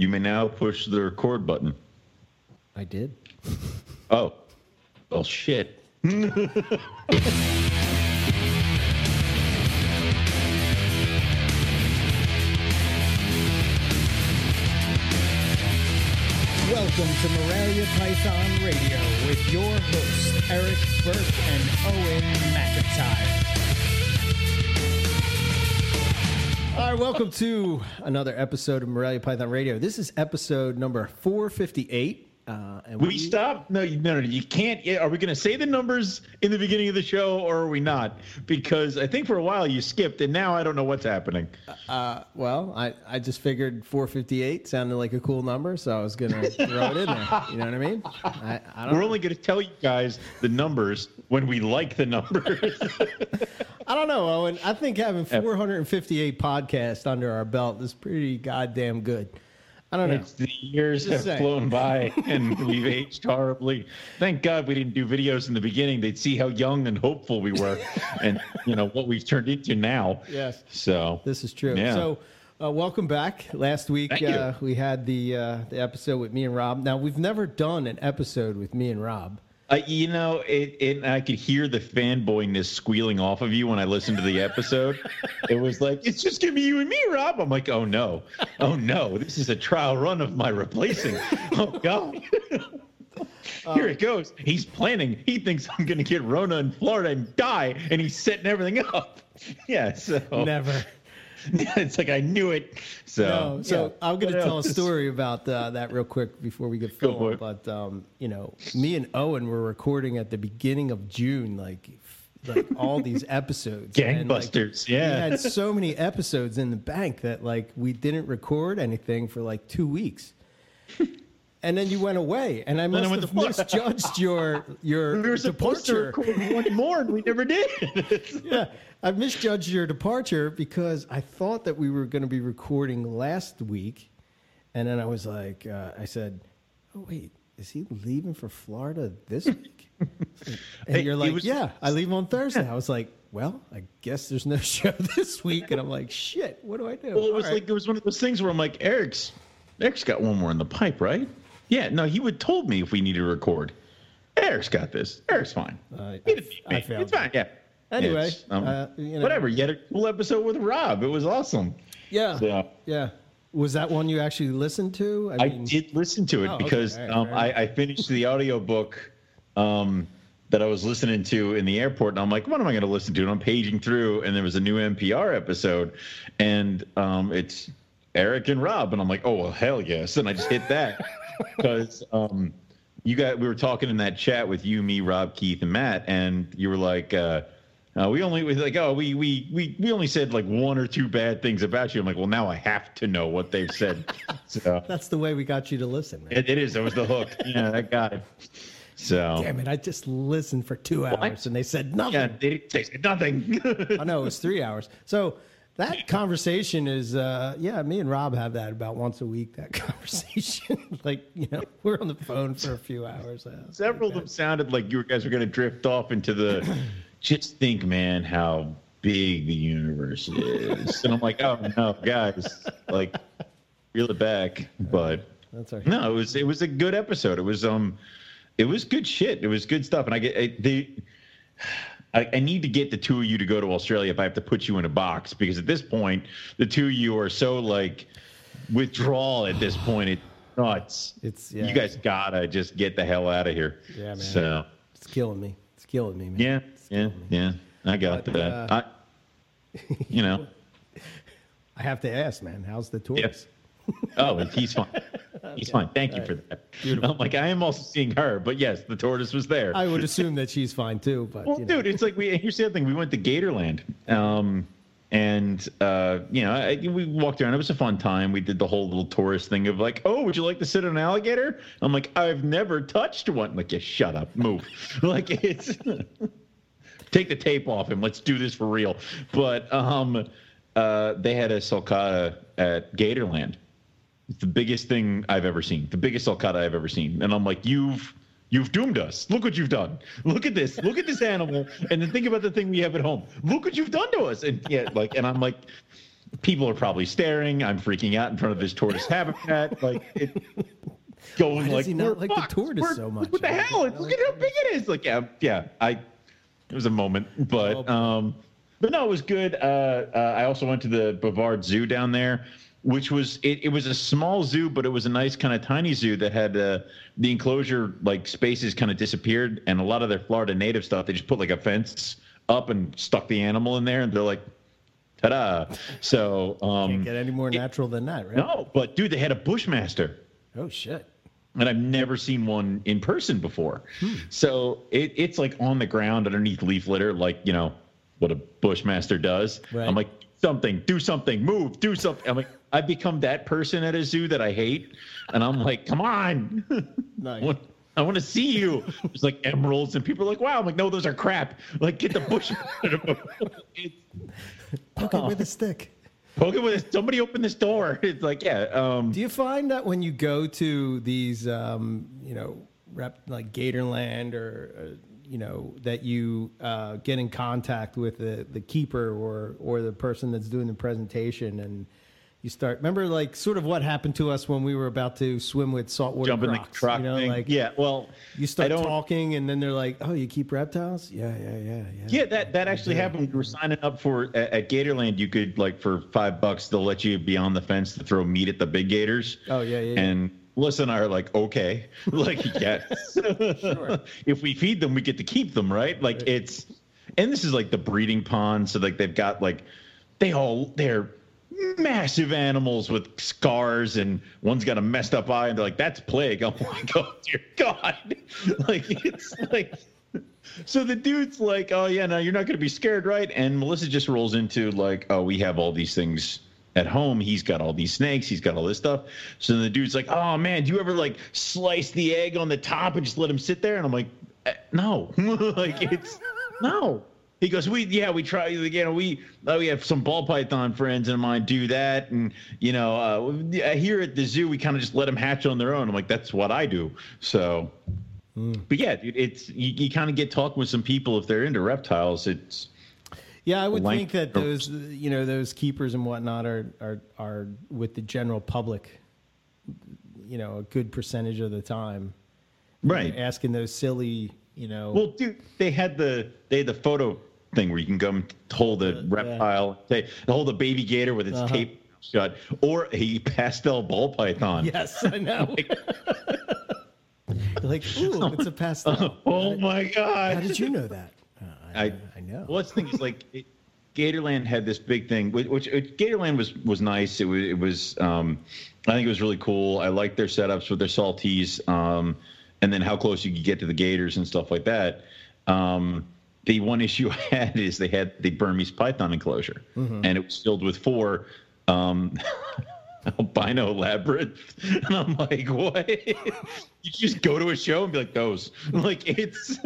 You may now push the record button. I did. Oh. Well, shit. Welcome to Morelia Python Radio with your hosts, Eric Burke and Owen McIntyre. All right, welcome to another episode of Morelia Python Radio. This is episode number 458. Uh, and We stop? No, you, no, no, you can't. Are we going to say the numbers in the beginning of the show or are we not? Because I think for a while you skipped and now I don't know what's happening. Uh, well, I, I just figured 458 sounded like a cool number, so I was going to throw it in there. You know what I mean? I, I don't We're only going to tell you guys the numbers when we like the numbers. I don't know, Owen. I think having 458 podcasts under our belt is pretty goddamn good. I don't know. It's the years Just have saying. flown by and we've aged horribly. Thank God we didn't do videos in the beginning. They'd see how young and hopeful we were and, you know, what we've turned into now. Yes. So, This is true. Yeah. So, uh, welcome back. Last week uh, we had the uh, the episode with me and Rob. Now we've never done an episode with me and Rob. Uh, you know, it, it, I could hear the fanboyness squealing off of you when I listened to the episode. it was like, it's just going to be you and me, Rob. I'm like, oh no. Oh no. This is a trial run of my replacing. Oh God. Here it goes. He's planning. He thinks I'm going to get Rona in Florida and die, and he's setting everything up. Yeah, so Never. it's like I knew it. So, No, so yeah. I'm going to tell a story about uh, that real quick before we get going. But um, you know, me and Owen were recording at the beginning of June, like like all these episodes. And, like, Gangbusters, We had so many episodes in the bank that like we didn't record anything for like two weeks. And then you went away, and I I must went have misjudged your your We were supposed to record one more, and we never did. yeah, I misjudged your departure because I thought that we were going to be recording last week, and then I was like, uh, I said, "Oh wait, is he leaving for Florida this week?" And Hey, you're like, was- "Yeah, I leave on Thursday." I was like, "Well, I guess there's no show this week," and I'm like, "Shit, what do I do?" Well, it was All right. like it was one of those things where I'm like, Eric's, Eric's got one more in the pipe, right? Yeah, no, he would told me if we need to record. Eric's got this. Eric's fine. I- He I me. It's fine. Yeah. Anyway, um, uh, you know. whatever. You had a cool episode with Rob. It was awesome. yeah, So yeah. Was that one you actually listened to? I did listen to it Oh, okay. because um, enough. I, I finished the audiobook um, that I was listening to in the airport, and I'm like, what am I going to listen to? And I'm paging through, and there was a new MPR episode, and um, it's Eric and Rob, and I'm like, oh well, hell yes, and I just hit that because um, you got we were talking in that chat with you, me, Rob, Keith, and Matt, and you were like. Uh, uh, we only was like, oh, we, we we we only said like one or two bad things about you. I'm like, well, now I have to know what they've said. So That's the way we got you to listen, it, it is. That was the hook. Yeah, that guy. So Damn it! I just listened for two hours, and they said nothing. yeah, they didn't say nothing. I know it was three hours. So that conversation is, uh, yeah, me and Rob have that about once a week. That conversation, like you know, we're on the phone for a few hours. Uh, Several of them sounded like you guys were going to drift off into the. Just think, man, how big the universe is. and I'm like, oh no, guys, like, reel it back. But That's right. no, it was it was a good episode. It was um, it was good shit. It was good stuff. And I get I, the. I, I need to get the two of you to go to Australia if I have to put you in a box because at this point the two of you are so like withdrawal at this point. It's nuts. It's yeah, You guys gotta just get the hell out of here. Yeah, man. So It's killing me. It's killing me, man. yeah, yeah, me. yeah. I got But, that. uh, I, you know, I have to ask, man. How's the tour? Yes. oh, he's fine. He's fine. Thank you for that. I'm like, I am also seeing her, but yes, the tortoise was there. I would assume that she's fine too, but Well, you know. dude, it's like we. Here's the other thing: we went to Gatorland, um, and uh, you know, I, we walked around. It was a fun time. We did the whole little tourist thing of like, oh, would you like to sit on an alligator? I'm like, I've never touched one. like, yeah, shut up, move. like it's take the tape off him. Let's do this for real. But um, uh, they had a sulcata at Gatorland. It's the biggest thing I've ever seen. The biggest sulcata I've ever seen. And I'm like, you've You've doomed us. Look what you've done. Look at this. Look at this animal. And then think about the thing we have at home. Look what you've done to us. And yeah, like, and I'm like, people are probably staring. I'm freaking out in front of this tortoise habitat. Like it, going Why does like he not "We're like the tortoise We're- so much?" What the hell? Look at how big it is. Like yeah, yeah. I it was a moment, but um, but no, it was good. Uh, uh, I also went to the Brevard Zoo down there, which was it, it was a small zoo, but it was a nice kind of tiny zoo that had uh, the enclosure like spaces kind of disappeared, and a lot of their Florida native stuff they just put like a fence up and stuck the animal in there, and they're like, ta-da! So um, Can't get any more natural than that, right? no, but dude, they had a bushmaster Oh shit. And I've never seen one in person before. Hmm. So it, it's like on the ground underneath leaf litter, like you know what a bushmaster does. Right. I'm like something, do something, move, do something. I'm like I've become that person at a zoo that I hate, and I'm like, come on, Nice. I want- I want to see you. There's like emeralds, and people are like, wow. I'm like, no, those are crap. Like, get the bush. It's- Poke it with a stick. Poke it. Somebody open this door. It's like, yeah. Um, Do you find that when you go to these, um, you know, rep like Gatorland or, uh, you know, that you uh, get in contact with the, the keeper or or the person that's doing the presentation and you start remember like sort of what happened to us when we were about to swim with saltwater jump in the croc you know, thing. like yeah. Well, you start talking and then they're like, "Oh, you keep reptiles?" Yeah, yeah, yeah, yeah. Yeah, that that actually happened. We were signing up for at, at Gatorland. You could like for five bucks, they'll let you be on the fence to throw meat at the big gators. Oh, yeah, yeah, yeah. And Melissa and I are like, okay, like yes, sure. if we feed them, we get to keep them, right? Like it's, and this is like the breeding pond, so like they've got like, they all they're massive animals with scars and one's got a messed up eye and they're like that's plague i'm like oh dear god like it's like so the dude's like, "Oh yeah, no, you're not going to be scared, right?" And Melissa just rolls into like, "Oh, we have all these things at home. He's got all these snakes. He's got all this stuff." So the dude's like, "Oh man, do you ever like slice the egg on the top and just let him sit there?" And I'm like, eh, "No, like it's no." He goes, "We yeah, we try. You know, we uh, we have some ball python friends of mine do that, and you know, uh, here at the zoo, we kind of just let them hatch on their own." I'm like, "That's what I do." So. But yeah, dude, it's you, you kind of get talking with some people if they're into reptiles. It's Yeah, I would think that those, you know, those keepers and whatnot are are are with the general public. You know, a good percentage of the time, right. asking those silly, you know. Well, dude, they had the they had the photo thing where you can come hold a reptile, say hold a baby gator with its Uh-huh. tape shut, or a pastel ball python. yes, I know. like, ooh, it's a pastel. Oh my god! How did you know that? Uh, I, I I know. Well, that's the thing is like it, Gatorland had this big thing, which, which it, Gatorland was was nice. It was it was um, I think it was really cool. I liked their setups with their salties, um, and then how close you could get to the Gators and stuff like that. Um, the one issue I had is they had the Burmese python enclosure, and it was filled with four. Um, albino labyrinth and i'm like what you just go to a show and be like those like it's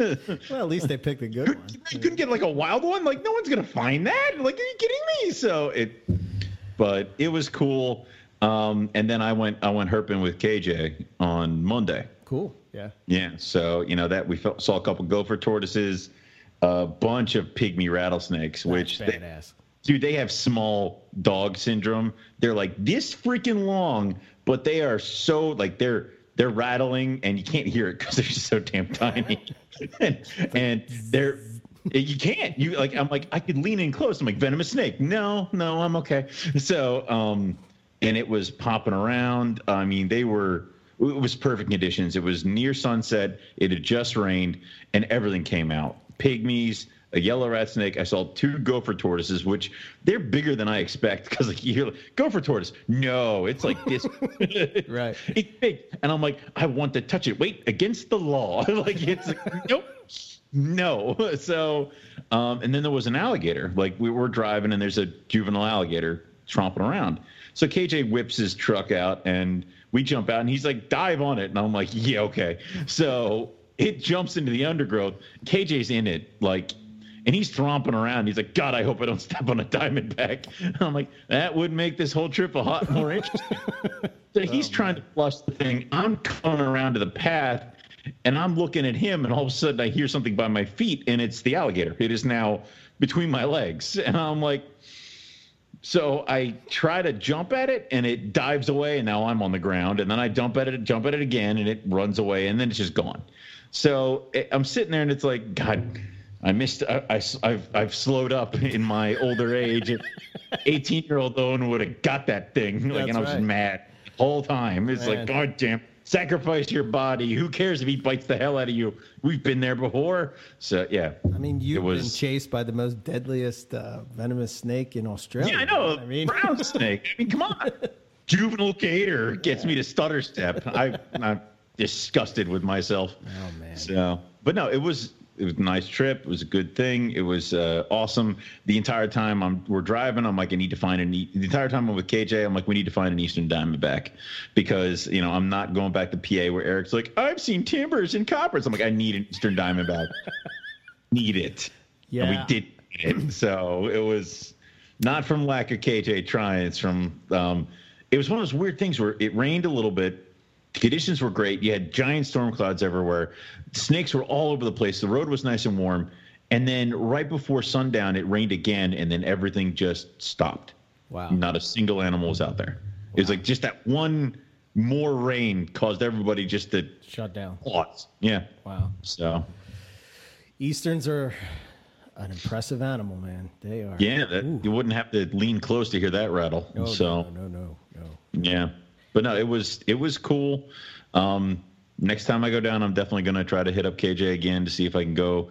Well, at least they picked a good one. you couldn't get like a wild one. Like no one's gonna find that. Like, are you kidding me? So it, but it was cool. Um, and then I went I went herping with KJ on Monday. Cool. Yeah. Yeah. So you know that we felt, saw a couple gopher tortoises, a bunch of pygmy rattlesnakes, which That's they, dude they have small dog syndrome. They're like this freaking long, but they are so like they're they're rattling and you can't hear it because they're so damn tiny. and, and they're you can't you like I'm like I could lean in close. I'm like venomous snake. No, no, I'm okay. So um and it was popping around. I mean they were it was perfect conditions. It was near sunset. It had just rained, and everything came out. Pygmies, a yellow rat snake. I saw two gopher tortoises, which they're bigger than I expect. Because like you're like, gopher tortoise, no, it's like this. Right. It's big, and I'm like, I want to touch it. Wait, against the law. like it's like, nope, no. So, um, and then there was an alligator. Like we were driving, and there's a juvenile alligator tromping around. So KJ whips his truck out, and we jump out, and he's like, dive on it, and I'm like, yeah, okay. So it jumps into the undergrowth. KJ's in it, like. And he's thromping around. He's like, God, I hope I don't step on a diamondback. And I'm like, that would make this whole trip a lot more interesting. So he's oh, trying to flush the thing. I'm coming around to the path and I'm looking at him, and all of a sudden I hear something by my feet, and it's the alligator. It is now between my legs. And I'm like, So I try to jump at it and it dives away and now I'm on the ground. And then I jump at it, jump at it again and it runs away and then it's just gone. So I'm sitting there and it's like, God, I missed, I, have I've slowed up in my older age. 18 year old Owen would have got that thing. Like, and I was right. mad the whole time. It's Man. like, God damn sacrifice your body. Who cares if he bites the hell out of you? We've been there before. So yeah. I mean, you've was... been chased by the most deadliest uh, venomous snake in Australia. Yeah, I know. I mean, brown snake. I mean, come on. Juvenile gator gets yeah. me to stutter step. I, I'm disgusted with myself. Oh man. So, but no, it was it was a nice trip. It was a good thing. It was uh, awesome. The entire time I'm we're driving, I'm like, I need to find an. the entire time I'm with KJ, I'm like, we need to find an Eastern Diamondback because you know I'm not going back to PA where Eric's like, I've seen timbers and coppers. I'm like, I need an Eastern Diamondback. need it. Yeah, and we did it. So it was not from lack of KJ trying. It's from um, it was one of those weird things where it rained a little bit Conditions were great. You had giant storm clouds everywhere. Snakes were all over the place. The road was nice and warm. And then right before sundown, it rained again, and then everything just stopped. Wow. Not a single animal was out there. Wow. It was like just that one more rain caused everybody just to shut down. Pause. Yeah. Wow. So Easterns are an impressive animal, man. They are. Yeah, that, you wouldn't have to lean close to hear that rattle. No, so no, no, no, no. Yeah but no, it was it was cool. Um, next time I go down, I'm definitely going to try to hit up KJ again to see if I can go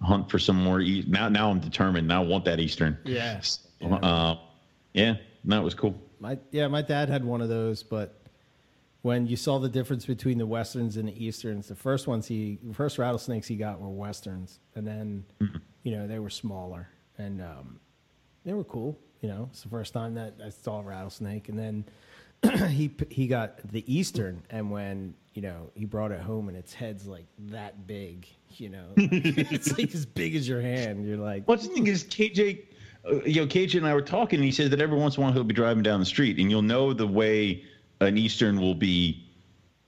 hunt for some more. E- now, now I'm determined. Now I want that Eastern. Yes. Yeah. Uh, yeah, that was cool. My yeah, my dad had one of those, but when you saw the difference between the westerns and the easterns, the first ones he, first rattlesnakes he got were westerns, and then mm-hmm. you know they were smaller and um, they were cool. You know, it's the first time that I saw a rattlesnake, and then he he got the Eastern, and when you know he brought it home, and its head's like that big, you know, it's like as big as your hand. You're like, what's the thing is KJ, uh, you know, KJ and I were talking, and he says that every once in a while he'll be driving down the street, and you'll know the way an Eastern will be,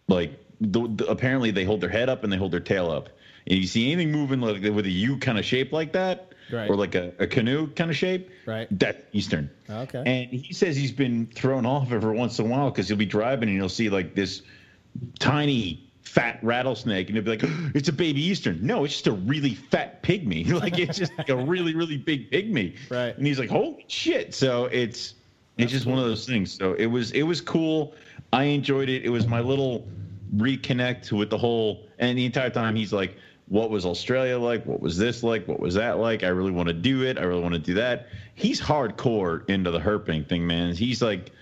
like the, the, apparently they hold their head up and they hold their tail up, and you see anything moving like with a U kind of shape like that, right. or like a, a canoe kind of shape. Right. That's Eastern. Oh, okay. And he says he's been thrown off every once in a while because he'll be driving and he'll see like this tiny fat rattlesnake and he'll be like, it's a baby Eastern. No, it's just a really fat pygmy. like it's just like a really, really big pygmy. Right. And he's like, holy shit. So it's it's just cool. one of those things. So it was it was cool. I enjoyed it. It was my little reconnect with the whole and the entire time he's like what was Australia like? What was this like? What was that like? I really want to do it. I really want to do that. He's hardcore into the herping thing, man. He's like,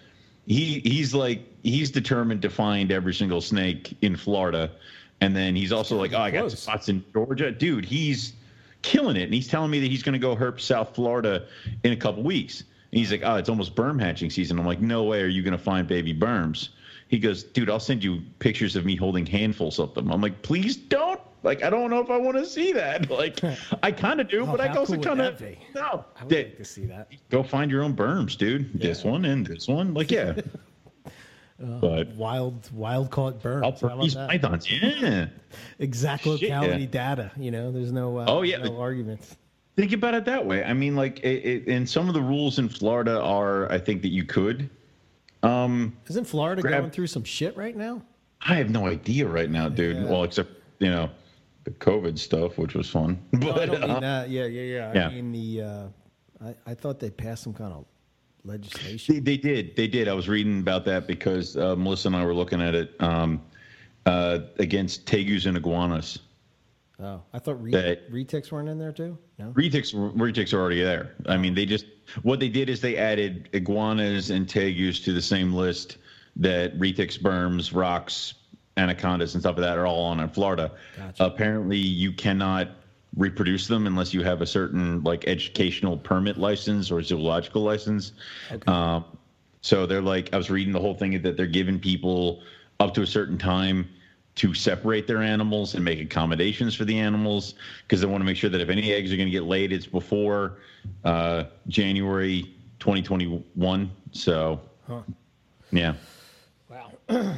he he's like he's determined to find every single snake in Florida, and then he's also like, oh, I got spots in Georgia, dude. He's killing it, and he's telling me that he's going to go herp South Florida in a couple weeks. And he's like, oh, it's almost berm hatching season. I'm like, no way are you going to find baby berms. He goes, dude, I'll send you pictures of me holding handfuls of them. I'm like, please don't like I don't know if I want to see that. Like I kind of do, oh, but I also cool kind of no. I would like to see that. Go find your own berms, dude. Yeah. This one and this one, like yeah. uh, but wild, wild caught berms. I'll these pythons, yeah. exact locality yeah. data. You know, there's no. Uh, oh yeah, no arguments. Think about it that way. I mean, like, it, it, and some of the rules in Florida are, I think that you could. Um, Isn't Florida grab, going through some shit right now? I have no idea right now, dude. Yeah. Well, except you know, the COVID stuff, which was fun. But, no, I don't mean uh, that. Yeah, yeah, yeah. yeah. Mean the. Uh, I, I thought they passed some kind of legislation. They, they did. They did. I was reading about that because uh, Melissa and I were looking at it um, uh, against tegus and iguanas. Oh, I thought re- that, retics weren't in there too. No, retics retics are already there. I mean, they just what they did is they added iguanas and tegus to the same list that retics, berms, rocks, anacondas and stuff like that are all on in Florida. Gotcha. Apparently, you cannot reproduce them unless you have a certain like educational permit license or zoological license. Okay. Um, so they're like, I was reading the whole thing that they're giving people up to a certain time to separate their animals and make accommodations for the animals because they want to make sure that if any eggs are going to get laid, it's before uh, January 2021. So, huh. yeah. Wow.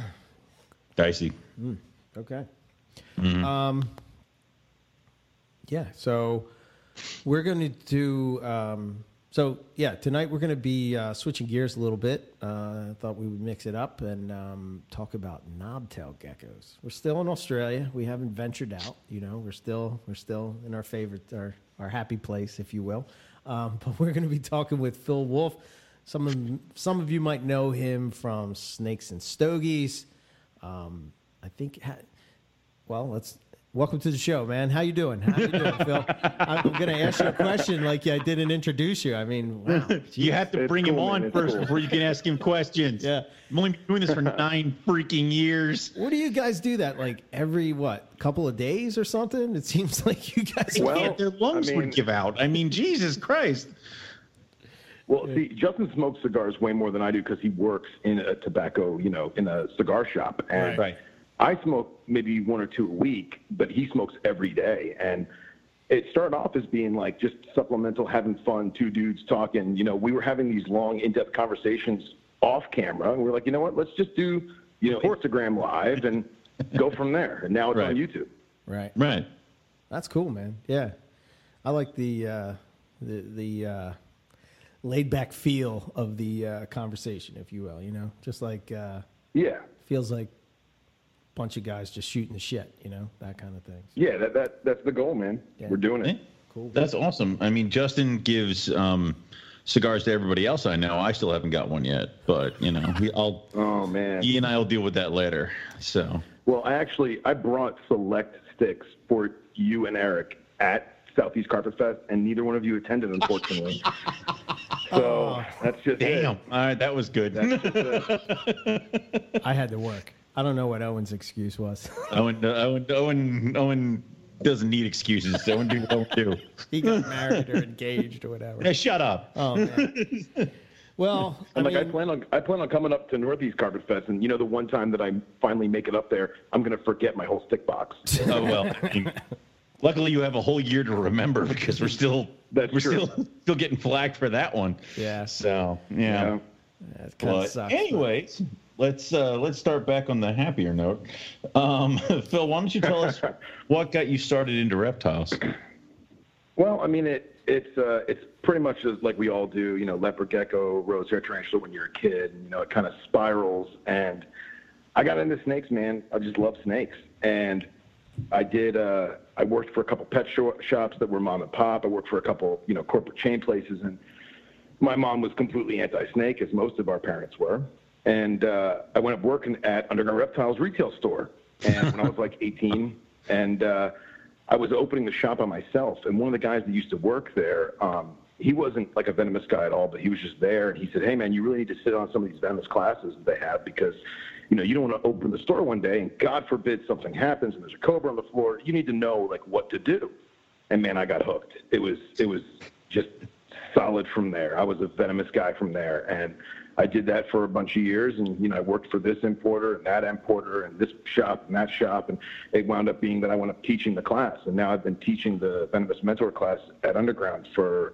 Dicey. Mm, okay. Mm-hmm. Um, yeah. So we're going to do um, So yeah, tonight we're going to be uh, switching gears a little bit. Uh, I thought we would mix it up and um, talk about knobtail geckos. We're still in Australia. We haven't ventured out. You know, we're still we're still in our favorite our our happy place, if you will. Um, but we're going to be talking with Phil Wolf. Some of some of you might know him from Snakes and Stogies. Um, I think. Ha- well, let's welcome to the show, man. How you doing? How you doing, Phil? I'm going to ask you a question like I didn't introduce you. I mean, wow. You have to It's bring him on man. First cool. before you can ask him questions. Yeah. I'm only been doing this for nine freaking years. What do you guys do that like every what couple of days or something? It seems like you guys. Well, Can't- their lungs I mean- would give out. I mean, Jesus Christ. Well, see, Justin smokes cigars way more than I do because he works in a tobacco, you know, in a cigar shop. And Right. I smoke maybe one or two a week, but he smokes every day. And it started off as being like just supplemental, having fun, two dudes talking. You know, we were having these long, in-depth conversations off camera, and we are like, you know what? Let's just do, you know, Instagram live and go from there. And now it's Right. on YouTube. Right. Right. That's cool, man. Yeah, I like the uh, the the uh, laid back feel of the uh, conversation, if you will. You know, just like uh, Yeah. feels like a bunch of guys just shooting the shit. You know, that kind of thing. Yeah, that, that that's the goal, man. Yeah. We're doing it. Cool. That's awesome. I mean, Justin gives um, cigars to everybody else I know. I still haven't got one yet, but you know, we, I'll Oh man. he and I will deal with that later. So Well, I actually I brought select sticks for you and Eric at Southeast Carpet Fest, and neither one of you attended, unfortunately. so oh. that's just damn. It. All right, that was good. That's just it. I had to work. I don't know what Owen's excuse was. Owen, Owen, Owen, Owen doesn't need excuses. Owen do what Owen do. he got married or engaged or whatever. Hey, shut up. Oh man. Well, I I'm like, I plan on I plan on coming up to Northeast Carpet Fest, and you know, the one time that I finally make it up there, I'm gonna forget my whole stick box. Oh well. I mean, luckily, you have a whole year to remember because we're still That's we're true. still still getting flagged for that one. yeah, So yeah. Yeah. it But sucks. anyways, let's uh, let's start back on the happier note. Um, Phil, why don't you tell us what got you started into reptiles? Well, I mean, it it's uh, it's pretty much as like we all do, you know, leopard gecko, rose hair tarantula when you're a kid. And, you know, it kind of spirals. And I got into snakes, man. I just love snakes. And I did. Uh, I worked for a couple pet sho- shops that were mom and pop. I worked for a couple, you know, corporate chain places. And my mom was completely anti-snake, as most of our parents were. And uh, I went up working at Underground Reptiles retail store. And when I was like 18, and uh, I was opening the shop on myself. And one of the guys that used to work there, um, he wasn't like a venomous guy at all, but he was just there. And he said, "Hey, man, you really need to sit on some of these venomous classes that they have because." You know, you don't want to open the store one day and God forbid something happens and there's a cobra on the floor. You need to know like what to do and man, I got hooked. It was it was just solid from there. I was a venomous guy from there, and I did that for a bunch of years. And you know, I worked for this importer and that importer and this shop and that shop, and it wound up being that I wound up teaching the class. And now I've been teaching the venomous mentor class at Underground for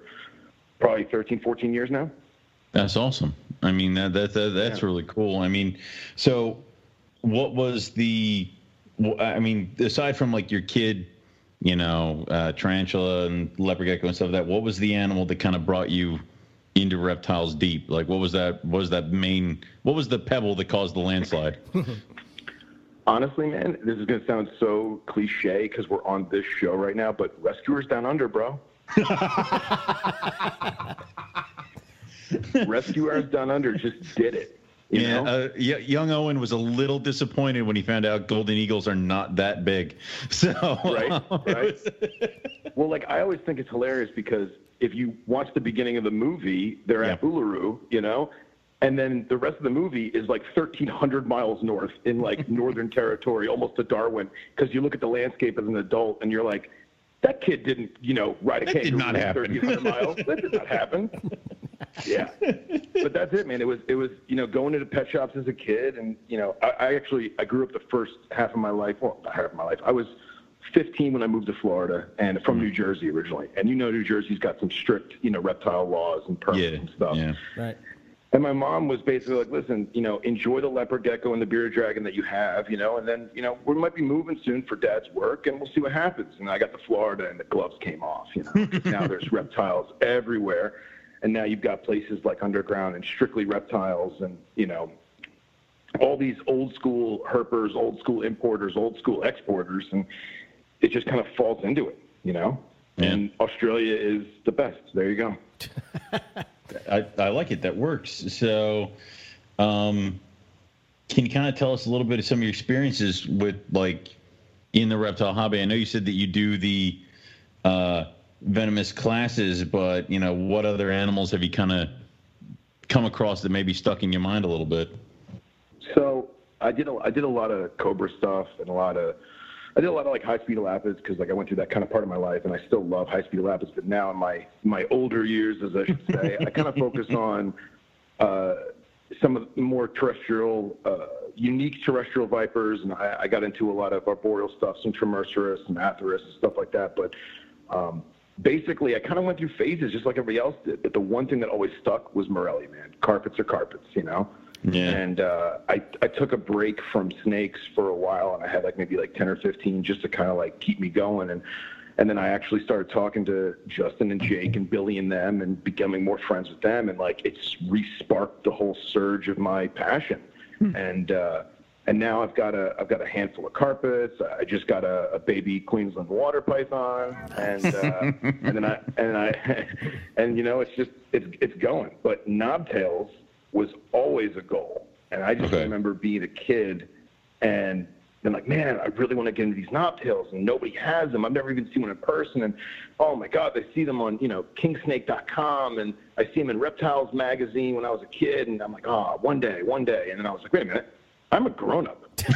probably 13, 14 years now. That's awesome. I mean, that, that, that that's Yeah. really cool. I mean, so what was the? I mean, aside from like your kid, you know, uh, tarantula and leopard gecko and stuff like that, what was the animal that kind of brought you into reptiles deep? Like, what was that? What was that main? What was the pebble that caused the landslide? Honestly, man, this is going to sound so cliche because we're on this show right now, but Rescuers Down Under, bro. Rescuers Down Under just did it. You yeah, know? uh, y- young Owen was a little disappointed when he found out golden eagles are not that big. So Right, um, right. was- Well, like I always think it's hilarious because if you watch the beginning of the movie, they're at Yeah. Uluru, you know, and then the rest of the movie is like 1,300 miles north in like Northern Territory, almost to Darwin. Because you look at the landscape as an adult and you're like, that kid didn't, you know, ride a That did kangaroo not happen. 1,300 miles. That did not happen. Yeah, but that's it, man. It was it was you know going into pet shops as a kid, and you know I, I actually I grew up the first half of my life. Well, not half of my life. I was 15 when I moved to Florida, and from New mm-hmm. Jersey originally. And you know New Jersey's got some strict you know reptile laws and permits yeah, and stuff. yeah. right. And my mom was basically like, listen, you know, enjoy the leopard gecko and the bearded dragon that you have, you know, and then, you know, we might be moving soon for dad's work and we'll see what happens. And I got to Florida and the gloves came off, you know. now there's reptiles everywhere. And now you've got places like Underground and Strictly Reptiles, and you know, all these old school herpers, old school importers, old school exporters, and it just kind of falls into it, you know. Yeah. And Australia is the best. There you go. I, I like it. That works. So, um, can you kind of tell us a little bit of some of your experiences with like in the reptile hobby? I know you said that you do the uh, venomous classes, but you know what other animals have you kind of come across that maybe stuck in your mind a little bit? So I did a, I did a lot of Cobra stuff and a lot of I did a lot of like high speed elapids because like I went through that kind of part of my life and I still love high speed elapids. But now in my my older years, as I should say, I kind of focus on uh, some of the more terrestrial, uh, unique terrestrial vipers, and I, I got into a lot of arboreal stuff, some Trimeresurus, some Atheris, and stuff like that. But um, basically, I kind of went through phases just like everybody else did. But the one thing that always stuck was Morelia, man. Carpets are carpets, you know. Yeah. And uh, I I took a break from snakes for a while, and I had like maybe like ten or fifteen just to kind of like keep me going, and and then I actually started talking to Justin and Jake and Billy and them, and becoming more friends with them, and like it's re-sparked the whole surge of my passion, and. uh and now I've got a I've got a handful of carpets. I just got a, a baby Queensland water python, and uh, and then I and I and you know it's just it's it's going. But knobtails was always a goal, and I just Okay. remember being a kid and then like, man, I really want to get into these knobtails, and nobody has them. I've never even seen one in person, and oh my God, I see them on you know Kingsnake.com, and I see them in Reptiles magazine when I was a kid, and I'm like, oh, one day, one day, and then I was like, wait a minute, I'm a grown up. I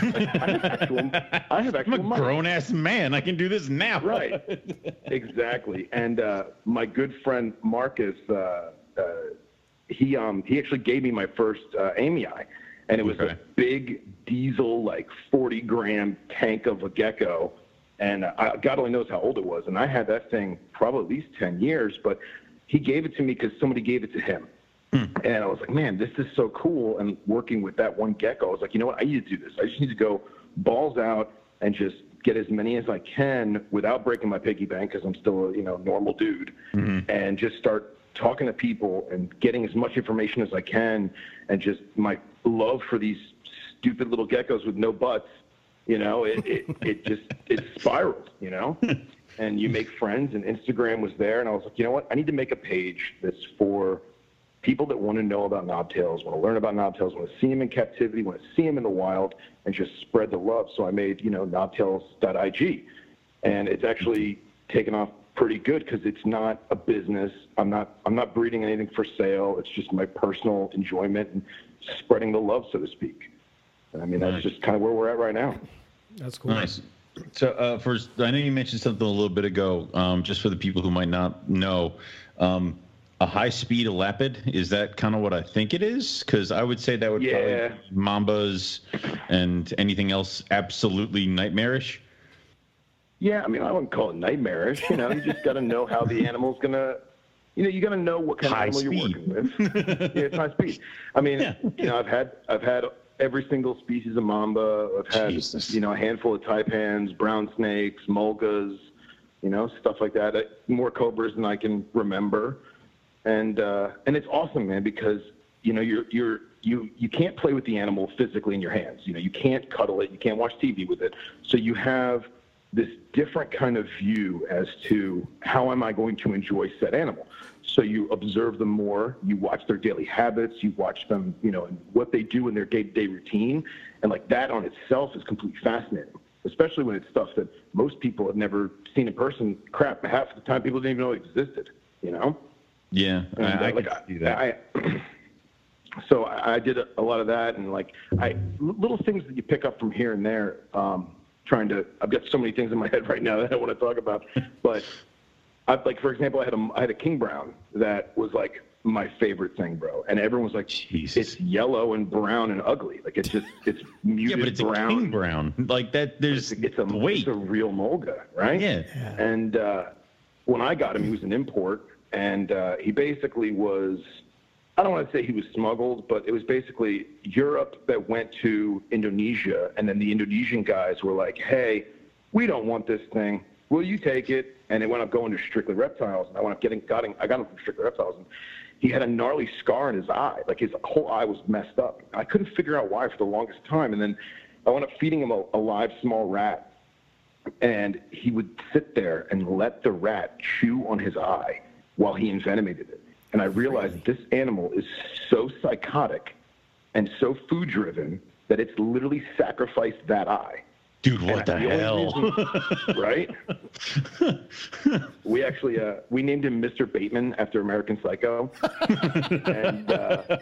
have actual, I have I'm a money. grown ass man. I can do this now. Right. exactly. And uh, my good friend Marcus, uh, uh, he um, he actually gave me my first uh, amyae, and it was Okay. a big diesel, like 40 gram tank of a gecko. And uh, I, God only knows how old it was. And I had that thing probably at least 10 years, but he gave it to me because somebody gave it to him. And I was like, man, this is so cool. And working with that one gecko, I was like, you know what? I need to do this. I just need to go balls out and just get as many as I can without breaking my piggy bank because I'm still a you know normal dude, mm-hmm. and just start talking to people and getting as much information as I can, and just my love for these stupid little geckos with no butts, you know, it it, it just it spiraled, you know. and you make friends, and Instagram was there, and I was like, you know what? I need to make a page that's for people that want to know about knobtails, want to learn about knobtails, want to see them in captivity, want to see them in the wild, and just spread the love. So I made, you know, knobtails.ig, and it's actually taken off pretty good because it's not a business. I'm not I'm not breeding anything for sale. It's just my personal enjoyment and spreading the love, so to speak. I mean, that's Nice. just kind of where we're at right now. That's cool. Nice. So, uh, first, I know you mentioned something a little bit ago. Um, just for the people who might not know, um, a high-speed elapid is that kind of what I think it is? Because I would say that would Yeah. probably mambas and anything else absolutely nightmarish. Yeah, I mean, I wouldn't call it nightmarish. You know, you just got to know how the animal's gonna. You know, you got to know what kind High of animal speed. you're working with. yeah, it's high speed. I mean, Yeah. you know, I've had I've had every single species of mamba. I've had Jesus. you know a handful of taipans, brown snakes, mulgas, you know, stuff like that. Uh, More cobras than I can remember, and uh, and it's awesome, man, because you know you're you're you you can't play with the animal physically in your hands. You know, you can't cuddle it, you can't watch TV with it. So you have this different kind of view as to how am I going to enjoy said animal. So you observe them more, you watch their daily habits, you watch them, you know, and what they do in their day-to-day routine, and like that on itself is completely fascinating. Especially when it's stuff that most people have never seen in person. Crap, half the time people didn't even know it existed. You know. Yeah, And, I, uh, I like, can see that. I, so I, I did a, a lot of that, and like I little things that you pick up from here and there. Um, trying to, I've got so many things in my head right now that I want to talk about, but I like for example, I had a I had a king brown that was like my favorite thing, bro, and everyone was like, Jesus. it's yellow and brown and ugly, like it's just it's muted yeah, but it's brown. a king brown. Like that. There's It's a, wait. it's a real Mulga, right? Yeah. And uh, when I got him, he was an import, and uh, he basically was. I don't want to say he was smuggled, but it was basically Europe that went to Indonesia, and then the Indonesian guys were like, "Hey, we don't want this thing. Will you take it?" And it wound up going to Strictly Reptiles, and I wound up getting got him, I got him from Strictly Reptiles, and he had a gnarly scar in his eye. Like his whole eye was messed up. I couldn't figure out why for the longest time. And then I wound up feeding him a, a live small rat. And he would sit there and let the rat chew on his eye while he envenomated it. And I realized this animal is so psychotic and so food driven that it's literally sacrificed that eye. Dude, what the, And the only hell? right? we actually uh, we named him Mr. Bateman after American Psycho, and uh,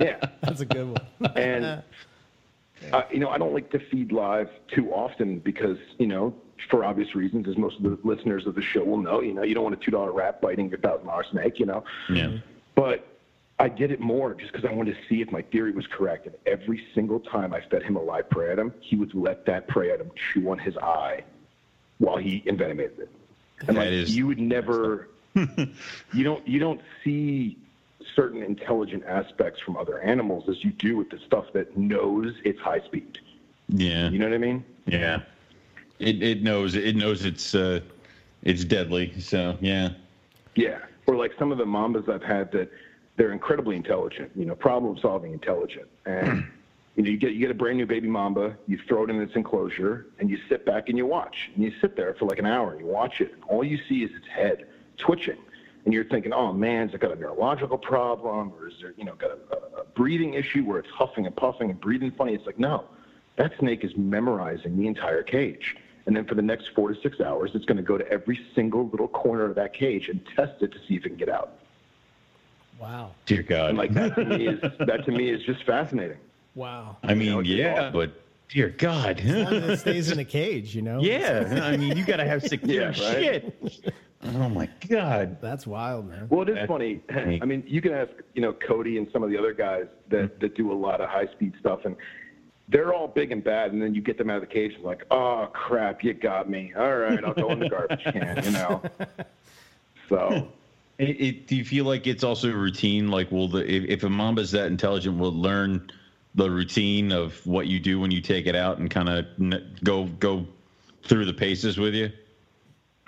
yeah, That's a good one. and uh, you know I don't like to feed live too often because you know for obvious reasons, as most of the listeners of the show will know, you know you don't want a two dollar rat biting your thousand dollar snake, you know, yeah. but I did it more just because I wanted to see if my theory was correct. And every single time I fed him a live prey item, he would let that prey item chew on his eye while he envenomated it. And That like, is you would never, you don't, you don't see certain intelligent aspects from other animals as you do with the stuff that knows it's high speed. Yeah. You know what I mean? Yeah. It it knows it knows it's uh it's deadly. So yeah. Yeah. Or like some of the mambas I've had that they're incredibly intelligent, you know, problem solving intelligent. And you know, you get you get a brand new baby mamba, you throw it in its enclosure, and you sit back and you watch. And you sit there for like an hour and you watch it, and all you see is its head twitching. And you're thinking, oh man, has it got a neurological problem, or is there, you know, got a, a breathing issue where it's huffing and puffing and breathing funny? It's like, no, that snake is memorizing the entire cage. And then for the next four to six hours, it's going to go to every single little corner of that cage and test it to see if it can get out. Wow. Dear God. And like that to me is that to me is just fascinating. Wow. I mean, know, yeah, awesome. but dear God. As long as it stays in a cage, you know? yeah. I mean, you got to have secure Yeah, right? shit. Oh my God. That's wild, man. Well, it is That's funny. neat. I mean, you can ask, you know, Cody and some of the other guys that, that do a lot of high speed stuff, and they're all big and bad. And then you get them out of the cage, and like, oh crap, you got me. All right, I'll go in the garbage can, you know. So It, it, do you feel like it's also a routine? Like, will the if, if a mamba's that intelligent, will it learn the routine of what you do when you take it out and kind of n- go go through the paces with you?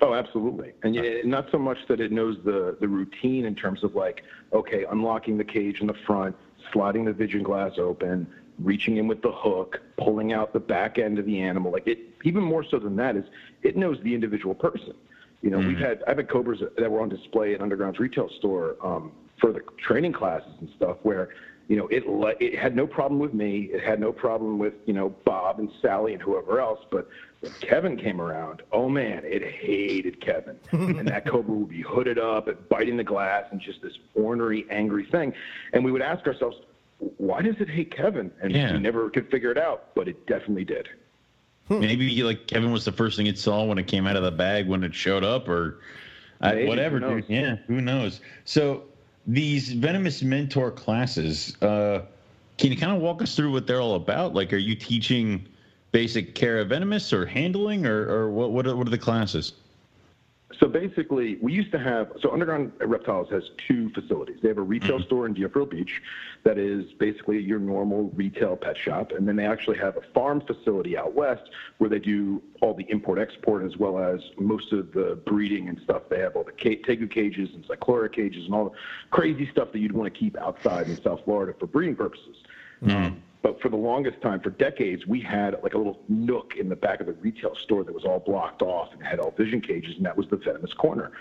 Oh, absolutely. And yeah, not so much that it knows the, the routine in terms of like, okay, unlocking the cage in the front, sliding the vision glass open, reaching in with the hook, pulling out the back end of the animal. Like it, even more so than that is it knows the individual person. You know, we've had, I've had Cobras that were on display at Underground's retail store um, for the training classes and stuff where, you know, it, le- it had no problem with me. It had no problem with, you know, Bob and Sally and whoever else. But when Kevin came around, oh man, it hated Kevin. and that Cobra would be hooded up and biting the glass and just this ornery, angry thing. And we would ask ourselves, why does it hate Kevin? And Yeah. we never could figure it out, but it definitely did. Maybe like Kevin was the first thing it saw when it came out of the bag when it showed up, or I, whatever. who? Dude. Yeah, who knows? So these venomous mentor classes, uh, can you kind of walk us through what they're all about? Like, are you teaching basic care of venomous or handling, or, or what? What are, what are the classes? So basically, we used to have so Underground Reptiles has two facilities. They have a retail store in Deerfield Beach that is basically your normal retail pet shop, and then they actually have a farm facility out west where they do all the import export as well as most of the breeding and stuff. They have all the tegu cages and cyclura cages and all the crazy stuff that you'd want to keep outside in South Florida for breeding purposes. Um, but for the longest time, for decades, we had like a little nook in the back of the retail store that was all blocked off and had all vision cages, and that was the venomous corner.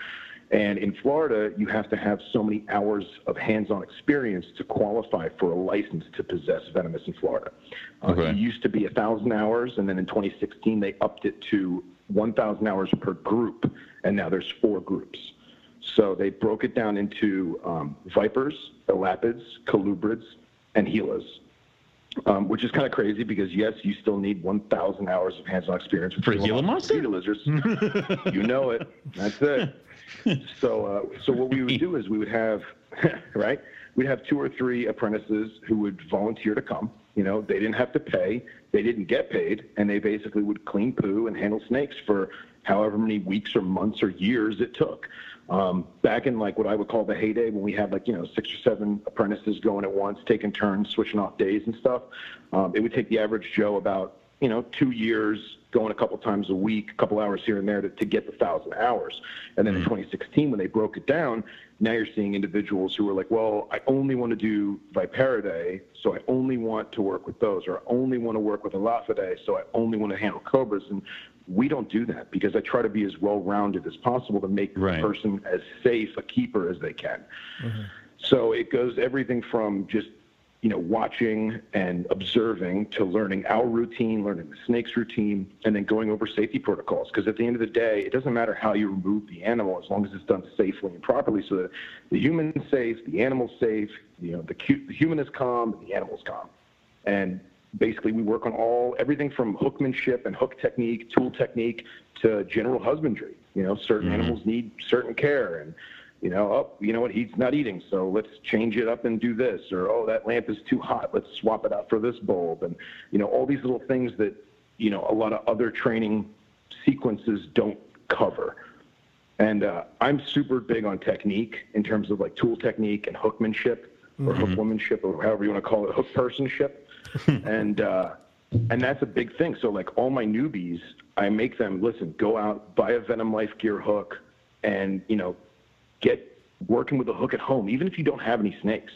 And in Florida, you have to have so many hours of hands-on experience to qualify for a license to possess venomous in Florida. Uh, Okay. It used to be a thousand hours, and then in 2016 they upped it to 1,000 hours per group, and now there's four groups. So they broke it down into um, vipers, elapids, colubrids, and helas um, which is kind of crazy because yes, you still need 1,000 hours of hands-on experience with For Gila monster? lizards. you know it. That's it. So, uh, so what we would do is we would have, right? We'd have two or three apprentices who would volunteer to come. You know, they didn't have to pay, they didn't get paid, and they basically would clean poo and handle snakes for however many weeks or months or years it took. Um, back in like what I would call the heyday when we had like, you know, six or seven apprentices going at once, taking turns, switching off days and stuff, um, it would take the average Joe about, you know, two years going a couple times a week, a couple hours here and there to, to get the thousand hours. And then in 2016, when they broke it down, now you're seeing individuals who are like, well, I only want to do Viperidae, so I only want to work with those, or I only want to work with Elapidae, so I only want to handle cobras. And we don't do that because I try to be as well rounded as possible to make Right. the person as safe a keeper as they can. Mm-hmm. So it goes everything from just you know watching and observing to learning our routine, learning the snake's routine, and then going over safety protocols. Because at the end of the day, it doesn't matter how you remove the animal as long as it's done safely and properly, so that the human's safe, the animal's safe, you know the, cu- the human is calm, the animal's calm, and basically we work on all everything from hookmanship and hook technique, tool technique to general husbandry. You know, certain animals need certain care and you know, oh, you know what, he's not eating, so let's change it up and do this, or oh, that lamp is too hot, let's swap it out for this bulb, and you know, all these little things that you know a lot of other training sequences don't cover. And uh, I'm super big on technique in terms of like tool technique and hookmanship or hookwomanship or however you want to call it, hook personship. and uh, and that's a big thing. So like all my newbies, I make them listen, go out, buy a Venom Life Gear hook, and you know, get working with a hook at home, even if you don't have any snakes.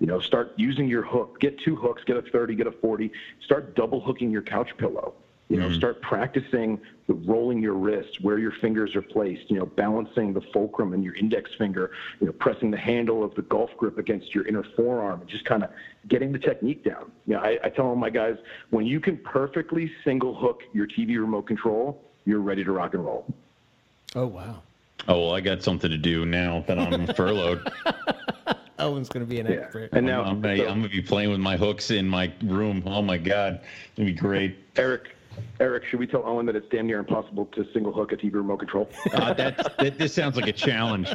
You know, start using your hook. Get two hooks, get a 30, get a 40. Start double hooking your couch pillow. You know, mm-hmm. start practicing the rolling your wrist, where your fingers are placed, you know, balancing the fulcrum and your index finger, you know, pressing the handle of the golf grip against your inner forearm and just kind of getting the technique down. You know, I, I tell all my guys, when you can perfectly single hook your TV remote control, you're ready to rock and roll. Oh wow. Oh well, I got something to do now that I'm furloughed. Owen's going to be an Yeah. expert. And now, I'm, gonna, so- I'm gonna be playing with my hooks in my room. Oh my god, it's gonna be great. Eric, Eric, should we tell Owen that it's damn near impossible to single hook a TV remote control? Uh, that's, that, this sounds like a challenge.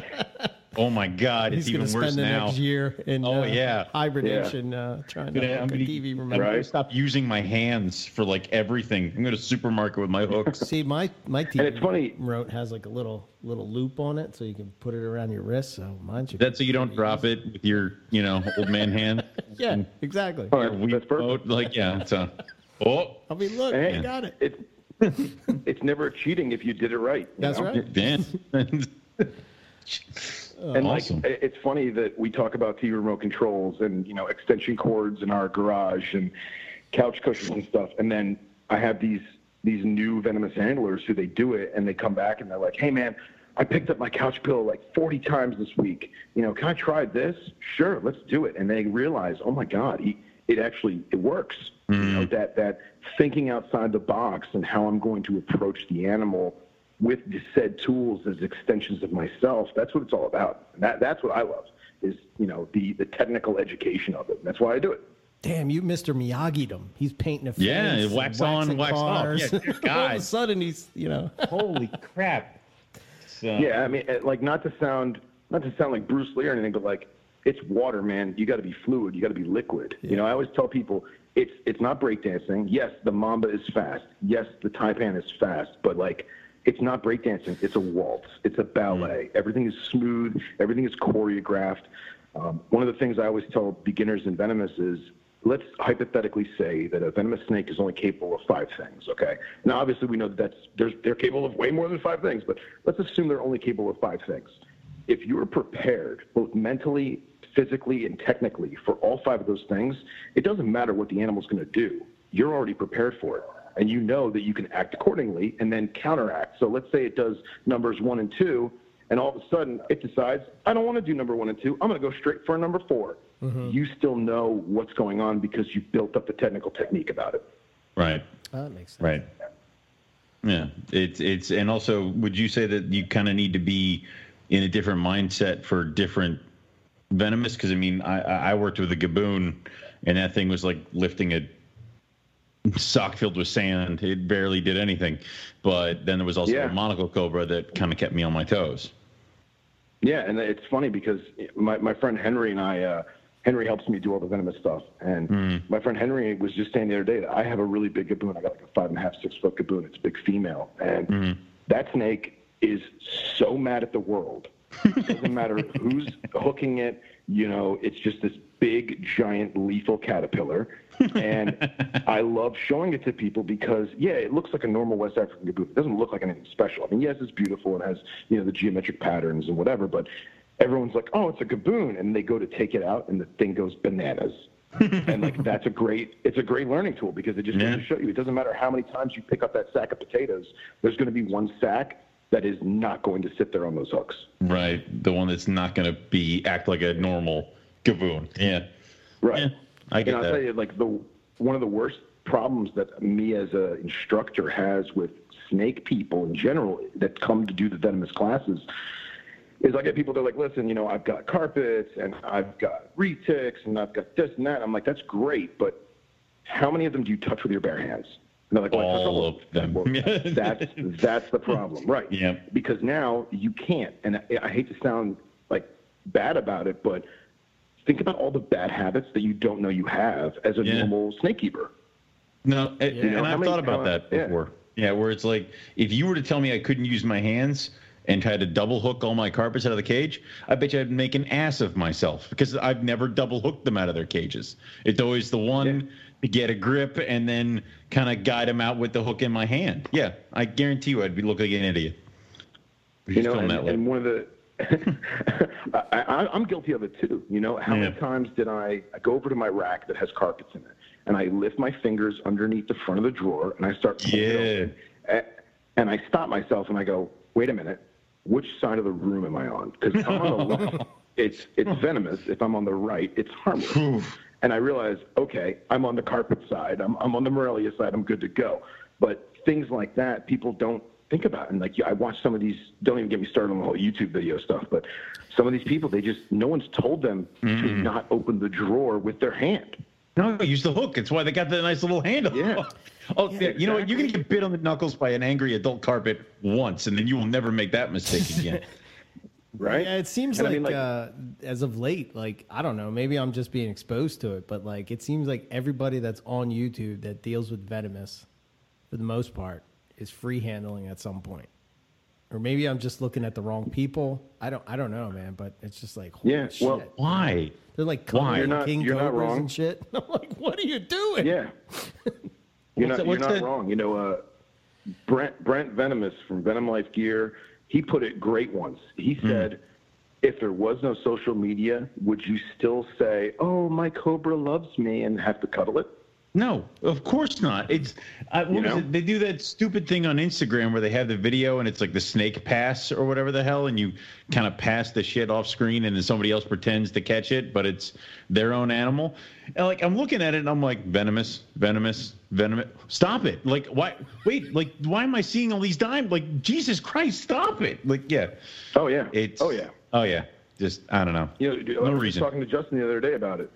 Oh my god, He's it's going even to worse spend the now. next year in Oh, uh, yeah. hibernation uh, trying I'm to gonna, hook I'm a gonna, TV I'm remote. gonna Right. stop using my hands for like everything. I'm going to supermarket with my hooks. See, my my TV And it's funny- remote has like a little little loop on it, so you can put it around your wrist. So mine should. That's so you don't drop it with your, you know, old man hand. yeah, exactly. Oh, that's, that's perfect. boat, like yeah. So, oh, I mean, look, Hey, I got it. It's it's never cheating if you did it right. That's know? right. Dan. And awesome. like, it's funny that we talk about TV remote controls and you know extension cords in our garage and couch cushions and stuff, and then I have these these new venomous handlers who they do it and they come back and they're like, "Hey man, I picked up my couch pillow like 40 times this week. You know, can I try this? Sure, let's do it." And they realize, "Oh my God, he, it actually it works." You know mm-hmm. that that thinking outside the box and how I'm going to approach the animal with the said tools as extensions of myself. That's what it's all about. And that that's what I love is you know the the technical education of it. That's why I do it. Damn, you Mr. Miyagi them. He's painting a face. Yeah, and wax on, waxing wax off. Yeah, dear All of a sudden, he's you know. Holy crap. So, Yeah, I mean, like not to sound not to sound like Bruce Lee or anything, but like it's water, man. You got to be fluid. You got to be liquid. You know, I always tell people it's it's not breakdancing. Yes, the mamba is fast. Yes, the taipan is fast, but like it's not breakdancing. It's a waltz. It's a ballet. Everything is smooth. Everything is choreographed. Um, one of the things I always tell beginners in venomous is let's hypothetically say that a venomous snake is only capable of five things. Okay. Now, obviously, we know that that's there's, they're capable of way more than five things, but let's assume they're only capable of five things. If you're prepared, both mentally, physically, and technically, for all five of those things, it doesn't matter what the animal's going to do. You're already prepared for it, and you know that you can act accordingly and then counteract. So let's say it does numbers one and two, and all of a sudden it decides, I don't want to do number one and two. I'm going to go straight for number 4 mm-hmm. You still know what's going on because you built up the technical technique about it. Right. Oh, that makes sense. Right. Yeah. It's it's and also would you say that you kind of need to be in a different mindset for different venomous? Because I mean, I I worked with a gaboon, and that thing was like lifting a sock filled with sand. It barely did anything. But then there was also Yeah. a monocle cobra that kind of kept me on my toes. Yeah, and it's funny because my, my friend Henry and I, uh, Henry helps me do all the venomous stuff. And my friend Henry was just saying the other day that I have a really big gaboon. I got like a five and a half, six foot gaboon. It's a big female. And that snake is so mad at the world. It doesn't matter who's hooking it. You know, it's just this big, giant, lethal caterpillar. And I love showing it to people because, yeah, it looks like a normal West African gaboon. It doesn't look like anything special. I mean, yes, it's beautiful and has, you know, the geometric patterns and whatever, but everyone's like, "Oh, it's a gaboon," and they go to take it out, and the thing goes bananas. and like that's a great it's a great learning tool because it just Yeah. goes to show you it doesn't matter how many times you pick up that sack of potatoes there's going to be one sack that is not going to sit there on those hooks Right. The one that's not going to be act like a normal gaboon. Yeah. right Yeah, I get and I'll that. tell you, like the one of the worst problems that me as an instructor has with snake people in general that come to do the venomous classes is I get people that are like, listen, you know, I've got carpets and I've got retics and I've got this and that. I'm like, that's great, but how many of them do you touch with your bare hands? And they're like, well, All all of them. Well, that's that's the problem, right? Yeah. Because now you can't, and I, I hate to sound like bad about it, but think about all the bad habits that you don't know you have as a Yeah. normal snake keeper. No, and, You and know, how I've many thought about times- that yeah. before. Yeah. where it's like if you were to tell me I couldn't use my hands and had to double hook all my carpets out of the cage, I bet you I'd make an ass of myself because I've never double hooked them out of their cages. It's always the one to get a grip and then kind of guide him out with the hook in my hand. Yeah, I guarantee you I'd be looking like an idiot. You know, and, and one of the, I, I, I'm guilty of it too. You know, how many times did I, I go over to my rack that has carpets in it, and I lift my fingers underneath the front of the drawer, and I start Yeah. and I stop myself and I go, wait a minute, which side of the room am I on? Because I'm on the left, it's it's venomous. If I'm on the right, it's harmless. And I realize, okay, I'm on the carpet side. I'm I'm on the Morelia side. I'm good to go. But things like that, people don't think about. And like I watch some of these. Don't even get me started on the whole YouTube video stuff. But some of these people, they just no one's told them to mm-hmm. not open the drawer with their hand. No, use the hook. It's why they got the nice little handle. Yeah. Oh, yeah, you know what? You're gonna get bit on the knuckles by an angry adult carpet once, and then you will never make that mistake again. Right? Yeah, it seems And I like, mean, like- uh, as of late, like I don't know, maybe I'm just being exposed to it, but like it seems like everybody that's on YouTube that deals with venomous, for the most part, is free handling at some point. Or maybe I'm just looking at the wrong people. I don't, I don't know, man. But it's just like, holy Yeah, shit. well- Why? they're like Why? covering You're not- king you're not cobras wrong. and shit. I'm like, what are you doing? Yeah. You're not, that- you're not that- wrong. You know, uh, Brent Brent Venomous from Venom Life Gear, he put it great once. He Hmm. said, "If there was no social media, would you still say, "Oh, my cobra loves me," and have to cuddle it?" No, of course not. It's I, what was it? They do that stupid thing on Instagram where they have the video and it's like the snake pass or whatever the hell, and you kind of pass the shit off screen, and then somebody else pretends to catch it, but it's their own animal. And like I'm looking at it, and I'm like venomous, venomous, venomous. Stop it! Like why? Wait, like why am I seeing all these dimes? Like Jesus Christ, stop it! Like yeah, Oh yeah. it's oh yeah. oh yeah. Just I don't know. You know, I was reason. talking to Justin the other day about it.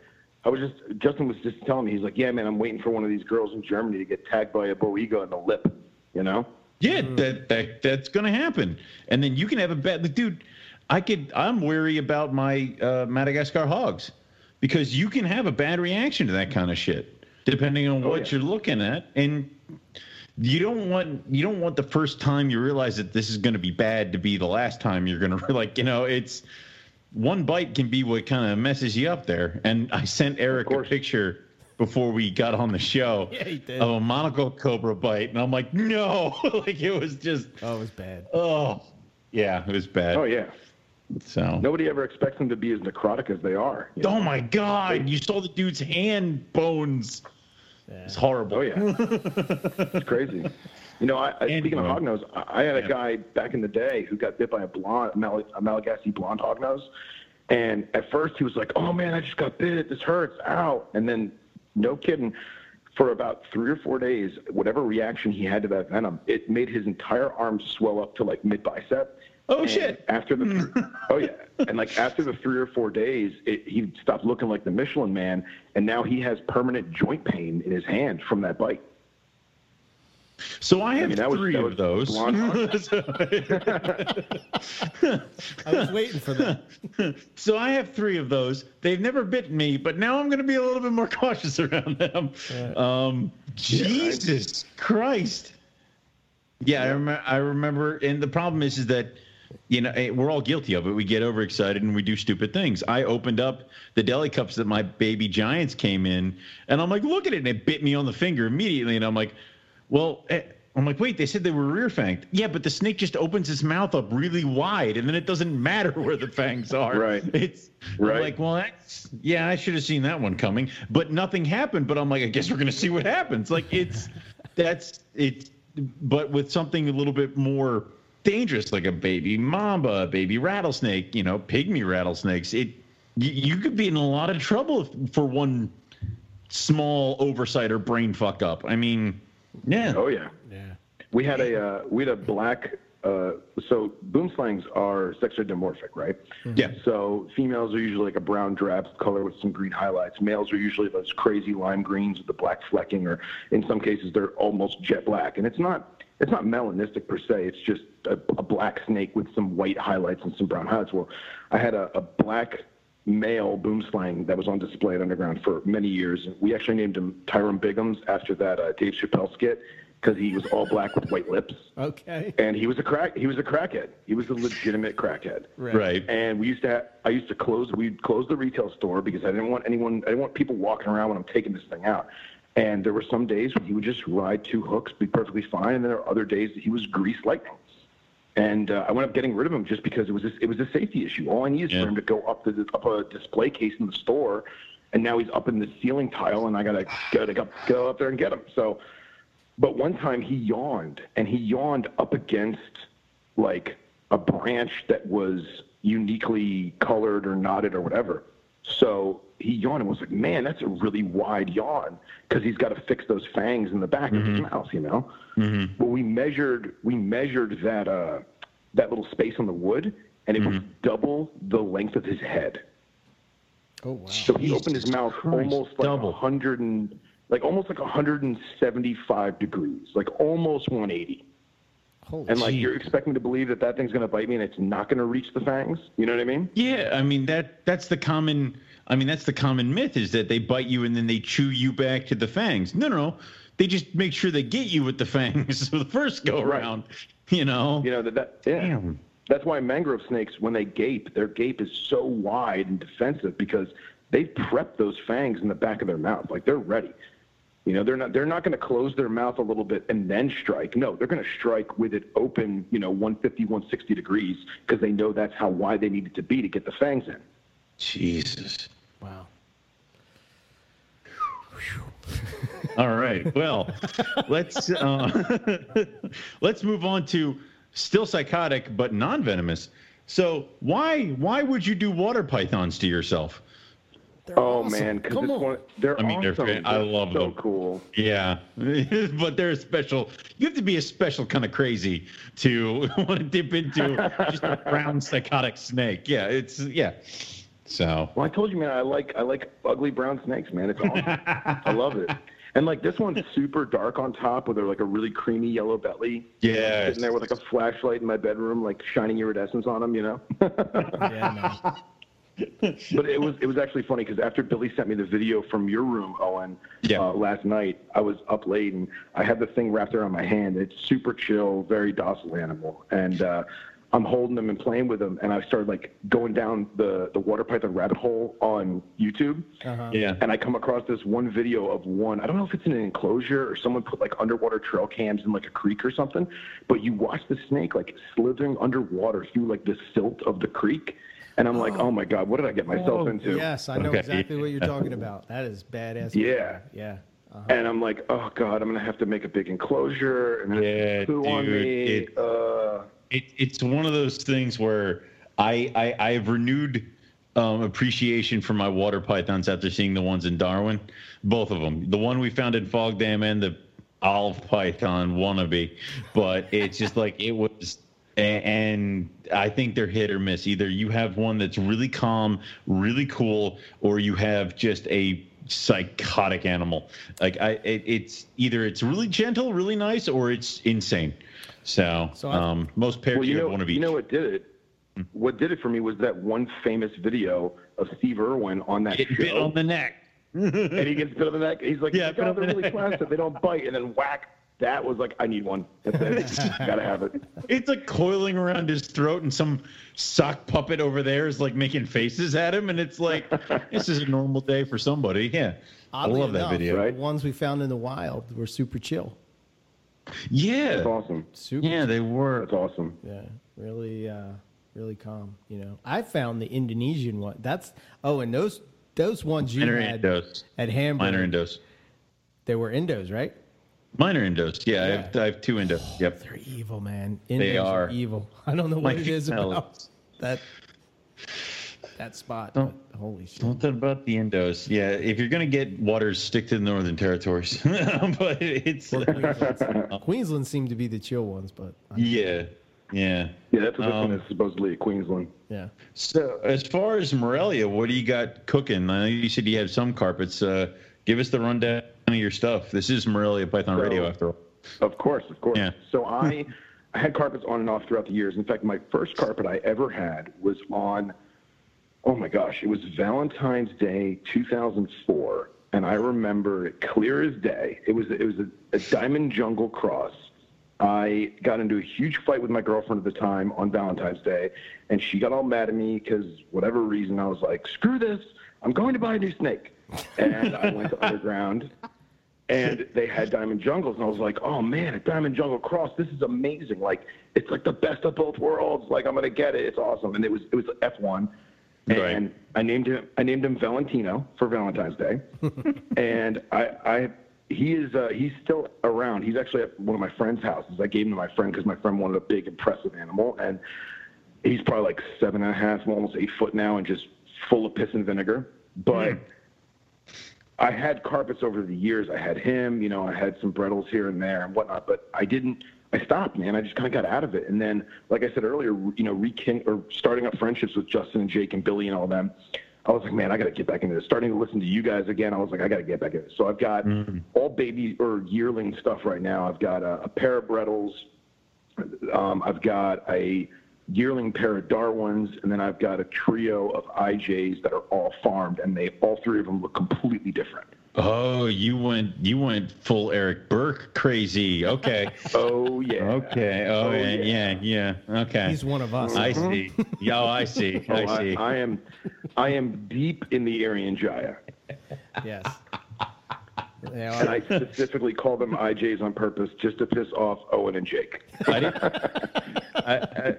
I was just Justin was just telling me he's like, "Yeah, man, I'm waiting for one of these girls in Germany to get tagged by a boiga in the lip." You know? Yeah, that, that that's gonna happen, and then you can have a bad like, dude. I could. I'm wary about my uh, Madagascar hogs because you can have a bad reaction to that kind of shit, depending on Oh, what yeah. you're looking at, and you don't want you don't want the first time you realize that this is going to be bad to be the last time you're going to like you know it's one bite can be what kind of messes you up there. And I sent Eric a picture before we got on the show Yeah, of a monocle cobra bite, and I'm like, no, like it was just, Oh, it was bad. oh, yeah, it was bad. Oh yeah. So, Nobody ever expects them to be as necrotic as they are. you oh know? oh my god, you saw the dude's hand bones. It's horrible. Oh yeah, it's crazy. You know, I, I, speaking of hognose, I, I had Yeah. a guy back in the day who got bit by a blonde, a, Mal- a Malagasy blonde hognose, and at first he was like, "Oh man, I just got bit. This hurts. Ow!" And then, no kidding, for about three or four days, whatever reaction he had to that venom, it made his entire arm swell up to like mid bicep. Oh, And shit. After the oh yeah, and like after the three or four days, it, he stopped looking like the Michelin Man, and now he has permanent joint pain in his hand from that bite. So I have mean, that was- three that of those. I was waiting for that. so I have three of those. They've never bitten me, but now I'm going to be a little bit more cautious around them. Um, Jesus Christ. Yeah, I, rem- I remember. And the problem is, is that, you know, eh, we're all guilty of it. We get overexcited and we do stupid things. I opened up the deli cups that my baby giants came in, and I'm like, look at it. And it bit me on the finger immediately. And I'm like, well, eh, I'm like, wait, they said they were rear fanged. Yeah, but the snake just opens its mouth up really wide, and then it doesn't matter where the fangs are. Right. It's Right. I'm like, well, that's yeah, I should have seen that one coming, but nothing happened. But I'm like, I guess we're gonna see what happens. Like it's that's it's, but with something a little bit more dangerous, like a baby mamba, a baby rattlesnake, you know, pygmy rattlesnakes. It you, you could be in a lot of trouble if, for one small oversight or brain fuck up. I mean, yeah. Oh yeah. Yeah. We had a uh, we had a black. Uh, so boomslangs are sexually dimorphic, right? Yeah. So females are usually like a brown drab color with some green highlights. Males are usually those crazy lime greens with the black flecking, or in some cases they're almost jet black. And it's not it's not melanistic per se. It's just a, a black snake with some white highlights and some brown highlights. Well, I had a, a black male boomslang that was on display at Underground for many years. We actually named him Tyrone Biggums after that uh, Dave Chappelle skit because he was all black with white lips. Okay. And he was a crack. He was a crackhead. He was a legitimate crackhead. Right. And we used to. Have, I used to close. We'd close the retail store because I didn't want anyone. I didn't want people walking around when I'm taking this thing out. And there were some days when he would just ride two hooks, be perfectly fine, and then there were other days that he was grease lightning. And uh, I went up getting rid of him just because it was a, it was a safety issue. All I need is Yeah. for him to go up the up a display case in the store, and now he's up in the ceiling tile, and I gotta gotta go, go up there and get him. So, but one time he yawned, and he yawned up against like a branch that was uniquely colored or knotted or whatever. So he yawned and was like, "Man, that's a really wide yawn," because he's got to fix those fangs in the back of his mouth, you know. Mm-hmm. But we measured we measured that uh, that little space on the wood, and it was double the length of his head. Oh wow. So he opened his mouth Christ, almost like double. hundred and like almost like 175 degrees, like almost 180. Holy And like Gee. you're expecting to believe that that thing's going to bite me and it's not going to reach the fangs. You know what I mean? Yeah, I mean that that's the common I mean that's the common myth is that they bite you and then they chew you back to the fangs. No, no, no. They just make sure they get you with the fangs for the first go Right. around. You know. You know that that yeah. Damn. That's why mangrove snakes, when they gape, their gape is so wide and defensive because they prep those fangs in the back of their mouth, like they're ready. You know, they're not they're not going to close their mouth a little bit and then strike. No, they're going to strike with it open, you know, 150, 160 degrees because they know that's how wide they need it to be to get the fangs in. Jesus. Wow. All right. Well, let's uh, let's move on to still psychotic but non-venomous. So why why would you do water pythons to yourself? They're Oh awesome. man, because Come it's on. one, they're I mean, they're awesome. fan- I They're love so them. cool. Yeah, but they're special. You have to be a special kind of crazy to want to dip into just a brown psychotic snake. Yeah, it's yeah. So Well, I told you, man, I like I like ugly brown snakes, man. It's awesome. I love it. And like this one's super dark on top with a, like a really creamy yellow belly. yeah, Sitting there with like a flashlight in my bedroom, like shining iridescence on them, you know. Yeah, man. But it was it was actually funny because after Billy sent me the video from your room, Owen, Yeah. uh, last night, I was up late and I had the thing wrapped around my hand. It's super chill, very docile animal, and uh, I'm holding them and playing with them, and I started like going down the the water python rabbit hole on YouTube. Uh-huh. yeah. And I come across this one video of one. I don't know if it's in an enclosure or someone put like underwater trail cams in like a creek or something. But you watch the snake like slithering underwater through like the silt of the creek, and I'm like, oh my god, what did I get myself Oh, into? Yes, I know Okay. exactly what you're talking about. That is badass. Yeah. Yeah. Uh-huh. And I'm like, oh god, I'm gonna have to make a big enclosure and Yeah, poo on dude, me. it- uh, it, it's one of those things where I, I I've renewed um, appreciation for my water pythons after seeing the ones in Darwin, both of them. The one we found in Fogg Dam and the olive python wannabe, but it's just like it was. A- And I think they're hit or miss. Either you have one that's really calm, really cool, or you have just a psychotic animal. Like I, it, it's either it's really gentle, really nice, or it's insane. So, So I- um, most pairs well, you you, know, have one of each. you know what did it? What did it for me was that one famous video of Steve Irwin on that Get show. bit on the neck. and he gets bit on the neck. He's like, Yeah, yeah, bit they're the really neck." placid. They don't bite. And then whack. That was like, I need one. That's it. Gotta have it. It's like coiling around his throat, and some sock puppet over there is like making faces at him, and it's like this is a normal day for somebody. Yeah, Oddly I love enough, that video. Right. The ones we found in the wild were super chill. Yeah. That's awesome. Super. Yeah, they were. That's awesome. Yeah, really, uh, really calm. You know, I found the Indonesian one. That's oh, and those those ones you Minor had Indos. at Hamburg, Minor Indos. they were Indos, right? Minor Indos. Yeah, I, have, I have two Indos. Yep. They're evil, man. Indos are. evil. I don't know My what it is female- about that that spot. Don't- but holy shit! Something about the Indos. Yeah, if you're gonna get waters, stick to the Northern Territories. but it's Or Queensland. Queensland seemed to be the chill ones, but I- yeah, yeah. Yeah, that's what this Um, one is supposedly at Queensland. yeah. So as far as Morelia, what do you got cooking? I know you said you have some carpets. Uh, give us the rundown of your stuff. This is Morelia Python So- Radio, after all. Of course, of course. Yeah. So I, I had carpets on and off throughout the years. In fact, my first carpet I ever had was on, oh my gosh, it was Valentine's Day 2004, and I remember it clear as day. It was it was a, a Diamond Jungle Cross. I got into a huge fight with my girlfriend at the time on Valentine's Day, and she got all mad at me because whatever reason I was like, "Screw this! I'm going to buy a new snake," and I went to Underground and they had diamond jungles and i was like oh man a diamond jungle cross this is amazing. Like it's like the best of both worlds. Like i'm gonna get it. It's awesome. And it was it was f1 and Right. i named him i named him valentino for valentine's day. And i i he is uh, he's still around. He's actually at one of my friend's houses. I gave him to my friend because my friend wanted a big impressive animal. And he's probably like seven and a half almost eight foot now and just full of piss and vinegar. But I had carpets over the years. I had him, you know, I had some Brettles here and there and whatnot, but I didn't. I stopped, man. I just kind of got out of it. And then, like I said earlier, you know, rekin or starting up friendships with Justin and Jake and Billy and all them. I was like, man, I got to get back into this. Starting to listen to you guys again, I was like, I got to get back in it. So I've got all baby or yearling stuff right now. I've got a, a pair of Brettles. Um, I've got a yearling pair of Darwins, and then I've got a trio of IJs that are all farmed, and they all three of them look completely different. Oh, you went you went full Eric Burke crazy. Okay. Oh yeah. Okay. Oh, Oh, yeah, yeah. yeah, yeah. Okay. He's one of us. I see. Mm-hmm. Yeah, oh, I see. Oh, I I, see. I am, I am deep in the Irian Jaya, yes. And. I specifically call them IJs on purpose just to piss off Owen and Jake. I didn't- I- I-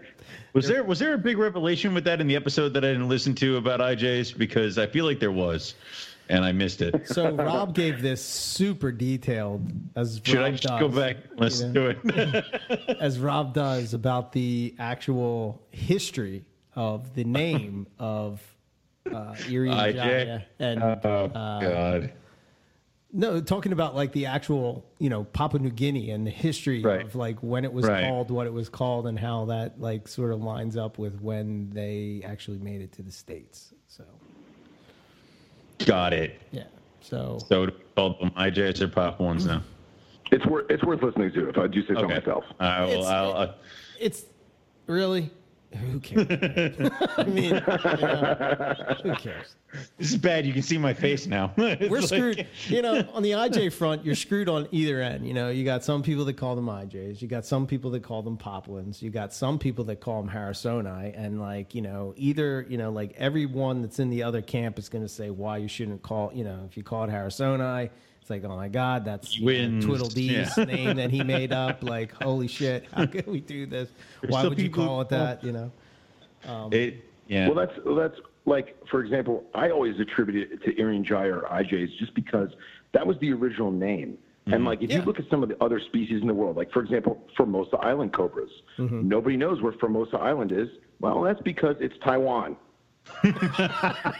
was there was there a big revelation with that in the episode that I didn't listen to about IJs? Because I feel like there was, and I missed it. So Rob gave this super detailed as Should Rob I just does, go back and listen to it? as Rob does about the actual history of the name of uh, Erie and IJ? Jaya. and oh God. No, talking about like the actual you know Papua New Guinea and the history Right. of like when it was Right. called, what it was called, and how that like sort of lines up with when they actually made it to the states. So Got it. yeah, so So called them IJs or pop ones now. It's worth, it's worth listening to if I do say so Okay. myself. I will. It's- I'll, uh, it's really who cares? I mean, you know, who cares? this is bad. You can see my face now. We're like- screwed. You know, on the IJ front, you're screwed on either end. You know, you got some people that call them IJs. You got some people that call them Poplins. You got some people that call them Harrisoni. And like, you know, either, you know, like everyone that's in the other camp is going to say why you shouldn't call, you know, if you call it Harrisoni, it's like, oh my God, that's He you know, wins. Yeah. name that he made up. Like, holy shit, how can we do this? Why would you call it that? You know? Um, it, yeah. Well, that's that's like, for example, I always attribute it to Irian Jaya or IJs just because that was the original name. And mm-hmm. like, if Yeah. you look at some of the other species in the world, like for example, Formosa Island cobras, mm-hmm. nobody knows where Formosa Island is. Well, that's because it's Taiwan. Gotcha.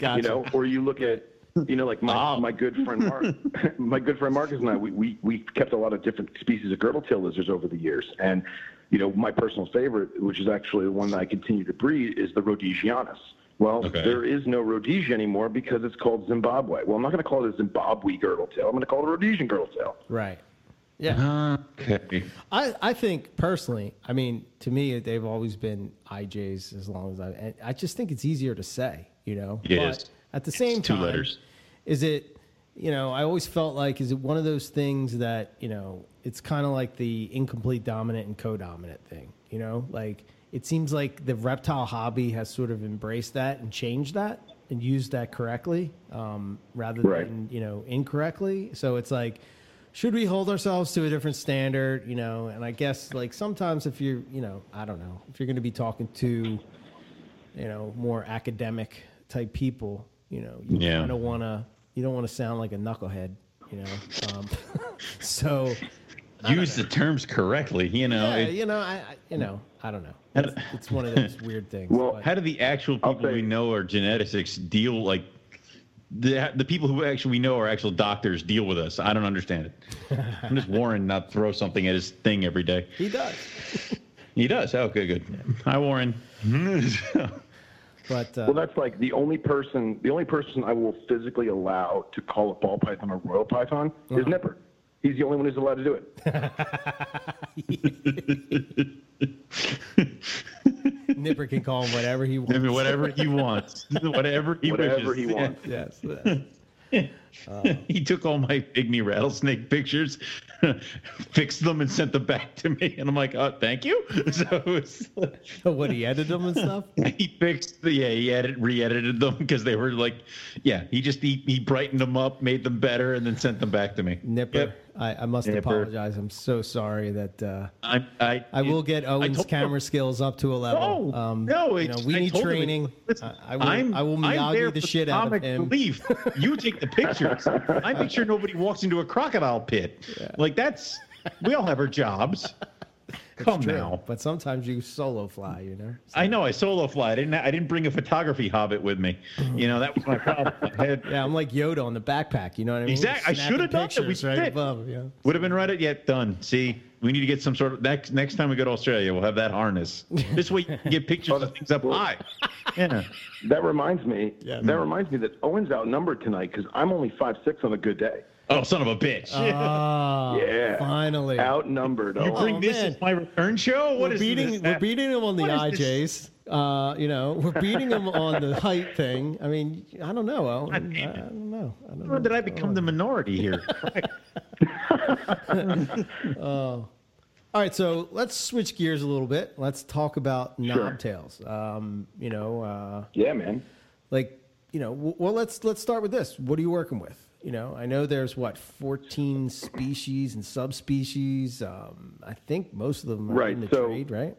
you know, or you look at, you know, like my, Wow. my good friend Mark, my good friend Marcus and I, we, we, we kept a lot of different species of girdle tail lizards over the years. And, you know, my personal favorite, which is actually the one that I continue to breed, is the Rhodesianus. Well, Okay. there is no Rhodesia anymore because it's called Zimbabwe. Well, I'm not going to call it a Zimbabwe girdle tail. I'm going to call it a Rhodesian girdle tail. Right. Yeah. okay. I, I think personally, I mean, to me, they've always been IJs as long as I. and I just think it's easier to say, you know. It but is. At the same two time, letters. Is it? You know, I always felt like is it one of those things that you know it's kind of like the incomplete dominant and co-dominant thing. You know, like it seems like the reptile hobby has sort of embraced that and changed that and used that correctly um, rather Right. than you know incorrectly. So it's like should we hold ourselves to a different standard? You know, and I guess like sometimes if you're, you know, I don't know, if you're going to be talking to, you know, more academic type people, you know, you Yeah. kind of want to, you don't want to sound like a knucklehead, you know. Um, so Use the terms correctly. You know, yeah, It- you know, I, I you know, I don't know. It's, do- it's one of those weird things. Well, but- how do the actual I'll people we know are geneticists deal like the the people who actually we know are actual doctors deal with us? I don't understand it. I'm just Warren not throw something at his thing every day. he does. He does. Oh, good, good. Hi, Warren. But uh, Well, that's like the only person, the only person I will physically allow to call a ball python a royal python is Nipper. He's the only one who's allowed to do it. Nipper can call him whatever he wants. I mean, whatever he wants, whatever he Whatever wishes. he wants. Yes. he took all my pygmy rattlesnake pictures, fixed them, and sent them back to me. And I'm like, oh, thank you. So it was, what he edited them and stuff. he fixed the yeah, he edit, re-edited them because they were like, yeah, he just he, he brightened them up, made them better, and then sent them back to me. Nipper, Yep. I, I must Nipper. apologize. I'm so sorry that uh, I I, I will get Owen's told him- camera skills up to a level. No, um, no, you know, we I need told him, training. listen, I, I will, I'm, I will I'm Miyagi there the shit out of comic him. Relief. You take the pictures. I make sure nobody walks into a crocodile pit. Like that's we all have our jobs. Come True, now. But sometimes you solo fly, you know. I know I solo fly. I didn't. I didn't bring a photography hobbit with me. You know that was my problem. Had, Yeah, I'm like Yoda on the backpack. You know what I mean? Exact- I should've done that. We right above. Yeah. Would have been right at yet done. See, we need to get some sort of next next time we go to Australia, we'll have that harness. This way you can get pictures of things up high. Yeah. That reminds me. Yeah. That reminds me that Owen's outnumbered tonight because I'm only five six on a good day. Oh, son of a bitch. Ah, Yeah. Finally. Outnumbered. you bring Oh, this man. as my return show? What we're is beating this? we're beating him on the What is this? IJs. Uh, you know, we're beating him on the height thing. I mean, I don't know. Owen. I, God damn it. I don't know. I don't When know. did I become the minority here? All right, so let's switch gears a little bit. Let's talk about Sure. knobtails. Um, you know, uh, Yeah, man. like you know, w- well, let's let's start with this. What are you working with? You know, I know there's what 14 species and subspecies. Um, I think most of them are Right, in the so- trade, right?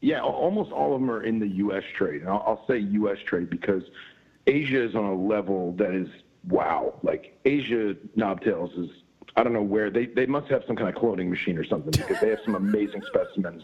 Yeah, almost all of them are in the U.S. trade. And I'll, I'll say U.S. trade because Asia is on a level that is wow. Like Asia knobtails is, I don't know where they, they must have some kind of cloning machine or something because they have some amazing specimens.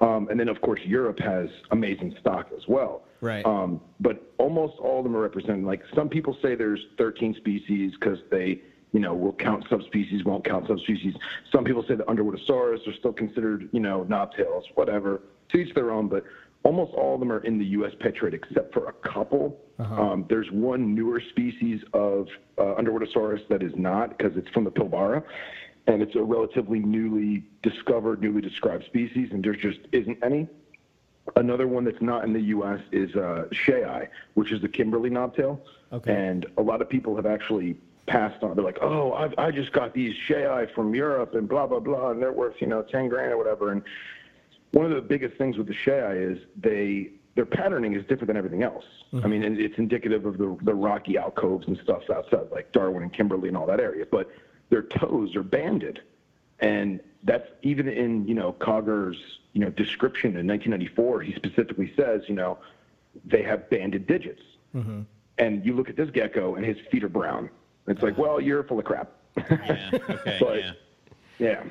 Um, and then of course Europe has amazing stock as well. Right. Um, but almost all of them are represented. Like some people say there's 13 species because they, you know, will count subspecies, won't count subspecies. Some people say the Underwoodisaurus are still considered, you know, knobtails, whatever. To each their own, but almost all of them are in the U.S. pet trade except for a couple. Um, there's one newer species of uh, Underwoodisaurus that is not because it's from the Pilbara, and it's a relatively newly discovered, newly described species, and there just isn't any. Another one that's not in the U.S. is uh, Sheai, which is the Kimberley knobtail. Okay. And a lot of people have actually passed on. They're like, oh, I've, I just got these Sheai from Europe and blah, blah, blah, and they're worth, you know, 10 grand or whatever. And one of the biggest things with the Sheai is they their patterning is different than everything else. Mm-hmm. I mean, and it's indicative of the, the rocky alcoves and stuff outside, like Darwin and Kimberley and all that area. But their toes are banded, and that's even in you know Cogger's you know description in 1994. He specifically says you know they have banded digits, mm-hmm. and you look at this gecko and his feet are brown. It's like, uh-huh. well, you're full of crap. yeah. Okay. But- yeah. Yeah.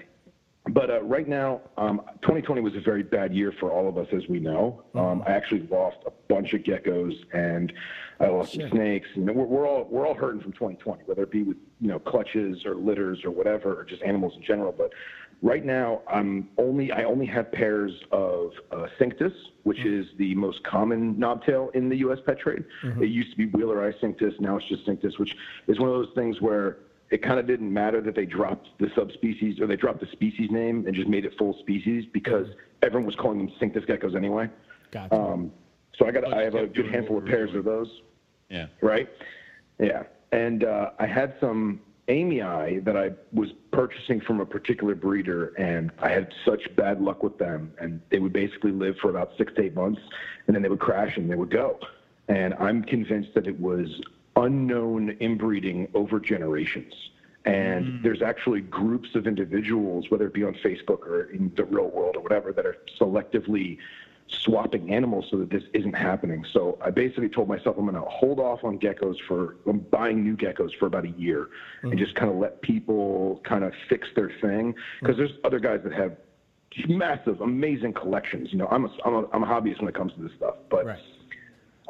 But uh, right now, um, 2020 was a very bad year for all of us, as we know. Um, I actually lost a bunch of geckos, and I lost some snakes. You know, we're, we're all we're all hurting from 2020, whether it be with you know clutches or litters or whatever, or just animals in general. But right now, I'm only I only have pairs of uh, Cinctus, which is the most common knobtail in the U.S. pet trade. It used to be Wheeleri Cinctus, now it's just Cinctus, which is one of those things where it kind of didn't matter that they dropped the subspecies or they dropped the species name and just made it full species because everyone was calling them Cinctus geckos anyway. Gotcha. Um, so I got I have a good handful of pairs doing. of those Yeah. right? Yeah. And uh, I had some amyae that I was purchasing from a particular breeder, and I had such bad luck with them. And they would basically live for about six to eight months, and then they would crash and they would go. And I'm convinced that it was unknown inbreeding over generations. And mm. there's actually groups of individuals, whether it be on Facebook or in the real world or whatever, that are selectively swapping animals so that this isn't happening. So I basically told myself I'm going to hold off on geckos for I'm buying new geckos for about a year mm-hmm. and just kind of let people kind of fix their thing because mm-hmm. there's other guys that have massive, amazing collections. You know, I'm a, I'm a, I'm a hobbyist when it comes to this stuff, but right.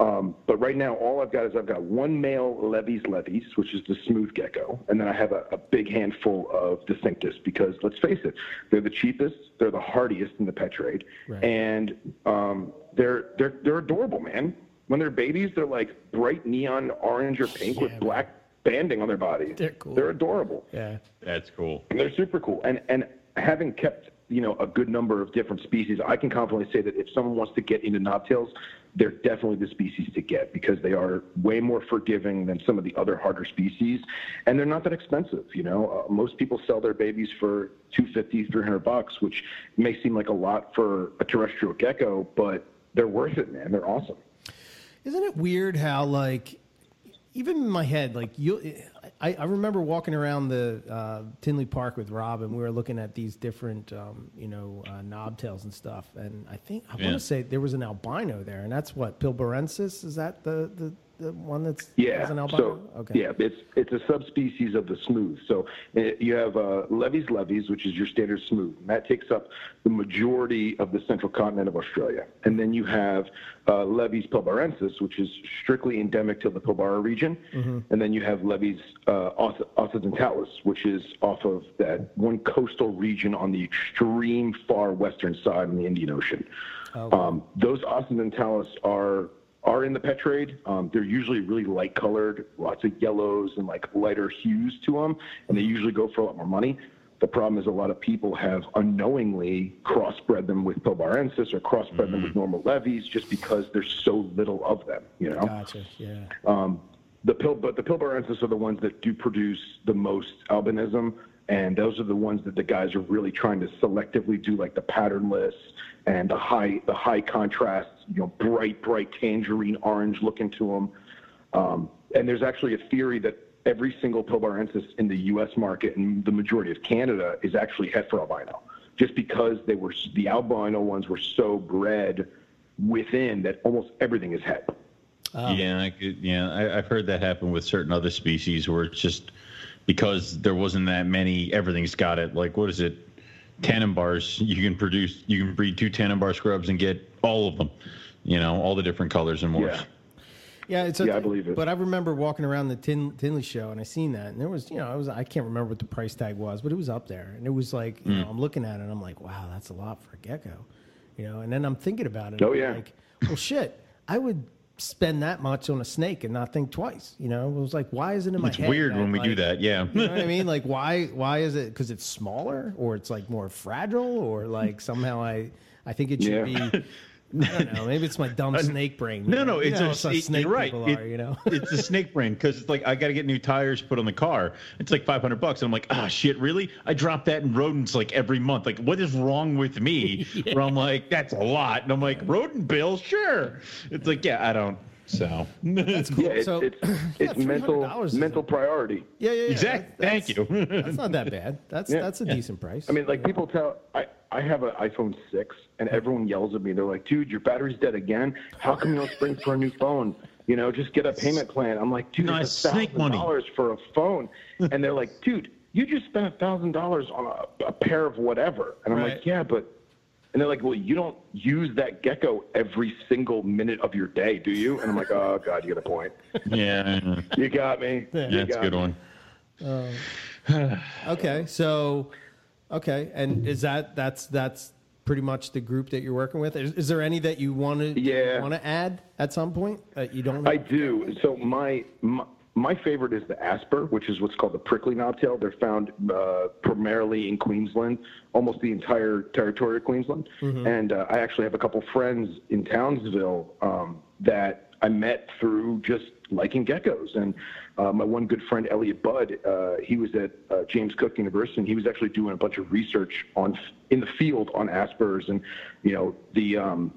Um, but right now, all I've got is I've got one male levis levis, which is the smooth gecko, and then I have a, a big handful of Distinctus because let's face it, they're the cheapest, they're the hardiest in the pet trade, right. and um, they're they're they're adorable, man. When they're babies, they're like bright neon orange or pink yeah, with black banding on their body. They're cool. They're adorable. Yeah, that's cool. And they're super cool, and and having kept you know a good number of different species, I can confidently say that if someone wants to get into knobtails, they're definitely the species to get because they are way more forgiving than some of the other harder species, and they're not that expensive. You know, uh, most people sell their babies for 250, 300 bucks, which may seem like a lot for a terrestrial gecko, but they're worth it, man. They're awesome. Isn't it weird how like even in my head, like you, I, I remember walking around the uh, Tinley Park with Rob, and we were looking at these different, um, you know, uh, knobtails and stuff. And I think I yeah. want to say there was an albino there, and that's what Pilbarensis. Is that the the the one that's yeah. an albino? So, okay. Yeah, it's it's a subspecies of the smooth. So it, uh, you have uh, levis levis, which is your standard smooth, and that takes up the majority of the central continent of Australia. And then you have uh, levis pilbarensis, which is strictly endemic to the Pilbara region. Mm-hmm. And then you have levis uh, occidentalis, which is off of that one coastal region on the extreme far western side in the Indian Ocean. Okay. Um, those occidentalis are are in the pet trade. Um, they're usually really light colored, lots of yellows and like lighter hues to them, and they usually go for a lot more money. The problem is a lot of people have unknowingly crossbred them with Pilbarensis or crossbred mm-hmm. them with mm-hmm. normal levis just because there's so little of them, you know? Gotcha, yeah. Um, the pill, but the Pilbarensis are the ones that do produce the most albinism, and those are the ones that the guys are really trying to selectively do, like the patternless and the high, the high contrast, you know, bright, bright tangerine orange look into them. Um, and there's actually a theory that every single Pilbarensis in the U.S. market and the majority of Canada is actually het for albino, just because they were the albino ones were so bred within that almost everything is het. Oh. Yeah, I could, yeah, I, have heard that happen with certain other species where it's just because there wasn't that many. Everything's got it. Like what is it? Tanimbars. You can produce. You can breed two Tanimbar scrubs and get all of them. You know, all the different colors and morphs. Yeah. Yeah, it's a, yeah, I believe it. But I remember walking around the Tin, Tinley show and I seen that, and there was, you know, I was, I can't remember what the price tag was, but it was up there, and it was like, you mm. know, I'm looking at it, and I'm like, wow, that's a lot for a gecko, you know, and then I'm thinking about it. Oh yeah. Like, well, shit, I would spend that much on a snake and not think twice. You know, it was like, why is it in my it's head? It's weird when we like, do that. Yeah. you know what I mean? Like, why? Why is it? Because it's smaller, or it's like more fragile, or like somehow I, I think it should yeah. be I don't know. Maybe it's my dumb snake brain. No, no, it's a, it, snake right. It, are, you know, it's a snake brain because it's like I got to get new tires put on the car. It's like five hundred bucks, and I'm like, ah, oh, shit, really? I drop that in rodents like every month. Like, what is wrong with me? yeah. Where I'm like, that's a lot, and I'm like, rodent bill, sure. It's like, yeah, I don't. So that's cool. Yeah, so it's, it's yeah, mental mental priority. Yeah, yeah, yeah. Exactly. Thank you. that's not that bad. That's yeah. that's a decent price. I mean, like people tell I I have an iPhone six, and everyone yells at me. They're like, "Dude, your battery's dead again. How come you don't spring for a new phone? You know, just get a payment plan." I'm like, "Dude, it's a thousand dollars for a phone," and they're like, "Dude, you just spent a thousand dollars on a, a pair of whatever," and I'm right. like, "Yeah, but." And they're like, well, you don't use that gecko every single minute of your day, do you? And I'm like, oh, God, you got a point. Yeah. you got me. Yeah, you that's a good me. one. Uh, okay, so okay, and is that that's that's pretty much the group that you're working with? Is, is there any that you want to yeah. want to add at some point that you don't? I do. So my, my my favorite is the Asper, which is what's called the prickly knobtail. They're found uh, primarily in Queensland, almost the entire territory of Queensland. Mm-hmm. And uh, I actually have a couple friends in Townsville um, that I met through just liking geckos. And uh, my one good friend Elliot Budd, uh, he was at uh, James Cook University, and he was actually doing a bunch of research on in the field on Aspers and you know the um,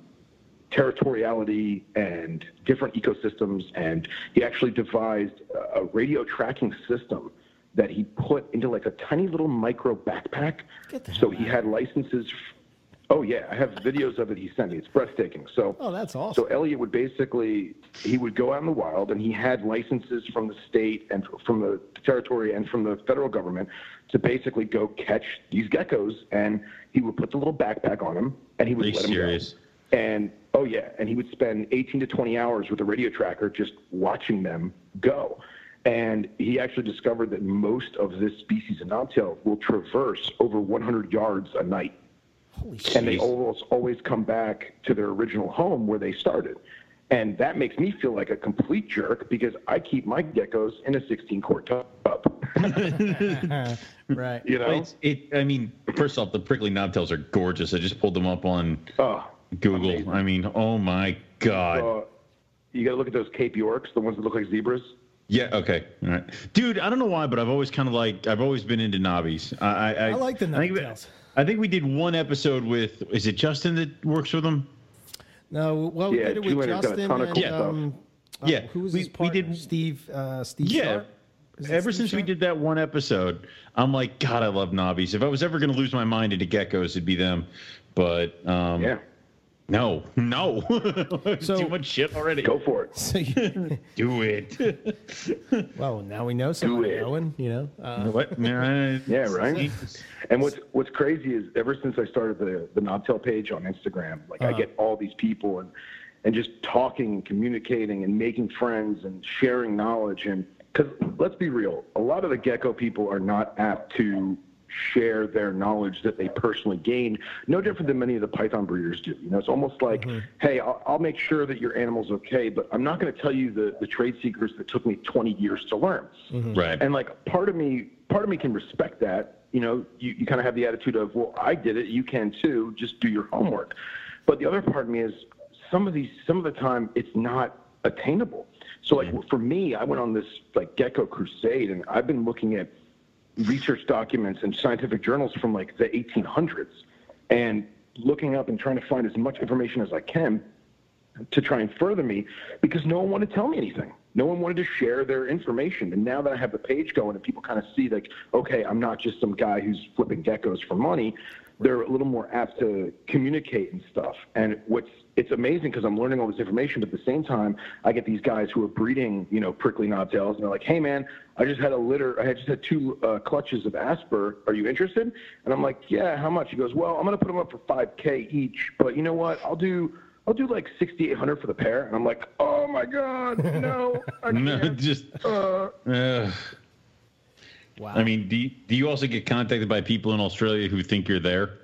territoriality and different ecosystems. And he actually devised a radio tracking system that he put into like a tiny little micro backpack. So he had licenses. Oh yeah, I have videos of it. He sent me. It's breathtaking. So Oh, that's awesome. so Elliot would basically he would go out in the wild and he had licenses from the state and from the territory and from the federal government to basically go catch these geckos and he would put the little backpack on them and he would Are you let serious? them go. And oh yeah, and he would spend 18 to 20 hours with a radio tracker just watching them go. And he actually discovered that most of this species of knobtail will traverse over 100 yards a night Holy shit. and they Jeez. almost always come back to their original home where they started. And that makes me feel like a complete jerk because I keep my geckos in a 16 quart tub. right. You know? It's, it. I mean, first off, the prickly knobtails are gorgeous. I just pulled them up on Oh, Google. Amazing. I mean, oh my god. uh, you got to look at those Cape Yorks, the ones that look like zebras. Yeah. Okay. All right, dude. I don't know why, but I've always kind of like I've always been into knobbies. I I, I like the I think, we. I think we did one episode with. Is it Justin that works with them? No, well, we did it with Julian has got a Justin and cool stuff. um, uh, Yeah, who was we- his we partner? did- Steve. Uh, Steve. Yeah. Sharp? Ever Steve since we did that one episode, I'm like, God, I love knobbies. If I was ever going to lose my mind into geckos, it'd be them. But um, Yeah, no, no, So- too much shit already. go for it. So you, do it. well, now we know somebody, it. Owen. You know. Uh, what? Yeah, Yeah, right. And what's what's crazy is ever since I started the the Knobtail page on Instagram, like I Uh-huh. get all these people and and just talking and communicating and making friends and sharing knowledge and because let's be real, a lot of the gecko people are not apt to share their knowledge that they personally gained. No different than many of the python breeders do. You know, it's almost like, mm-hmm. hey, I'll, I'll make sure that your animal's okay, but I'm not going to tell you the the trade secrets that took me 20 years to learn. Mm-hmm. Right. And like part of me, part of me can respect that. You know, you, you kind of have the attitude of, well, I did it, you can too. Just do your homework. But the other part of me is some of these, some of the time, it's not attainable. So like mm-hmm. for me, I went on this like gecko crusade, and I've been looking at research documents and scientific journals from like the 1800s, and looking up and trying to find as much information as I can to try and further me because no one wanted to tell me anything. No one wanted to share their information. And now that I have the page going and people kind of see like, okay, I'm not just some guy who's flipping geckos for money. They're a little more apt to communicate and stuff. And what's it's amazing because I'm learning all this information, but at the same time, I get these guys who are breeding, you know, prickly knobtails, and they're like, "Hey, man, I just had a litter. I just had two uh, clutches of Asper. Are you interested?" And I'm like, "Yeah, how much?" He goes, "Well, I'm gonna put them up for 5K each, but you know what? I'll do I'll do like 6,800 for the pair. And I'm like, oh my God, no, I no, can't. just. Uh, Uh, wow. I mean, do you, do you also get contacted by people in Australia who think you're there?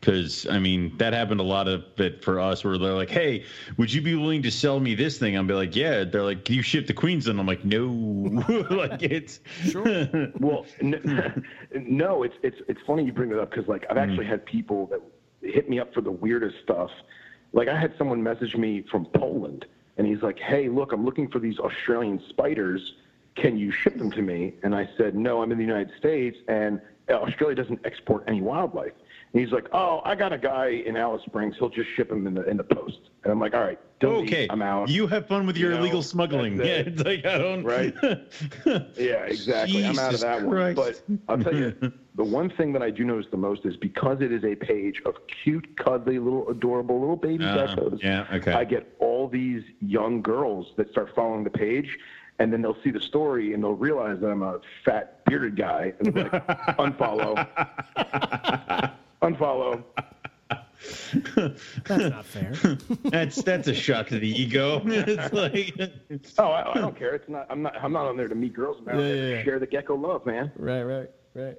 Because I mean, that happened a lot of it for us, where they're like, "Hey, would you be willing to sell me this thing?" I'm be like, "Yeah." They're like, "Can you ship to Queensland?" I'm like, "No." like it's Sure. well, n- no, it's it's it's funny you bring that up because like I've actually mm. had people that hit me up for the weirdest stuff. Like I had someone message me from Poland, and he's like, "Hey, look, I'm looking for these Australian spiders. Can you ship them to me?" And I said, "No, I'm in the United States, and Australia doesn't export any wildlife." And he's like, "Oh, I got a guy in Alice Springs. He'll just ship them in the in the post." And I'm like, "All right, okay. I'm out." You have fun with your You know, illegal smuggling. Yeah, it's like I don't. Right. Yeah, exactly. I'm out of that Christ. one. But I'll tell you, the one thing that I do notice the most is because it is a page of cute, cuddly, little, adorable little baby Uh, geckos. yeah, okay. I get all these young girls that start following the page, and then they'll see the story and they'll realize that I'm a fat, bearded guy, and like, unfollow, unfollow. That's not fair. That's that's a shock to the ego. it's like Oh, I, I don't care. It's not. I'm not. I'm not on there to meet girls. I'm out Yeah, yeah, yeah. share the gecko love, man. right, right, right.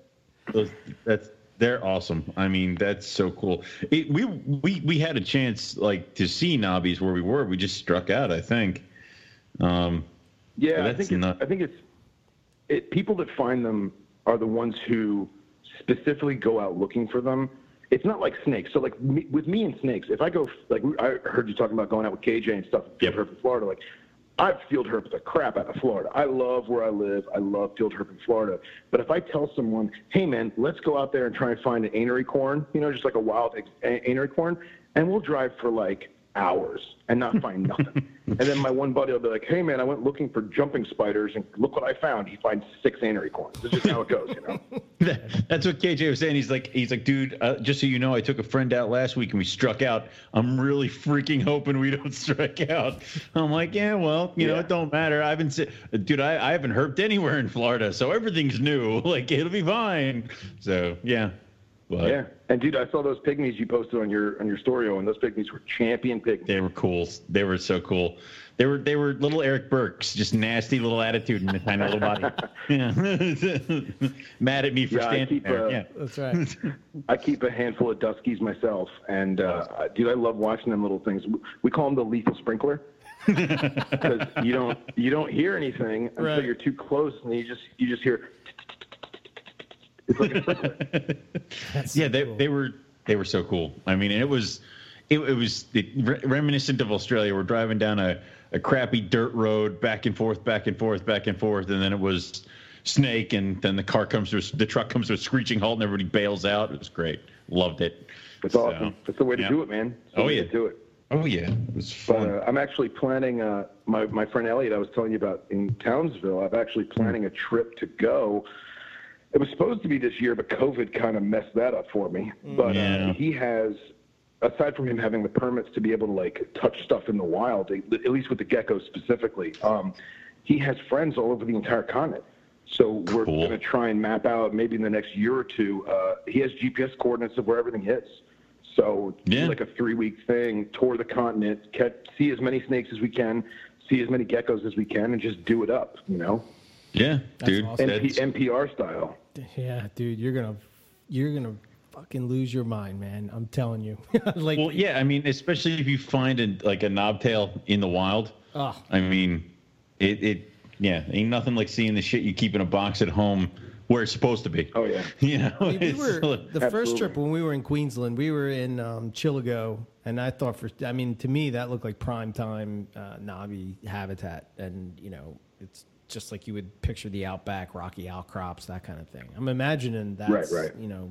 those, that's they're awesome. I mean, that's so cool. It, we we we had a chance like to see Nobbies where we were. We just struck out. I think. Um, Yeah, I that's think it's, not- I think it's it, people that find them are the ones who specifically go out looking for them. It's not like snakes. So like me, with me and snakes, if I go like I heard you talking about going out with KJ and stuff, field herp in Florida. Like I've field herped the crap out of Florida. I love where I live. I love field herp in Florida. But if I tell someone, hey man, let's go out there and try and find an anery corn, you know, just like a wild anery corn, and we'll drive for like hours and not find nothing. and then my one buddy will be like, "Hey man, I went looking for jumping spiders and look what I found." He finds six anery corns. This is how it goes, you know. That's what KJ was saying. He's like, he's like, dude, uh, just so you know, I took a friend out last week and we struck out. I'm really freaking hoping we don't strike out. I'm like, yeah, well, you know, it don't matter. I haven't, dude, I, I haven't herped anywhere in Florida, so everything's new. Like, it'll be fine. So yeah, but Yeah, and dude, I saw those pygmies you posted on your on your story, and those pygmies were champion pygmies. they were cool. They were so cool. They were they were little Eric Burks, just nasty little attitude and a tiny little body. Yeah. Mad at me for Yeah, I standing keep, there. uh, yeah. That's right. I keep a handful of Duskies myself, and uh, dude, I love watching them little things. We call them the lethal sprinkler because you don't you don't hear anything until Right. you're too close, and you just you just hear. It's like a sprinkler. That's yeah they, cool. they were they were so cool i mean and it was it, it was it, re- reminiscent of australia we're driving down a, a crappy dirt road back and forth back and forth back and forth and then it was snake and then the car comes to the truck comes to a screeching halt and everybody bails out it was great loved it It's So, awesome. That's the way to yeah. do it, man. Oh, yeah. do it. oh yeah it was But fun uh, I'm actually planning. Uh, my my friend Elliot, I was telling you about in Townsville. I'm actually planning a trip to go. It was supposed to be this year, but COVID kind of messed that up for me. But Yeah. uh, he has, aside from him having the permits to be able to like touch stuff in the wild, at least with the geckos specifically, um, he has friends all over the entire continent. So we're Cool. going to try and map out maybe in the next year or two. Uh, he has GPS coordinates of where everything is. So do Yeah. like a three week thing, tour the continent, catch, see as many snakes as we can, see as many geckos as we can, and just do it up, you know, yeah dude awesome. MP, MPR style. Yeah, dude, you're gonna you're gonna fucking lose your mind, man. I'm telling you. like, well yeah i mean especially if you find a, like a knobtail in the wild oh, I mean, it, it, yeah, ain't nothing like seeing the shit you keep in a box at home where it's supposed to be. Oh yeah, You know, we, we were like- the first trip when we were in Queensland. We were in um, Chillagoe, and I thought for I mean to me that looked like prime time uh, knobby habitat, and you know it's just like you would picture the outback, rocky outcrops, that kind of thing. I'm imagining that's right. you know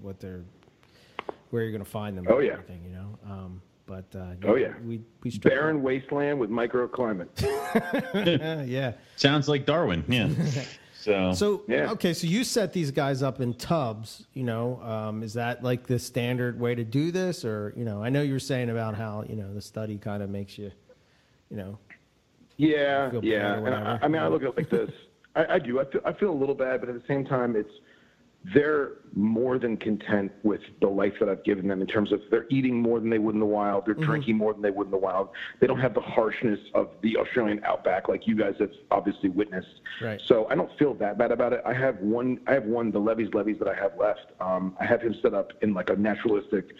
what they're where you're gonna find them. Oh, and yeah. everything, you know. Um, but uh, Oh, yeah. we we struck- barren wasteland with microclimate. Yeah, yeah. sounds like Darwin. Yeah. So, So Yeah. okay, so you set these guys up in tubs. You know, um, is that like the standard way to do this, or you know, I know you were saying about how you know the study kind of makes you, you know, Yeah, yeah. And. I, I mean, I look at it like this. I, I do. I feel, I feel a little bad, but at the same time, it's they're more than content with the life that I've given them in terms of they're eating more than they would in the wild, they're drinking more than they would in the wild. They don't have the harshness of the Australian outback like you guys have obviously witnessed. Right. So I don't feel that bad about it. I have one. I have one. The levis levis that I have left. Um, I have him set up in like a naturalistic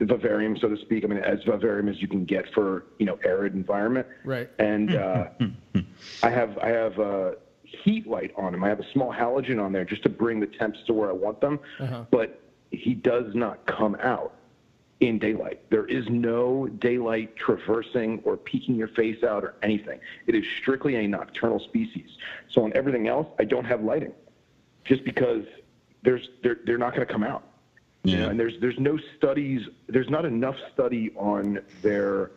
vivarium, so to speak. I mean, as vivarium as you can get for you know arid environment. Right. And uh, I have I have a heat light on him. I have a small halogen on there just to bring the temps to where I want them. Uh-huh. But he does not come out in daylight. There is no daylight traversing or peeking your face out or anything. It is strictly a nocturnal species. So on everything else, I don't have lighting, just because there's they're they're not going to come out. You know, Yeah. and there's there's no studies. There's not enough study on their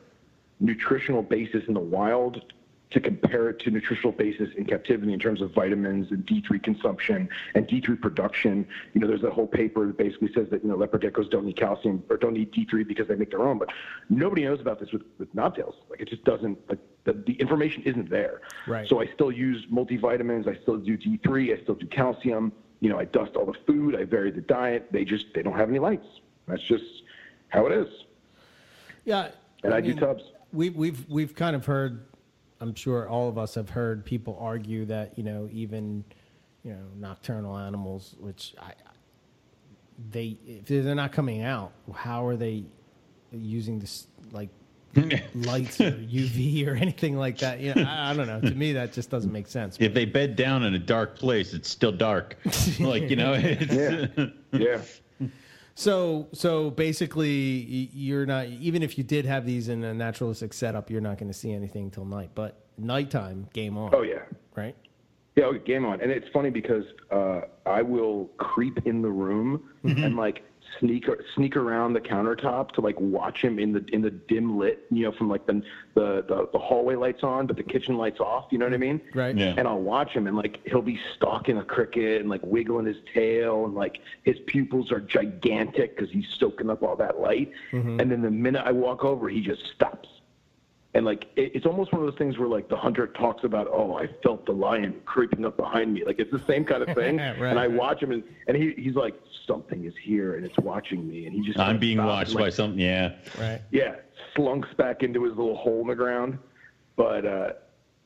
nutritional basis in the wild to compare it to nutritional basis in captivity in terms of vitamins and D3 consumption and D3 production. You know, there's that whole paper that basically says that, you know, leopard geckos don't need calcium or don't need D3 because they make their own, but nobody knows about this with, with knobtails. Like it just doesn't, like the, the information isn't there. Right. So I still use multivitamins. I still do D3. I still do calcium. You know, I dust all the food. I vary the diet. They just, they don't have any lights. That's just how it is. yeah. And I, do mean, tubs. We've we've we've kind of heard. I'm sure all of us have heard people argue that you know even you know nocturnal animals, which I they if they're not coming out, how are they using this like lights or UV or anything like that? You know, I, I don't know. To me, that just doesn't make sense. if they bed down in a dark place, it's still dark. like you know, it's, Yeah. So, so basically, you're not even if you did have these in a naturalistic setup, you're not going to see anything till night. But nighttime, game on. Oh, yeah. right. Yeah, okay, game on. And it's funny because uh, I will creep in the room and like sneak sneak around the countertop to like watch him in the in the dim lit, you know, from like the the the, the hallway lights on, but the kitchen lights off. You know what I mean? Right. Yeah. And I'll watch him, and like he'll be stalking a cricket and like wiggling his tail, and like his pupils are gigantic because he's soaking up all that light. Mm-hmm. And then the minute I walk over, he just stops. And like it, it's almost one of those things where like the hunter talks about, oh, I felt the lion creeping up behind me. Like it's the same kind of thing. Right, and I right. watch him, and, and he, he's like, something is here, and it's watching me, and he just I'm being watched and, by like, something. Yeah. Right. yeah, slunks back into his little hole in the ground. But uh,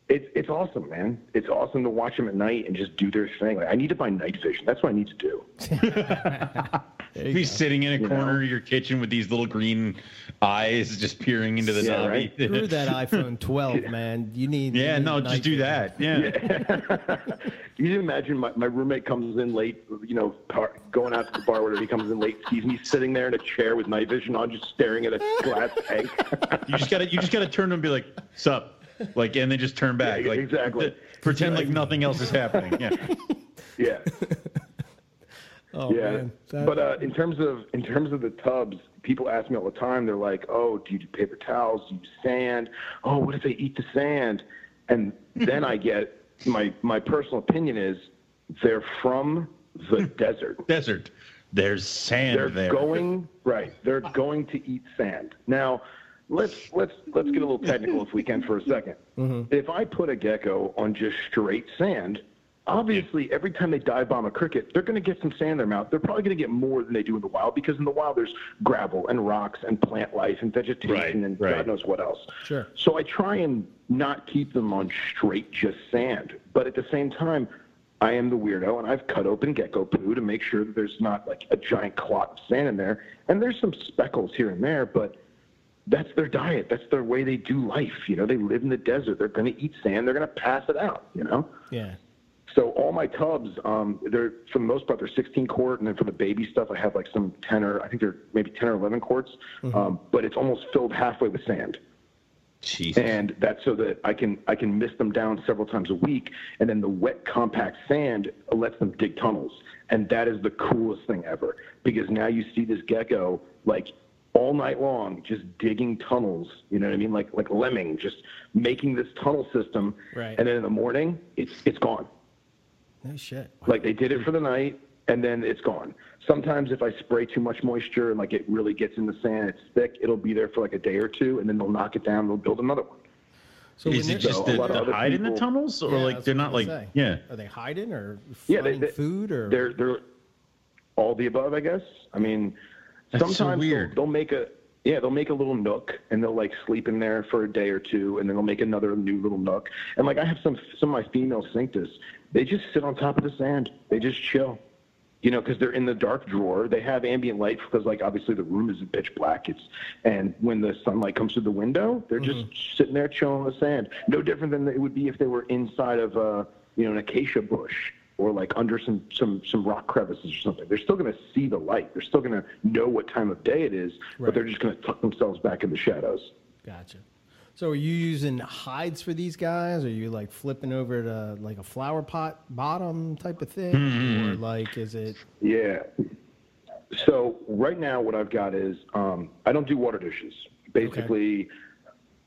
it's it's awesome, man. It's awesome to watch them at night and just do their thing. Like, I need to buy night vision. That's what I need to do. He's sitting in a You corner know? of your kitchen with these little green eyes just peering into the Yeah, knobby. right? Screw that iPhone 12, man. You need. you yeah, need no, just do vision. that. Yeah. Can you imagine my, my roommate comes in late, you know, par- going out to the bar, whatever. He comes in late, sees me sitting there in a chair with night vision on, just staring at a glass tank. You just gotta you just gotta turn to him and be like, "Sup," like, and then just turn back. Yeah, like exactly. th- pretend like nothing else is happening. Yeah. yeah. Oh, Yeah, man. That- but uh, in terms of in terms of the tubs, people ask me all the time. They're like, "Oh, do you do paper towels? Do you sand? Oh, what if they eat the sand?" And then I get my my personal opinion is they're from the desert. Desert. There's sand They're there. going right. They're going to eat sand. Now, let's let's let's get a little technical if we can for a 2nd If I put a gecko on just straight sand, obviously every time they dive bomb a cricket, they're going to get some sand in their mouth. They're probably going to get more than they do in the wild because in the wild there's gravel and rocks and plant life and vegetation Right, and right. God knows what else. Sure. So I try and not keep them on straight just sand, but at the same time, I am the weirdo, and I've cut open gecko poo to make sure that there's not like a giant clot of sand in there. And there's some speckles here and there, but that's their diet. That's their way they do life. You know, they live in the desert. They're going to eat sand. They're going to pass it out. You know. yeah. So all my tubs, um, they're for the most part they're 16 quart, and then for the baby stuff, I have like some 10 or I think they're maybe 10 or 11 quarts, um, but it's almost filled halfway with sand and that's so that I can I can mist them down several times a week, and then the wet compact sand lets them dig tunnels, and that is the coolest thing ever because now you see this gecko like all night long just digging tunnels, you know what I mean, like like lemming, just making this tunnel system, Right. and then in the morning it's it's gone. No shit. Like they did it for the night and then it's gone. Sometimes if I spray too much moisture and like it really gets in the sand, it's thick, it'll be there for like a day or two and then they'll knock it down, they'll build another one. So is it they're- just So a to, lot of hide in the tunnels, or Yeah, like they're not like say. yeah? Are they hiding or Yeah, they- they- food or? They're they're all the above, I guess. I mean, That's so sometimes they'll- They'll, make a yeah, they'll make a little nook and they'll like sleep in there for a day or two, and then they'll make another new little nook. And like I have some some of my female cinctus, they just sit on top of the sand. They just chill. You know, because they're in the dark drawer. They have ambient light because, like, obviously the room isn't pitch black. It's and when the sunlight comes through the window, they're just mm-hmm. sitting there chilling on the sand. No different than it would be if they were inside of a, you know, an acacia bush or like under some some some rock crevices or something. They're still going to see the light. They're still going to know what time of day it is, Right. but they're just going to tuck themselves back in the shadows. Gotcha. So are you using hides for these guys? Are you like flipping over to like a flower pot bottom type of thing, mm-hmm. or like is it? Yeah. So right now, what I've got is um, I don't do water dishes. Basically,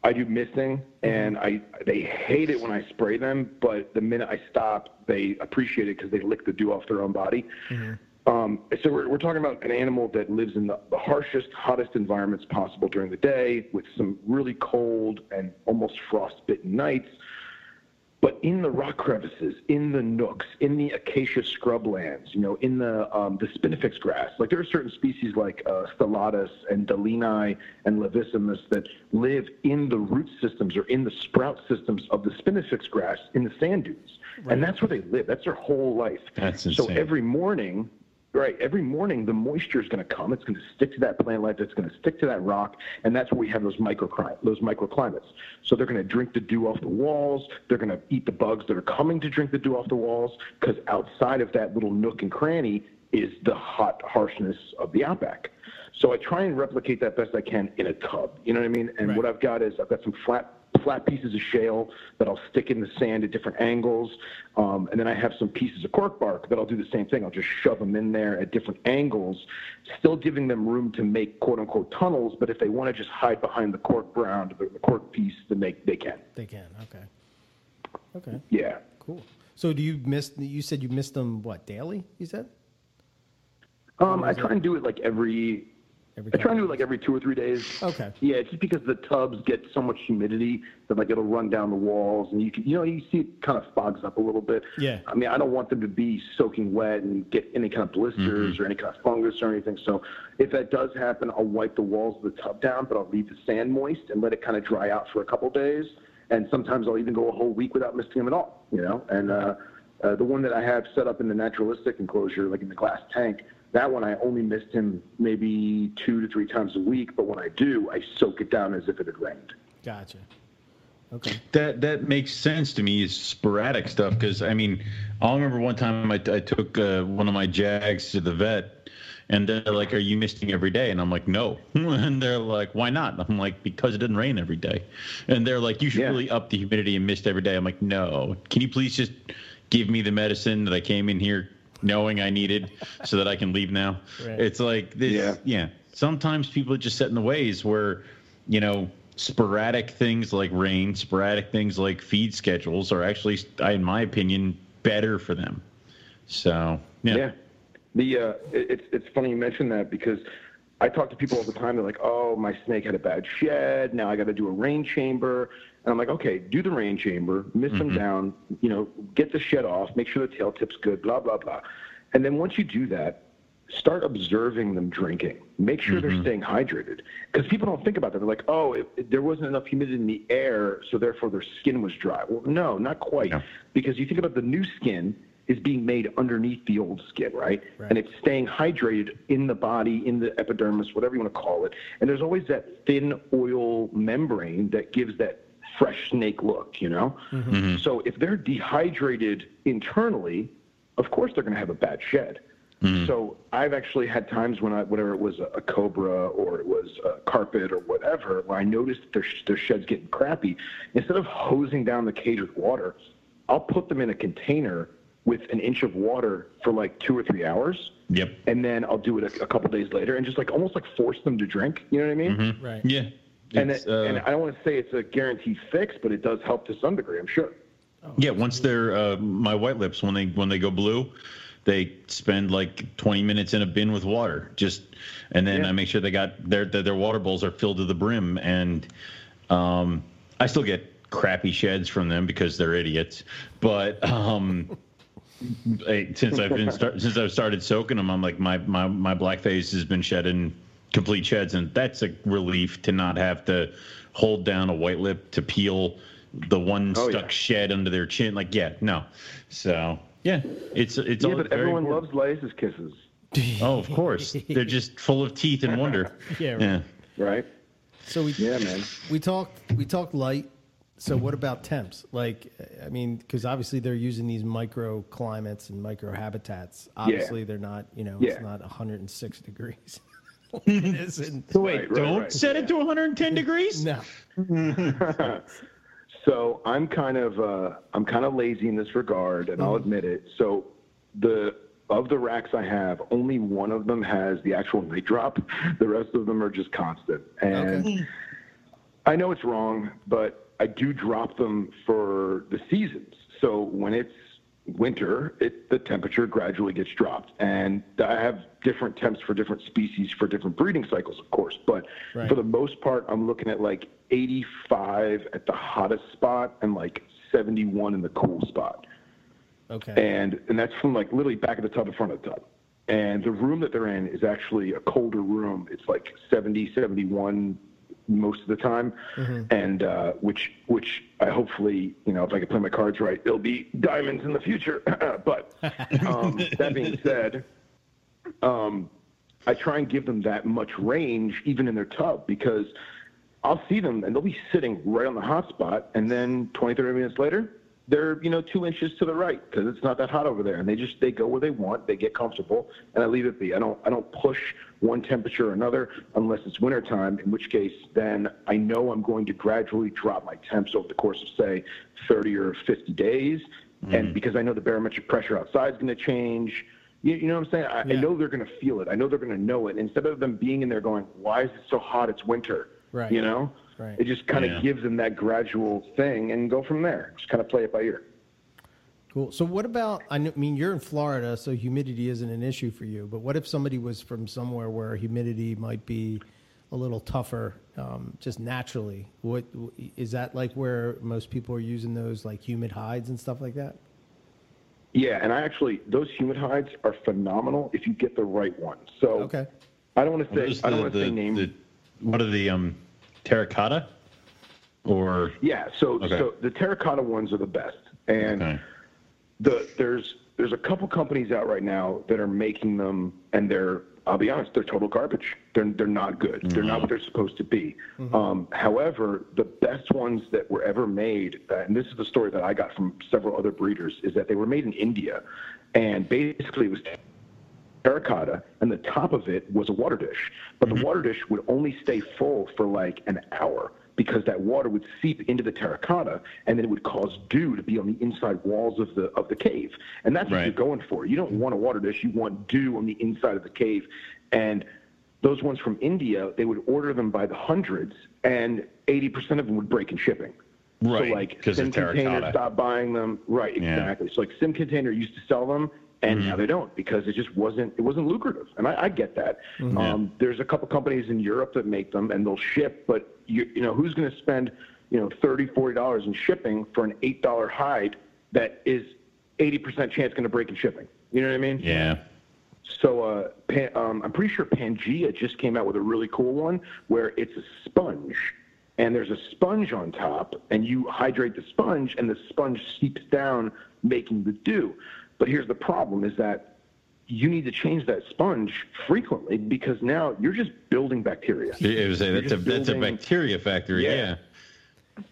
I do misting, mm-hmm. and I they hate it when I spray them. But the minute I stop, they appreciate it because they lick the dew off their own body. Mm-hmm. Um, so we're, we're talking about an animal that lives in the, the harshest, hottest environments possible during the day, with some really cold and almost frostbitten nights. But in the rock crevices, in the nooks, in the acacia scrublands, you know, in the um, the spinifex grass, like there are certain species like uh, stellatus and deleani and laevissimus that live in the root systems or in the sprout systems of the spinifex grass in the sand dunes, and that's where they live. That's their whole life. That's insane. So every morning, right, every morning the moisture is going to come. It's going to stick to that plant life. It's going to stick to that rock, and that's where we have those microclimates. Those microclimates. So they're going to drink the dew off the walls. They're going to eat the bugs that are coming to drink the dew off the walls, because outside of that little nook and cranny is the hot harshness of the outback. So I try and replicate that best I can in a tub. You know what I mean? And Right. what I've got is I've got some flat flat pieces of shale that I'll stick in the sand at different angles. Um, and then I have some pieces of cork bark that I'll do the same thing. I'll just shove them in there at different angles, still giving them room to make quote unquote tunnels. But if they want to just hide behind the cork ground, the, the cork piece, then they, they can. They can. Okay. Okay. Yeah. Cool. So do you miss? You said you missed them. What daily? You said. Um, I try and do it like every Every I try and couple do it like every two or three days. Okay. Yeah, it's just because the tubs get so much humidity that like it'll run down the walls, and you can, you know, you see it kind of fogs up a little bit. Yeah. I mean, I don't want them to be soaking wet and get any kind of blisters or any kind of fungus or anything. So if that does happen, I'll wipe the walls of the tub down, but I'll leave the sand moist and let it kind of dry out for a couple days. And sometimes I'll even go a whole week without misting them at all. You know, and uh, uh, the one that I have set up in the naturalistic enclosure, like in the glass tank. That one I only missed him maybe two to three times a week, but when I do, I soak it down as if it had rained. Gotcha. Okay. That that makes sense to me is sporadic stuff because I mean I'll remember one time I, I took uh, one of my Jags to the vet and they're like, "Are you misting every day?" And I'm like, "No," and they're like, "Why not?" I'm like, "Because it doesn't rain every day," and they're like, "You should Yeah. really up the humidity and mist every day." I'm like, "No, can you please just give me the medicine that I came in here knowing I needed so that I can leave now?" Right. It's like this, Yeah. yeah. Sometimes people are just set in the ways where, you know, sporadic things like rain, sporadic things like feed schedules are actually, in my opinion, better for them. So, yeah. Yeah. The uh, it's it's funny you mention that because I talk to people all the time. They're like, "Oh, my snake had a bad shed. Now I got to do a rain chamber." And I'm like, "Okay, do the rain chamber, mist them mm-hmm. down. You know, get the shed off, make sure the tail tip's good. Blah blah blah." And then once you do that, start observing them drinking. Make sure they're mm-hmm. staying hydrated because people don't think about that. They're like, "Oh, it, it- there wasn't enough humidity in the air, so therefore their skin was dry." Well, no, not quite. No. Because you think about the new skin is being made underneath the old skin, right? Right. And it's staying hydrated in the body, in the epidermis, whatever you want to call it. And there's always that thin oil membrane that gives that fresh snake look, you know? Mm-hmm. Mm-hmm. So if they're dehydrated internally, of course they're going to have a bad shed. Mm-hmm. So I've actually had times when I, whatever it was a, a cobra or it was a carpet or whatever, where I noticed their, their shed's getting crappy. Instead of hosing down the cage with water, I'll put them in a container with an inch of water for like two or three hours. Yep. And then I'll do it a, a couple days later and just like almost like force them to drink. You know what I mean? Right. Yeah. And, it, uh, and I don't want to say it's a guaranteed fix, but it does help to some degree, I'm sure. yeah. Once they're, uh, my white lips, when they, when they go blue, they spend like 20 minutes in a bin with water just, and then Yeah. I make sure they got their, their, their water bowls are filled to the brim. And, um, I still get crappy sheds from them because they're idiots, but, um, since I've been start, since I've started soaking them, I'm like my my my black face has been shedding complete sheds, and that's a relief to not have to hold down a white lip to peel the one Oh, stuck yeah. shed under their chin. Like, yeah, no. So yeah, it's it's all. Yeah, but everyone important. loves Lace's kisses, Oh, of course, they're just full of teeth and wonder. Yeah, right. yeah. right? So we Yeah, man. we talked we talked light. So what about temps? Like, I mean, because obviously they're using these microclimates and micro habitats. Obviously, they're not. You know, Yeah. it's not 106 degrees. it isn't. So wait, Right, right, don't right. set it to 110 degrees. No. So I'm kind of uh, I'm kind of lazy in this regard, and I'll admit it. So the of the racks I have, only one of them has the actual night drop. The rest of them are just constant. And Okay. I know it's wrong, but I do drop them for the seasons. So when it's winter, it, the temperature gradually gets dropped. And I have different temps for different species for different breeding cycles, of course. But Right. for the most part, I'm looking at like 85 at the hottest spot and like 71 in the cool spot Okay. and and that's from like literally back of the tub in front of the tub and the room that they're in is actually a colder room it's like 70 71 most of the time. And uh, which which i hopefully you know if i can play my cards right it'll be diamonds in the future. But um, that being said um, i try and give them that much range even in their tub because i'll see them and they'll be sitting right on the hot spot and then 20 30 minutes later they're you know two inches to the right because it's not that hot over there, and they just they go where they want, they get comfortable, and I leave it be. I don't I don't push one temperature or another unless it's wintertime, in which case then I know I'm going to gradually drop my temps over the course of say 30 or 50 days, Mm-hmm. and because I know the barometric pressure outside is going to change. You, you know what I'm saying? I, Yeah. I know they're going to feel it. I know they're going to know it. Instead of them being in there going, "Why is it so hot? It's winter." Right. You know, Right. it just kind of Yeah. gives them that gradual thing and go from there. Just kind of play it by ear. Cool. So what about? I mean, you're in Florida, so humidity isn't an issue for you. But what if somebody was from somewhere where humidity might be a little tougher, um, just naturally? What is that like? Where most people are using those like humid hides and stuff like that? Yeah, and I actually those humid hides are phenomenal if you get the right one. So Okay. I don't want to say is I don't want to say the, names. the, what are the um, terracotta? Or yeah, so Okay. so the terracotta ones are the best, and okay. the there's there's a couple companies out right now that are making them, and they're I'll be honest, they're total garbage. They're they're not good. They're not what they're supposed to be. Um, however, the best ones that were ever made, uh, and this is the story that I got from several other breeders, is that they were made in India, and basically it was terracotta, and the top of it was a water dish. But the water dish would only stay full for like an hour because that water would seep into the terracotta, and then it would cause dew to be on the inside walls of the of the cave. And that's what Right. you're going for. You don't want a water dish; you want dew on the inside of the cave. And those ones from India, they would order them by the hundreds, and 80% of them would break in shipping. Right, So like Sim Container stopped buying them. Right, Yeah. exactly. So like Sim Container used to sell them, and Mm-hmm. now they don't because it just wasn't it wasn't lucrative. And I, I get that. Um, there's a couple companies in Europe that make them, and they'll ship, but you you know who's going to spend you know 30 40 dollars in shipping for an eight dollar hide that is 80% chance going to break in shipping. You know what I mean? Yeah. So uh, Pan, um, I'm pretty sure Pangea just came out with a really cool one where it's a sponge, and there's a sponge on top, and you hydrate the sponge, and the sponge seeps down, making the dew. But here's the problem: is that you need to change that sponge frequently because now you're just building bacteria. It was a, that's a just that's a bacteria factory. Yeah. Yeah.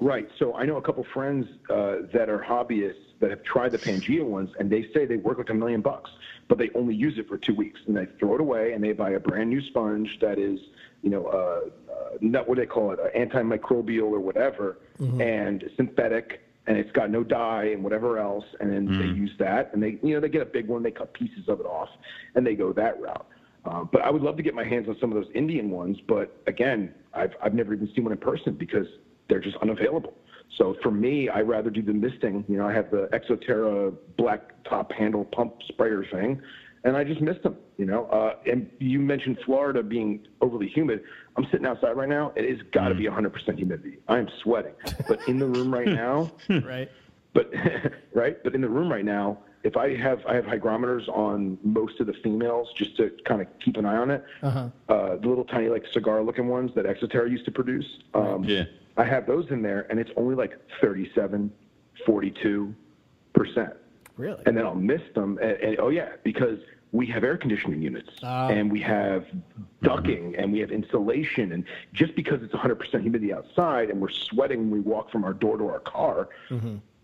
Right. So I know a couple friends uh, that are hobbyists that have tried the Pangea ones, and they say they work like a million bucks, but they only use it for two weeks, and they throw it away, and they buy a brand new sponge that is, you know, uh, uh, not what they call it, uh, antimicrobial or whatever, and synthetic, and it's got no dye and whatever else, and then they use that, and they, you know, they get a big one, they cut pieces of it off, and they go that route. Uh, but I would love to get my hands on some of those Indian ones, but again, I've I've never even seen one in person because they're just unavailable. So for me, I rather do the misting. You know, I have the Exoterra black top handle pump sprayer thing, and I just missed them. You know, uh, and you mentioned Florida being overly humid. I'm sitting outside right now. It has got to be 100% humidity. I am sweating, but in the room right now, Right. but right but in the room right now if i have i have hygrometers on most of the females just to kind of keep an eye on it Uh-huh. uh, the little tiny like cigar looking ones that exoterra used to produce um, Yeah. i have those in there and it's only like 37 42 percent Really? and then I'll miss them. And, and oh yeah, because we have air conditioning units Ah. and we have ducking and we have insulation. And just because it's 100% humidity outside and we're sweating when we walk from our door to our car,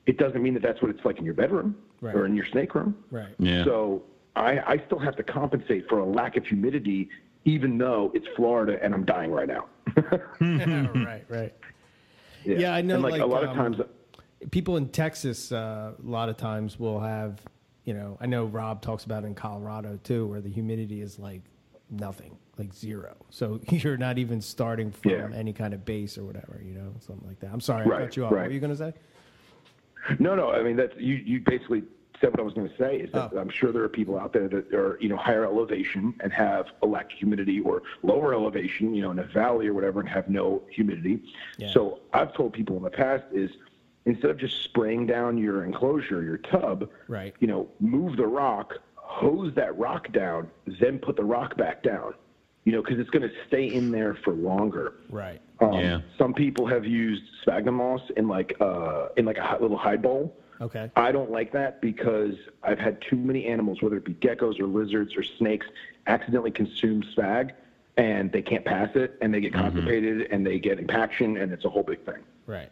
it doesn't mean that that's what it's like in your bedroom Right. or in your snake room. right. Yeah. So I, I still have to compensate for a lack of humidity, even though it's Florida and I'm dying right now. right. Right. Yeah, I know, And like, like, a lot um, of times. People in Texas, uh, a lot of times will have, you know, I know Rob talks about in Colorado too, where the humidity is like nothing, like zero. So you're not even starting from Yeah. any kind of base or whatever, you know, something like that. I'm sorry, I Right, cut you off. What right. were you going to say? No, no. I mean, that's you. You basically said what I was going to say. Is that Oh. I'm sure there are people out there that are you know higher elevation and have a lack of humidity, or lower elevation, you know, in a valley or whatever, and have no humidity. Yeah. So I've told people in the past is instead of just spraying down your enclosure, your tub, Right. You know, move the rock, hose that rock down, then put the rock back down. You know, because it's going to stay in there for longer. Right. Um, Yeah. Some people have used sphagnum moss in like uh, in like a little hide bowl. Okay. I don't like that because I've had too many animals, whether it be geckos or lizards or snakes, accidentally consume spag, and they can't pass it, and they get constipated, and they get impaction, and it's a whole big thing. Right.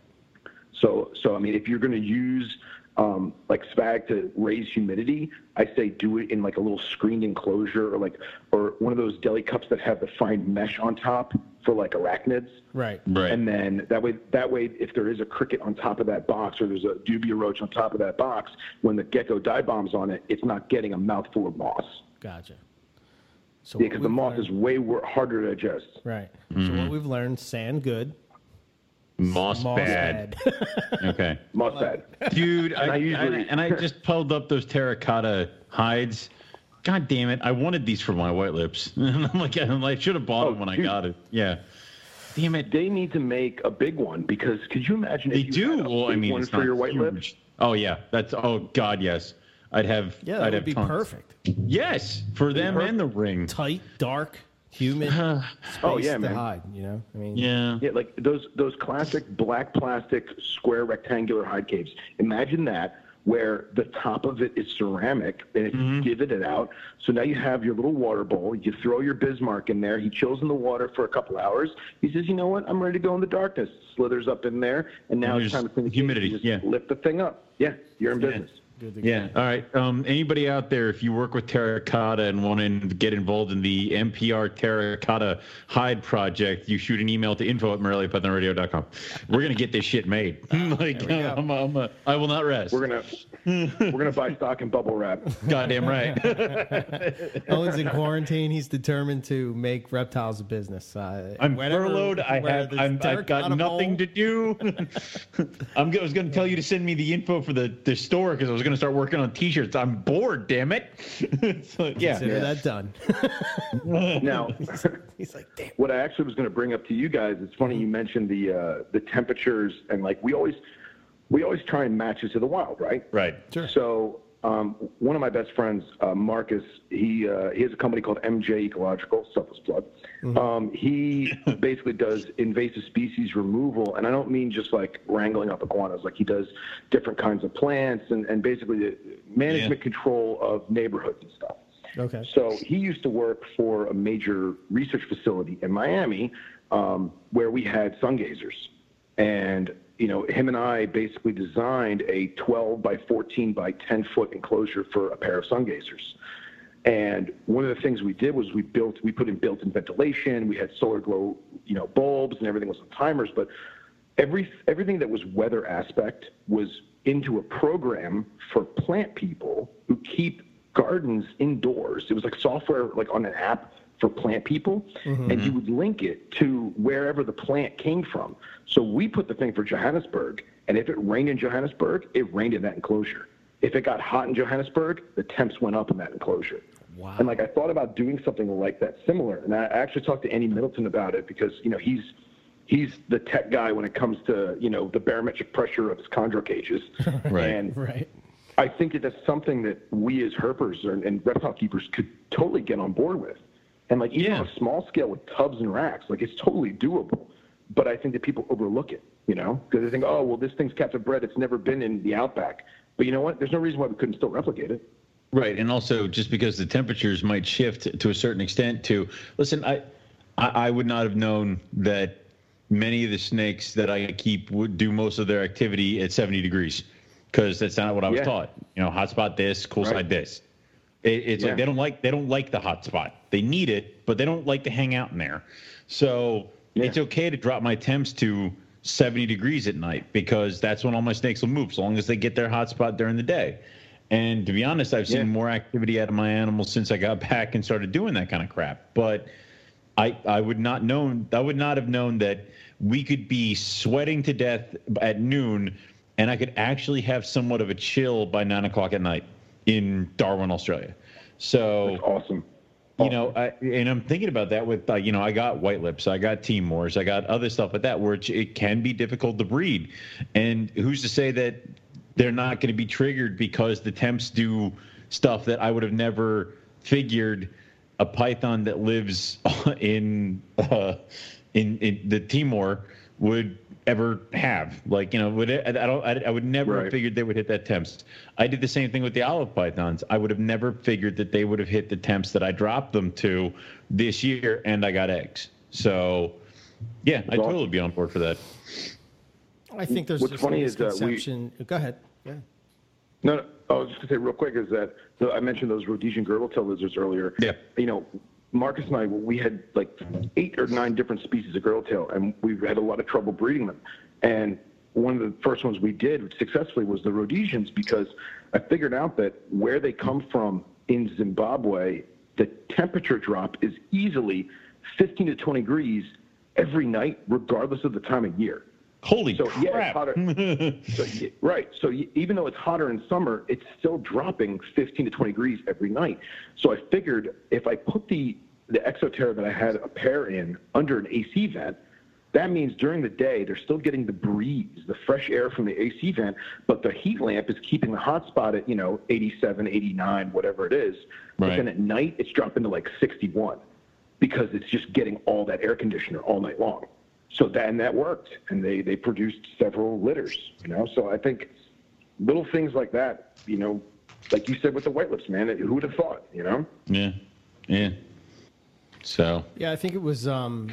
So, so I mean, if you're going to use um, like spag to raise humidity, I say do it in like a little screened enclosure or like or one of those deli cups that have the fine mesh on top for like arachnids. Right. Right. And then that way, that way, if there is a cricket on top of that box or there's a dubia roach on top of that box, when the gecko dive bombs on it, it's not getting a mouthful of moss. Gotcha. So Yeah, because the we've moss learned- is way harder to digest. right. So Mm-hmm. what we've learned: sand good, Moss, moss bad. bad. Okay. Moss bad. Dude, I, I usually- and, and I just pulled up those terracotta hides. God damn it! I wanted these for my white lips. And I'm like, I should have bought Oh, them when I got it. Yeah. Damn it. They need to make a big one because could you imagine They you do. had a Well, I mean, one it's for not your white huge. lips? Oh yeah, that's. Oh God, yes. I'd have. Yeah, that I'd would have be tons. perfect. Yes, for them perfect. and the ring. Tight, dark, humid. Oh, yeah, to man. hide. You know, I mean, Yeah. Yeah, like those those classic black plastic square rectangular hide caves. Imagine that where the top of it is ceramic and it's Mm-hmm. divvied out. So now you have your little water bowl. You throw your Bismarck in there. He chills in the water for a couple hours. He says, "You know what? I'm ready to go in the darkness." Slithers up in there, and now And it's time to clean the cage. humidity, You just yeah. lift the thing up. Yeah, you're in business. Good to go. Yeah. All right. Um, anybody out there, if you work with terracotta and want to get involved in the MPR Terracotta Hide Project, you shoot an email to info at moreliapythonradio.com. We're gonna get this shit made. like, we go. I'm, I'm a, I will not rest. We're gonna we're gonna buy stock in bubble wrap. Goddamn right. Owen's in quarantine. He's determined to make reptiles a business. Uh, I'm whenever, furloughed. I have, I'm, I've got nothing bowl- to do. I'm, I was going to tell you to send me the info for the, the store because I was going to start working on T-shirts. I'm bored. Damn it. so, yeah. Consider Yeah. that done. Now, He's like, damn. what I actually was going to bring up to you guys, it's funny you mentioned the uh, the temperatures and like we always we always try and match it to the wild, right? Right. Sure. So um, one of my best friends, uh, Marcus, he uh, he has a company called MJ Ecological, selfless plug. Um, he basically does invasive species removal, and I don't mean just like wrangling up iguanas. Like he does different kinds of plants and and basically the management control of neighborhoods and stuff. Okay. So he used to work for a major research facility in Miami um, where we had sun gazers. And, you know, him and I basically designed a 12 by 14 by 10 foot enclosure for a pair of sun gazers. And one of the things we did was we built, we put in built-in ventilation. We had solar glow, you know, bulbs and everything was on timers. But every everything that was weather aspect was into a program for plant people who keep gardens indoors. It was like software, like on an app for plant people, mm-hmm. and you would link it to wherever the plant came from. So we put the thing for Johannesburg, and if it rained in Johannesburg, it rained in that enclosure. If it got hot in Johannesburg, the temps went up in that enclosure. Wow. And like I thought about doing something like that similar, and I actually talked to Andy Middleton about it because you know he's he's the tech guy when it comes to you know the barometric pressure of his chondro cages. Right. And Right. I think that that's something that we as herpers and, and reptile keepers could totally get on board with. And like even Yeah. on a small scale with tubs and racks, like it's totally doable. But I think that people overlook it, you know, because they think, oh, well, this thing's captive bred. It's never been in the outback. But you know what? There's no reason why we couldn't still replicate it. Right, and also just because the temperatures might shift to a certain extent. To listen, I, I, I would not have known that many of the snakes that I keep would do most of their activity at 70 degrees, because that's not what I was Yeah. taught. You know, hot spot this, cool Right. side this. It, it's Yeah. like they don't like they don't like the hot spot. They need it, but they don't like to hang out in there. So Yeah. it's okay to drop my temps to 70 degrees at night because that's when all my snakes will move, as long as they get their hot spot during the day. And to be honest, I've seen Yeah. more activity out of my animals since I got back and started doing that kind of crap. But I I would not known I would not have known that we could be sweating to death at noon, and I could actually have somewhat of a chill by nine o'clock at night in Darwin, Australia. So It's awesome. you know, I, and I'm thinking about that with, uh, you know, I got white lips, I got Timors, I got other stuff like that, where it, it can be difficult to breed. And who's to say that they're not going to be triggered because the temps do stuff that I would have never figured a python that lives in uh, in in the Timor would ever have. Like you know, would it, I don't I, I would never have figured they would hit that temps. I did the same thing with the olive pythons. I would have never figured that they would have hit the temps that I dropped them to this year, and I got eggs. So yeah, I'd totally be on board for that. I think there's What's just funny a is that we- Go ahead. Yeah. No, no. I was just gonna say real quick is that so I mentioned those Rhodesian girdle tail lizards earlier. Yeah. You know, Marcus and I, we had like eight or nine different species of girdle tail, and we've had a lot of trouble breeding them. And one of the first ones we did successfully was the Rhodesians because I figured out that where they come from in Zimbabwe, the temperature drop is easily 15 to 20 degrees every night, regardless of the time of year. Holy So yeah, it's crap! hotter. so, right. So even though it's hotter in summer, it's still dropping 15 to 20 degrees every night. So I figured if I put the the Exoterra that I had a pair in under an AC vent, that means during the day they're still getting the breeze, the fresh air from the AC vent, but the heat lamp is keeping the hot spot at you know 87, 89, whatever it is. But Right. then at night it's dropping to like 61 because it's just getting all that air conditioner all night long. So that and that worked, and they they produced several litters. You know, so I think little things like that. You know, like you said with the white lips, man. Who would have thought? You know. Yeah, yeah. So Yeah, I think it was. Um,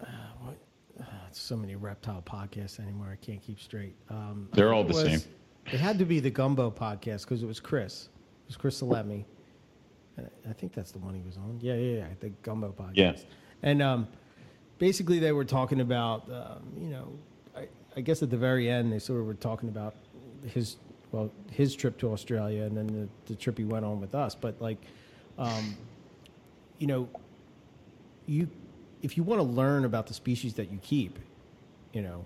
uh, what, uh, so many reptile podcasts anymore. I can't keep straight. Um, They're all it the was- same. It had to be the Gumbo podcast because it was Chris. It was Chris Salemi. And I think that's the one he was on. Yeah, yeah, yeah. The Gumbo podcast. Yeah. And um, basically, they were talking about, um, you know, I, I guess at the very end, they sort of were talking about his, well, his trip to Australia and then the, the trip he went on with us. But like, um, you know, you if you want to learn about the species that you keep, you know,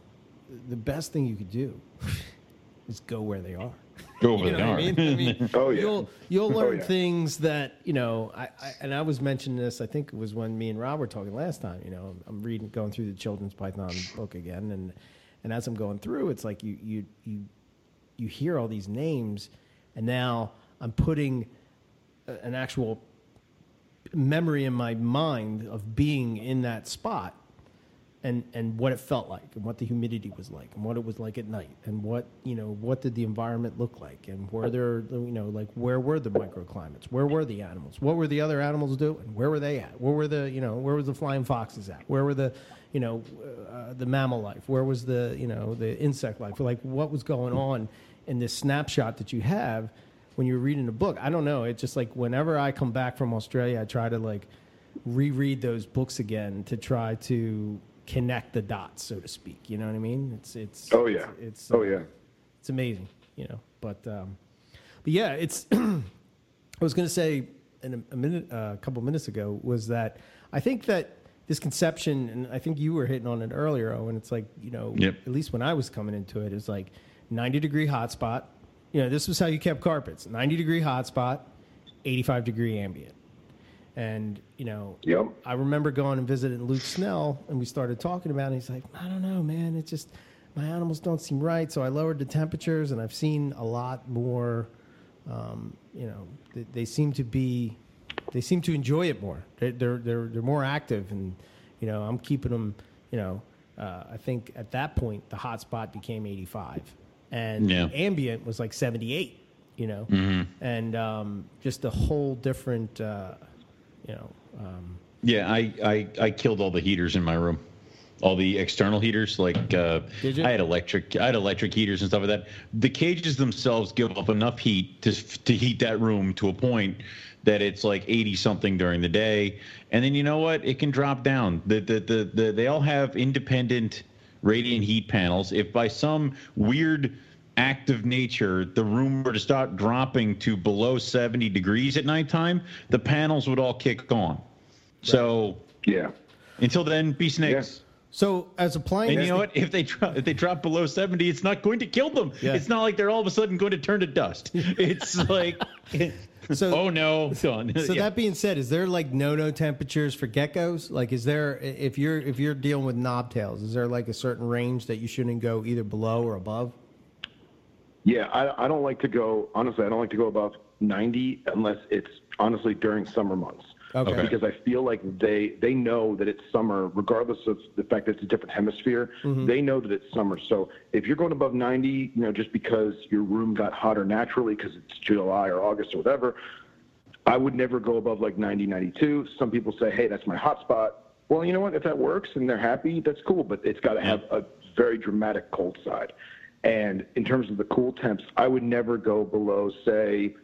the best thing you could do is go where they are. Go over You know there. I mean? I mean, Oh, yeah. you'll you'll Oh, learn yeah. things that you know. I, I and I was mentioning this. I think it was when me and Rob were talking last time. You know, I'm reading, going through the children's Python book again, and and as I'm going through, it's like you you you you hear all these names, and now I'm putting an actual memory in my mind of being in that spot and and what it felt like and what the humidity was like and what it was like at night and what you know what did the environment look like and were there you know like where were the microclimates? Where were the animals? What were the other animals doing? Where were they at? Where were the you know where were the flying foxes at? Where were the you know uh, the mammal life? Where was the you know the insect life? Like what was going on in this snapshot that you have when you're reading a book? I don't know. It's just like whenever i come back from australia i try to like reread those books again to try to connect the dots, so to speak. You know what I mean? It's it's Oh yeah. it's, oh yeah. it's amazing, you know. But um, but yeah, it's. I was going to say in a, a minute, uh, a couple minutes ago, was that I think that this conception, and I think you were hitting on it earlier, Owen. It's like you know, Yep. at least when I was coming into it, it's like ninety degree hotspot. You know, this was how you kept carpets: ninety degree hotspot, eighty five degree ambient. And you know, Yep. I remember going and visiting Luke Snell, and we started talking about it. He's like, I don't know, man. It's just my animals don't seem right. So I lowered the temperatures, and I've seen a lot more. Um, you know, they, they seem to be, they seem to enjoy it more. They're they're they're, they're more active, and you know, I'm keeping them. You know, uh, I think at that point the hot spot became 85, and Yeah. ambient was like 78. You know, and um, just a whole different. Uh, you know. Um, Yeah, I, I I killed all the heaters in my room, all the external heaters. Like uh, I had electric, I had electric heaters and stuff like that. The cages themselves give up enough heat to to heat that room to a point that it's like eighty something during the day, and then you know what? It can drop down. The the the, the they all have independent radiant heat panels. If by some weird act of nature the room were to start dropping to below 70 degrees at nighttime, the panels would all kick on. So Yeah. until then, be snakes. so as applying, And you know what? If they drop, if they drop below 70, it's not going to kill them. Yeah. It's not like they're all of a sudden going to turn to dust. It's like, So- oh no. So Yeah. that being said, is there like no-no temperatures for geckos? Like, is there if you're if you're dealing with knobtails, is there like a certain range that you shouldn't go either below or above? Yeah, I, I don't like to go. Honestly, I don't like to go above 90 unless it's honestly during summer months. Okay. Because I feel like they they know that it's summer, regardless of the fact that it's a different hemisphere. Mm-hmm. They know that it's summer. So if you're going above 90, you know, just because your room got hotter naturally because it's July or August or whatever, I would never go above like 90, 92. Some people say, hey, that's my hot spot. Well, you know what? If that works and they're happy, that's cool. But it's got to mm-hmm. have a very dramatic cold side. And in terms of the cool temps, I would never go below, say,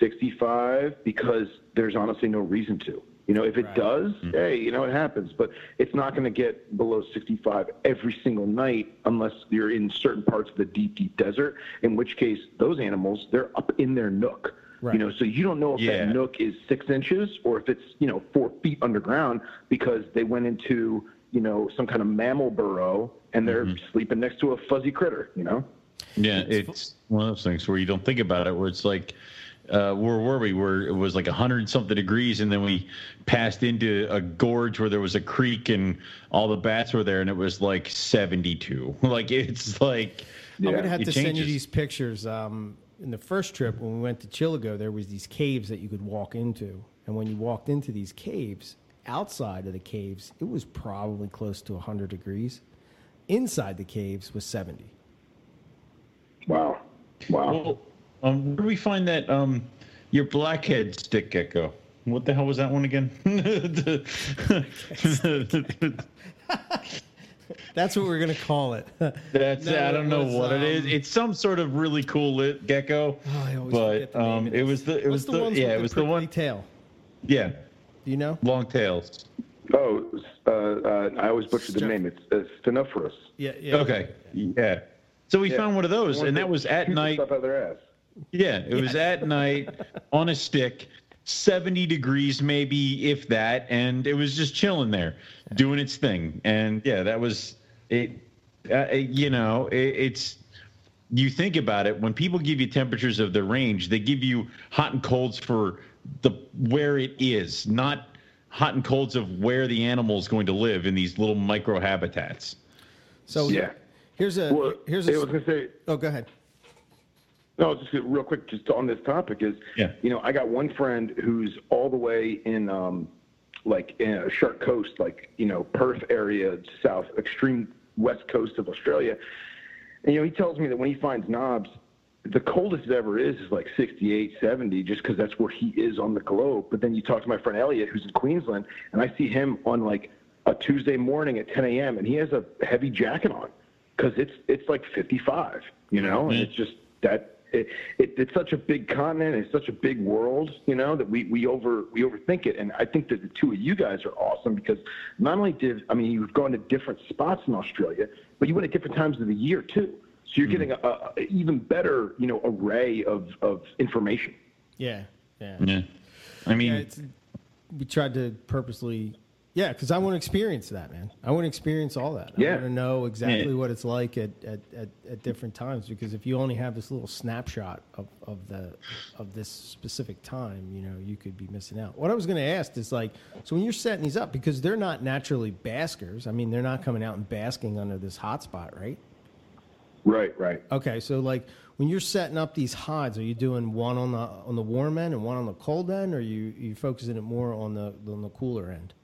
65 because there's honestly no reason to. You know, if it Right. does, mm-hmm. hey, you know, it happens. But it's not going to get below 65 every single night unless you're in certain parts of the deep, deep desert, in which case those animals, they're up in their nook. Right. You know, so you don't know if Yeah. that nook is six inches or if it's, you know, four feet underground because they went into, you know, some kind of mammal burrow and they're sleeping next to a fuzzy critter, you know? Yeah, it's one of those things where you don't think about it. Where it's like, uh, where were we? Where it was like a hundred something degrees, and then we passed into a gorge where there was a creek, and all the bats were there, and it was like seventy-two. Like it's like, I'm gonna have it to send you these pictures. Um, in the first trip when we went to Chillagoe, there was these caves that you could walk into, and when you walked into these caves, outside of the caves, it was probably close to 100 degrees. Inside the caves was 70. Wow. Wow. well, um, where do we find that? Um, your blackhead stick gecko. What the hell was that one again? That's what we're gonna call it. oh, That's No, I don't know was, what it is. um, It's some sort of really cool lit gecko. I always forget but the name um, of it was the it What's was the, the, yeah it was the one tail. yeah Do you know? long tails. Oh, uh, uh, I always butcher the Steph- name. It's uh, Stenophorus. Yeah. yeah. Okay, yeah. So we Yeah. found one of those, Ones and that was at shoot the night. Stuff out of their ass. Yeah, it was at night on a stick, 70 degrees maybe, if that, and it was just chilling there, doing its thing. And yeah, that was it. Uh, you know, it, it's you think about it when people give you temperatures of the range, they give you hot and colds for the where it is, not hot and colds of where the animal is going to live in these little micro habitats. So Yeah. here's a Well, here's I a. was gonna say. oh, go ahead. No, just real quick, just on this topic is, Yeah. you know, I got one friend who's all the way in, um, like in a Shark Coast, like you know, Perth area, south, extreme west coast of Australia, and you know, he tells me that when he finds knobs, the coldest it ever is is like 68, 70, just because that's where he is on the globe. But then you talk to my friend Elliot, who's in Queensland, and I see him on like a Tuesday morning at 10 a.m. and he has a heavy jacket on because it's it's like 55, you know, and it's just that it, it, it's such a big continent, it's such a big world, you know, that we, we over we overthink it. And I think that the two of you guys are awesome because not only did I mean you've gone to different spots in Australia, but you went at different times of the year too. So you're hmm. getting a, a, a even better, you know, array of, of information. Yeah. Yeah. Yeah, I mean, Yeah, it's, we tried to purposely, yeah, because I want to experience that, man. I want to experience all that. Yeah. I want to know exactly Yeah. what it's like at, at, at, at different times. Because if you only have this little snapshot of, of the of this specific time, you know, you could be missing out. What I was going to ask is like, so when you're setting these up, because they're not naturally baskers. I mean, they're not coming out and basking under this hot spot, right? Right, right. Okay, so like when you're setting up these hides, are you doing one on the on the warm end and one on the cold end, or you you focusing it more on the on the cooler end?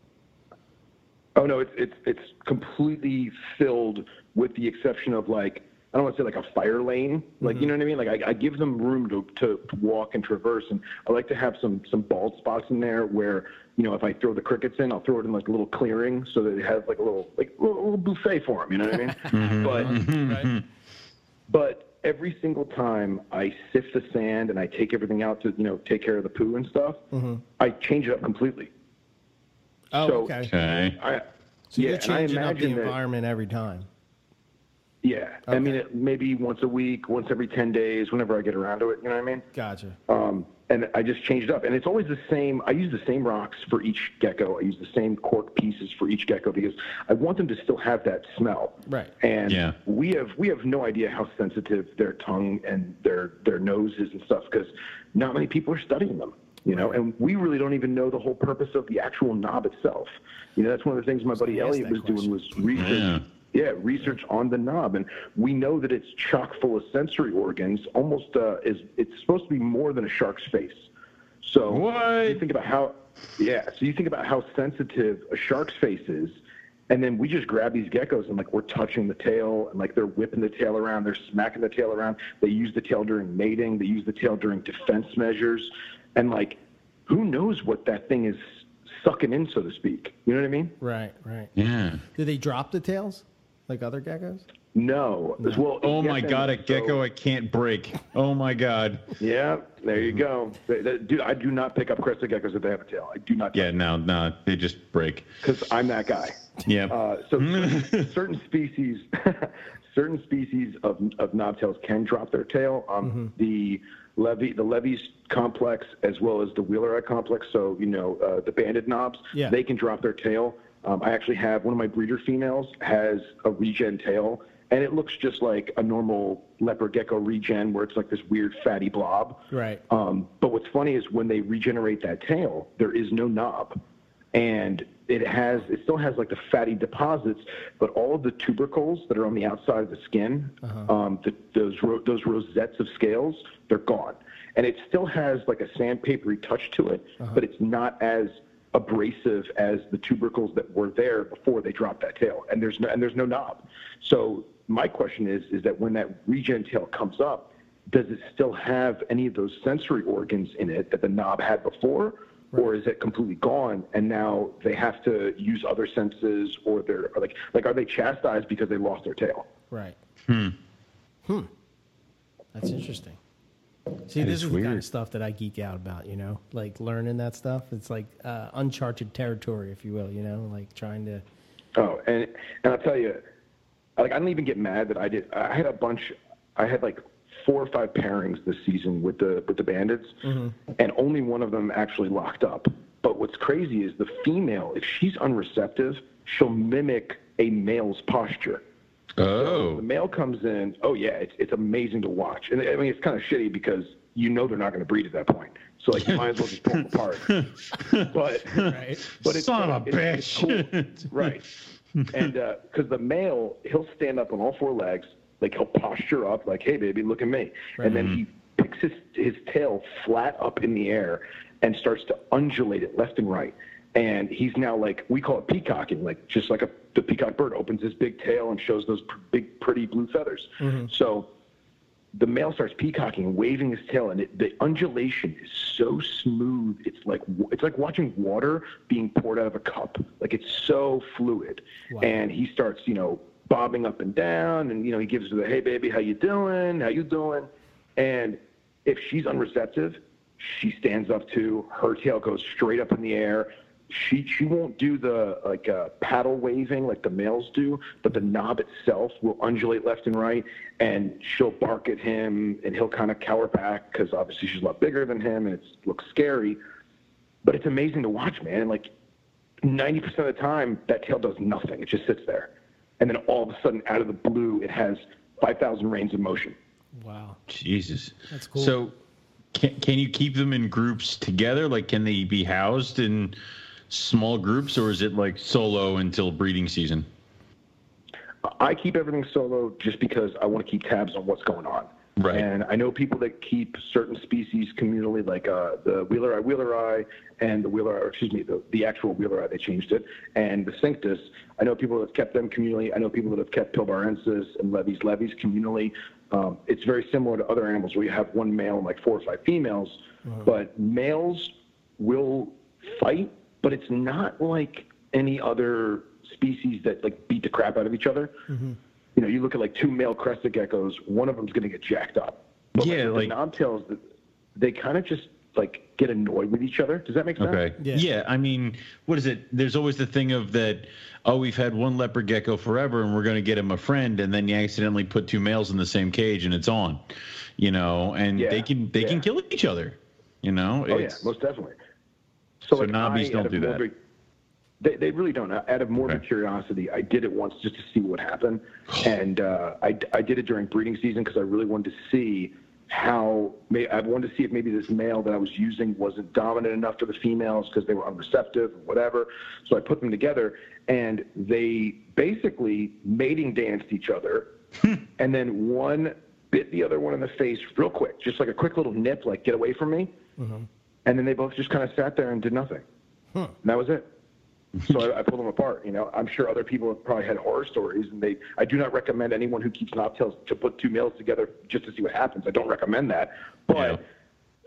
Oh no, it's it's it's completely filled with the exception of like I don't want to say like a fire lane, like you mm-hmm. know what I mean. Like I, I give them room to, to walk and traverse, and I like to have some some bald spots in there where you know if I throw the crickets in, I'll throw it in like a little clearing so that it has like a little like a little, little buffet for them. You know what I mean? Mm-hmm. but Right. But every single time I sift the sand and I take everything out to you know take care of the poo and stuff, mm-hmm. I change it up completely. Oh, So- okay. okay. I So yeah, you're and I changing up the imagine that- environment every time. Yeah, I mean, it, maybe once a week, once every ten days, whenever I get around to it. You know what I mean? Gotcha. Um, and I just change it up, and it's always the same. I use the same rocks for each gecko. I use the same cork pieces for each gecko because I want them to still have that smell. Right. And Yeah. we have we have no idea how sensitive their tongue and their their nose is and stuff because not many people are studying them. You know, and we really don't even know the whole purpose of the actual knob itself. You know, that's one of the things my buddy Elliot that was doing was research. Yeah. Yeah, research on the knob, and we know that it's chock full of sensory organs. Almost, uh, is it's supposed to be more than a shark's face. So What? you think about how, yeah. So you think about how sensitive a shark's face is, and then we just grab these geckos and like we're touching the tail, and like they're whipping the tail around, they're smacking the tail around. They use the tail during mating. They use the tail during defense measures, and like, who knows what that thing is sucking in, so to speak. You know what I mean? Right. Right. Yeah. Do they drop the tails like other geckos? No. Well, Oh yes my god, a so- gecko I can't break. Oh my god. Yeah, there you go. Th- th- Dude, I do not pick up crested geckos if they have a tail. I do not. Yeah, no, no, they just break. Because I'm that guy. Yeah. Uh, so certain, certain species, certain species of, of knobtails can drop their tail. Um, The levy, the levis complex, as well as the wheeleri complex. So you know uh, the banded knobs, Yeah. they can drop their tail. Um, I actually have one of my breeder females has a regen tail, and it looks just like a normal leopard gecko regen, where it's like this weird fatty blob. Right. Um, but what's funny is when they regenerate that tail, there is no knob, and it has it still has like the fatty deposits, but all of the tubercles that are on the outside of the skin, um, the, those ro- those rosettes of scales, they're gone, and it still has like a sandpapery touch to it, but it's not as abrasive as the tubercles that were there before they dropped that tail, and there's no and there's no knob. So my question is is that when that regen tail comes up, does it still have any of those sensory organs in it that the knob had before? Or is it completely gone and now they have to use other senses or they're or like like are they chastised because they lost their tail? Right. Hmm. Hmm. That's interesting. See, That this is is, the kind of stuff that I geek out about. You know, like learning that stuff. It's like uh, uncharted territory, if you will. You know, like trying to. Oh, and and I'll tell you, like I don't even get mad that I did. I had a bunch. I had like four or five pairings this season with the with the bandits, and only one of them actually locked up. But what's crazy is the female, if she's unreceptive, she'll mimic a male's posture. Oh. The male comes in. Oh yeah, it's it's amazing to watch. And I mean, it's kind of shitty because you know they're not going to breed at that point. So like you might as well just pull them apart. But Right. but it's Son of a uh, it's- it's bitch. cool. right? And uh, because the male, he'll stand up on all four legs, like he'll posture up, like "Hey baby, look at me," and then he picks his his tail flat up in the air and starts to undulate it left and right. And he's now like we call it peacocking, like just like a the peacock bird opens his big tail and shows those pr- big pretty blue feathers. Mm-hmm. So the male starts peacocking waving his tail, and it, the undulation is so smooth. It's like it's like watching water being poured out of a cup. Like it's so fluid. Wow. And he starts, you know, bobbing up and down, and you know, he gives her the "Hey, baby, how you doing? How you doing?" And if she's unreceptive, she stands up too. Her tail goes straight up in the air. She she won't do the like uh, paddle waving like the males do, but the knob itself will undulate left and right, and she'll bark at him, and he'll kind of cower back because obviously she's a lot bigger than him, and it looks scary. But it's amazing to watch, man. Like ninety percent of the time, that tail does nothing. It just sits there, and then all of a sudden, out of the blue, it has five thousand reins of motion. Wow. Jesus. That's cool. So, can, can you keep them in groups together? Like, can they be housed in small groups, or is it like solo until breeding season? I keep everything solo just because I want to keep tabs on what's going on. Right. And I know people that keep certain species communally, like uh, the wheeleri, wheeler eye, and the wheeleri, or excuse me, the, the actual wheeleri, they changed it, and the cinctus. I know people that have kept them communally. I know people that have kept pilbarensis and levis, levis communally. Um, it's very similar to other animals where you have one male and like four or five females, but males will fight, but it's not like any other species that like beat the crap out of each other. Mm-hmm. You know, you look at like two male crested geckos, one of them's going to get jacked up. But Yeah, like, like- the knobtails, they kind of just like get annoyed with each other. Does that make sense? Okay. Yeah. Yeah. I mean, what is it? There's always the thing of that. Oh, we've had one leopard gecko forever, and we're going to get him a friend, and then you accidentally put two males in the same cage, and it's on. You know, and Yeah, they can they can kill each other. You know. Oh yeah, most definitely. So like, knobbies I, don't out of do that. morbid- They, they really don't. Out of morbid Okay. curiosity, I did it once just to see what happened, and uh, I, I did it during breeding season because I really wanted to see how. May, I wanted to see if maybe this male that I was using wasn't dominant enough for the females because they were unreceptive or whatever. So I put them together, and they basically mating danced each other, and then one bit the other one in the face real quick, just like a quick little nip, like get away from me. And then they both just kind of sat there and did nothing. And that was it. So I, I pulled them apart. You know, I'm sure other people have probably had horror stories, and they. I do not recommend anyone who keeps knobtails to put two males together just to see what happens. I don't recommend that. But Yeah.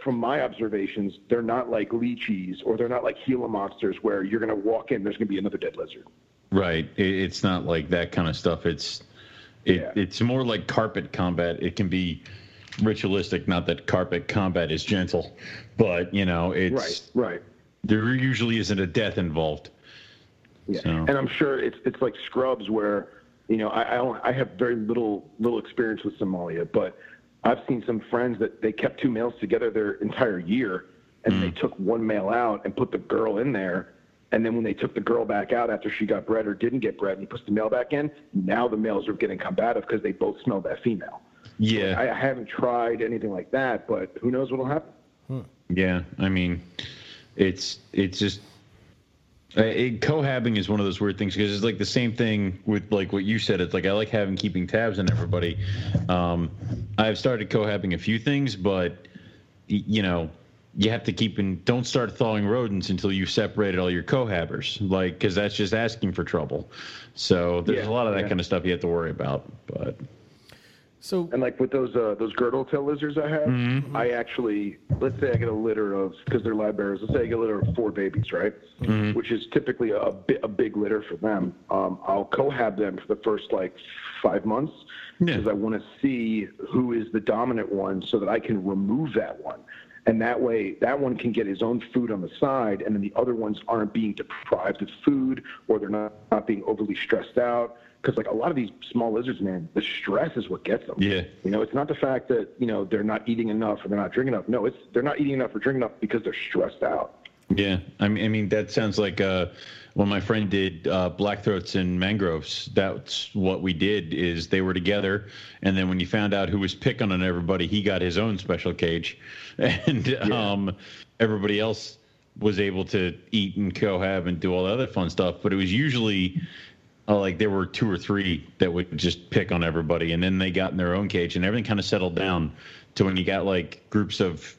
from my observations, they're not like leeches or they're not like Gila monsters where you're going to walk in, there's going to be another dead lizard. Right. It, it's not like that kind of stuff. It's It, Yeah. It's more like carpet combat. It can be ritualistic, not that carpet combat is gentle, but you know, it's Right, right. there usually isn't a death involved. Yeah. So- And I'm sure it's it's like scrubs where, you know, I I, don't, I have very little little experience with Simalia, but I've seen some friends that they kept two males together their entire year, and they mm. took one male out and put the girl in there. And then when they took the girl back out after she got bred or didn't get bred, and he puts the male back in, now the males are getting combative because they both smell that female. Yeah. I, I haven't tried anything like that, but who knows what'll happen? Hmm. Yeah, I mean, it's it's just it, cohabbing is one of those weird things because it's like the same thing with like what you said. It's like I like having keeping tabs on everybody. Um, I've started cohabbing a few things, but you know. You have to keep in. Don't start thawing rodents until you've separated all your cohabbers, like because that's just asking for trouble. So there's Yeah, a lot of that yeah. kind of stuff you have to worry about. But So And like with those uh, those girdle tail lizards I have, Mm-hmm. I actually let's say I get a litter of because they're live bearers. Let's say I get a litter of four babies, right? Mm-hmm. Which is typically a, bi- a big litter for them. Um, I'll cohab them for the first like five months Yeah. because I want to see who is the dominant one so that I can remove that one. And that way, that one can get his own food on the side, and then the other ones aren't being deprived of food or they're not, not being overly stressed out. Because, like, a lot of these small lizards, man, the stress is what gets them. Yeah. You know, it's not the fact that, you know, they're not eating enough or they're not drinking enough. No, it's they're not eating enough or drinking enough because they're stressed out. Yeah, I mean, I mean that sounds like uh, when my friend did uh, blackthroats and mangroves. That's what we did. Is they were together, and then when you found out who was picking on everybody, he got his own special cage, and um, everybody else was able to eat and cohab and do all the other fun stuff. But it was usually uh, like there were two or three that would just pick on everybody, and then they got in their own cage, and everything kind of settled down to when you got like groups of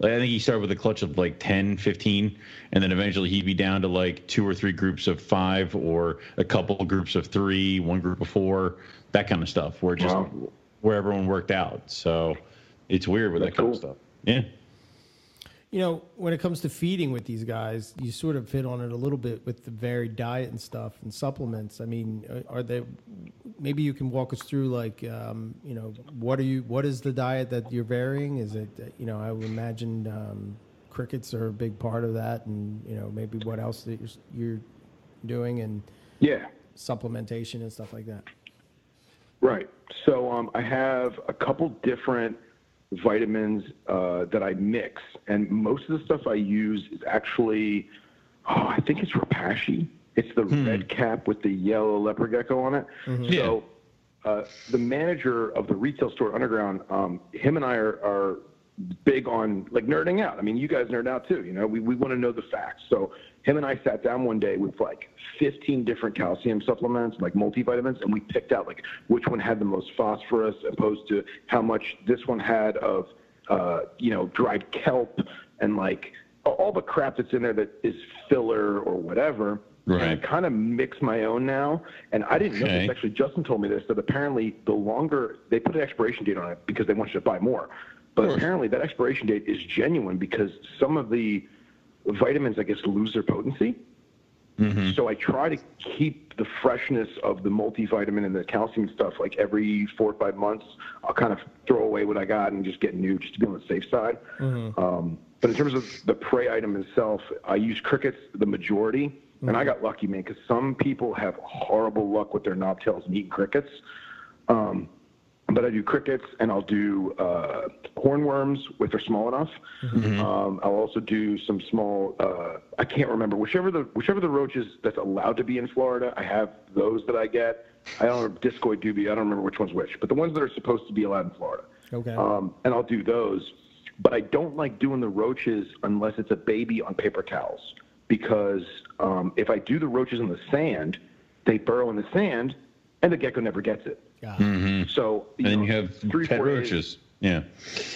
like, I think he started with a clutch of like 10, 15, and then eventually he'd be down to like two or three groups of five or a couple groups of three, one group of four, that kind of stuff, where just Wow. where everyone worked out. So it's weird with That's that kind cool. of stuff. Yeah. You know, when it comes to feeding with these guys, you sort of hit on it a little bit with the varied diet and stuff and supplements. I mean, are- are they? Maybe you can walk us through, like, um, you know, what are you? What is the diet that you're varying? Is it, uh, you know, I would imagine um, crickets are a big part of that, and you know, maybe what else that you're, you're doing and Yeah. supplementation and stuff like that. Right. So um, I have a couple different vitamins uh, that I mix, and most of the stuff I use is actually, oh, I think it's Repashy. It's the red cap with the yellow leopard gecko on it. So uh, the manager of the retail store Underground, um, him and I are, are big on like nerding out. I mean, you guys nerd out too. You know, we, we want to know the facts. So him and I sat down one day with like 15 different calcium supplements, like multivitamins, and we picked out like which one had the most phosphorus opposed to how much this one had of, uh, you know, dried kelp and like all the crap that's in there that is filler or whatever. And I kind of mix my own now, and I didn't know this. Actually, Justin told me this that apparently the longer they put an expiration date on it because they want you to buy more, but apparently that expiration date is genuine because some of the vitamins, I guess, lose their potency. So I try to keep the freshness of the multivitamin and the calcium stuff. Like every four or five months, I'll kind of throw away what I got and just get new, just to be on the safe side. Um, but in terms of the prey item itself, I use crickets the majority, and I got lucky, man, because some people have horrible luck with their knobtails and eating crickets. Um, but I do crickets and I'll do uh, hornworms if they're small enough. Um, I'll also do some small. Uh, I can't remember whichever the whichever the roaches that's allowed to be in Florida. I have those that I get. I don't know, discoid dubia. I don't remember which one's which, but the ones that are supposed to be allowed in Florida. Okay. Um, and I'll do those. But I don't like doing the roaches unless it's a baby on paper towels because um, if I do the roaches in the sand, they burrow in the sand, and the gecko never gets it. Got Mm-hmm. it. So And then know, you have three, pet four days- roaches. Yeah.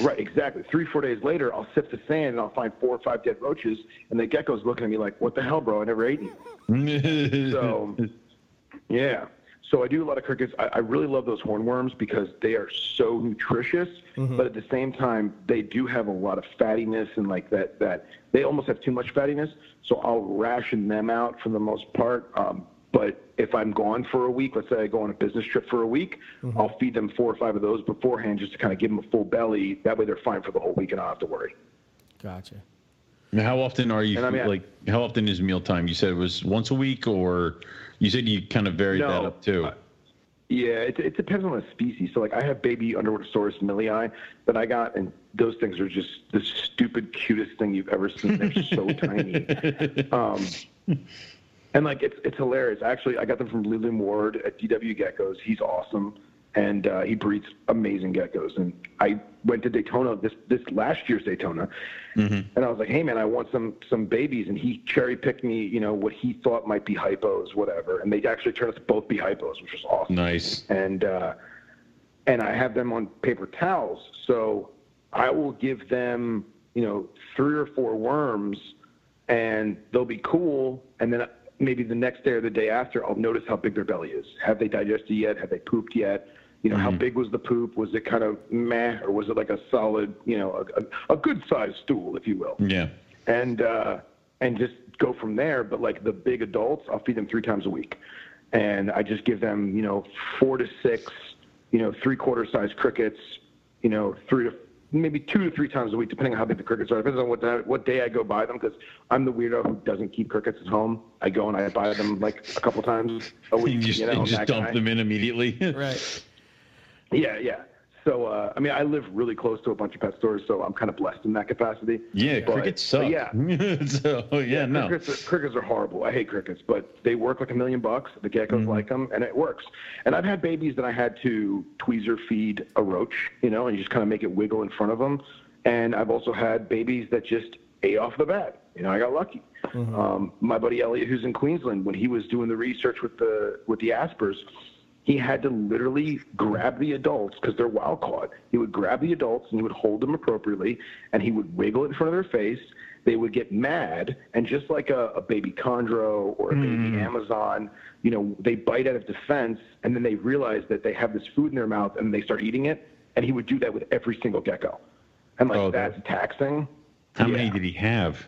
Right, exactly. Three, four days later, I'll sift the sand and I'll find four or five dead roaches, and the gecko's looking at me like, "What the hell, bro? I never ate you." So, yeah. So I do a lot of crickets. I, I really love those hornworms because they are so nutritious, but at the same time, they do have a lot of fattiness and like that. That they almost have too much fattiness. So I'll ration them out for the most part. Um, but if I'm gone for a week, let's say I go on a business trip for a week, Mm-hmm. I'll feed them four or five of those beforehand just to kind of give them a full belly. That way they're fine for the whole week and I don't have to worry. Gotcha. Now, How often are you I mean, like? How often is mealtime? You said it was once a week, or you said you kind of varied that up too. uh, Yeah, it, it depends on the species. So, like, I have baby Underwoodisaurus milii that I got, and those things are just the stupid, cutest thing you've ever seen. They're so tiny. Um, and like, it's it's hilarious. Actually, I got them from Leland Ward at DW Geckos. He's awesome, and uh, he breeds amazing geckos. And I went to Daytona this this last year's Daytona, and I was like, "Hey, man, I want some some babies." And he cherry picked me, you know, what he thought might be hypos, whatever. And they actually turned out to both be hypos, which was awesome nice. and uh, and I have them on paper towels. So I will give them, you know, three or four worms, and they'll be cool. And then maybe the next day or the day after, I'll notice how big their belly is. Have they digested yet? Have they pooped yet? You know, how big was the poop? Was it kind of meh, or was it like a solid, you know, a, a, a good sized stool, if you will? Yeah. and uh, and just go from there. But like the big adults, I'll feed them three times a week, and I just give them you know four to six, you know three quarter size crickets, you know three to maybe two to three times a week, depending on how big the crickets are. Depends on what day, what day I go buy them because I'm the weirdo who doesn't keep crickets at home. I go and I buy them like a couple times a week. You just, you know, you just dump guy. them in immediately. Right. Yeah, yeah. So uh, I mean, I live really close to a bunch of pet stores, so I'm kind of blessed in that capacity. Yeah, But- crickets suck. Yeah, so yeah, no. Crickets, are, crickets are horrible. I hate crickets, but they work like a million bucks. The geckos like them, and it works. And I've had babies that I had to tweezer feed a roach, you know, and you just kind of make it wiggle in front of them. And I've also had babies that just ate off the bat. You know, I got lucky. Um, my buddy Elliot, who's in Queensland, when he was doing the research with the with the aspers, he had to literally grab the adults because they're wild caught. He would grab the adults and he would hold them appropriately, and he would wiggle it in front of their face. They would get mad, and just like a, a baby chondro or a baby hmm. Amazon, you know, they bite out of defense, and then they realize that they have this food in their mouth, and they start eating it. And he would do that with every single gecko, and like Oh, that's taxing. How many did he have?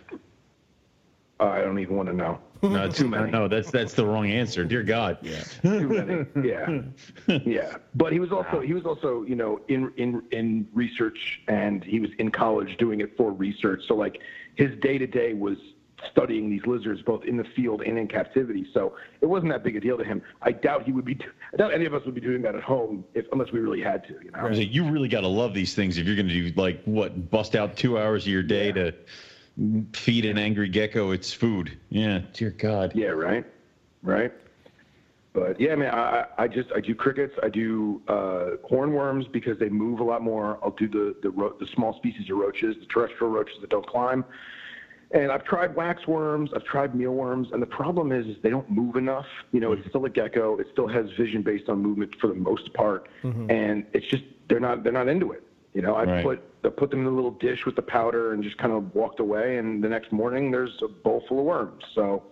Uh, I don't even want to know. No, Too many. No, that's that's the wrong answer. Dear God. Yeah. Too many. Yeah, yeah. But he was also he was also you know in in in research and he was in college doing it for research. So like his day to day was studying these lizards both in the field and in captivity. So it wasn't that big a deal to him. I doubt he would be. I doubt any of us would be doing that at home if unless we really had to. You know. You really got to love these things if you're going to do like what bust out two hours of your day Yeah. to feed an angry gecko its food. Yeah, dear God. Yeah, right, right. But yeah, man, I, I I just I do crickets. I do uh, hornworms because they move a lot more. I'll do the the, ro- the small species of roaches, the terrestrial roaches that don't climb. And I've tried waxworms, I've tried mealworms, and the problem is, is they don't move enough. You know, it's still a gecko. It still has vision based on movement for the most part, and it's just they're not they're not into it. You know, I Right. put I put them in a little dish with the powder and just kind of walked away. And the next morning, there's a bowl full of worms. So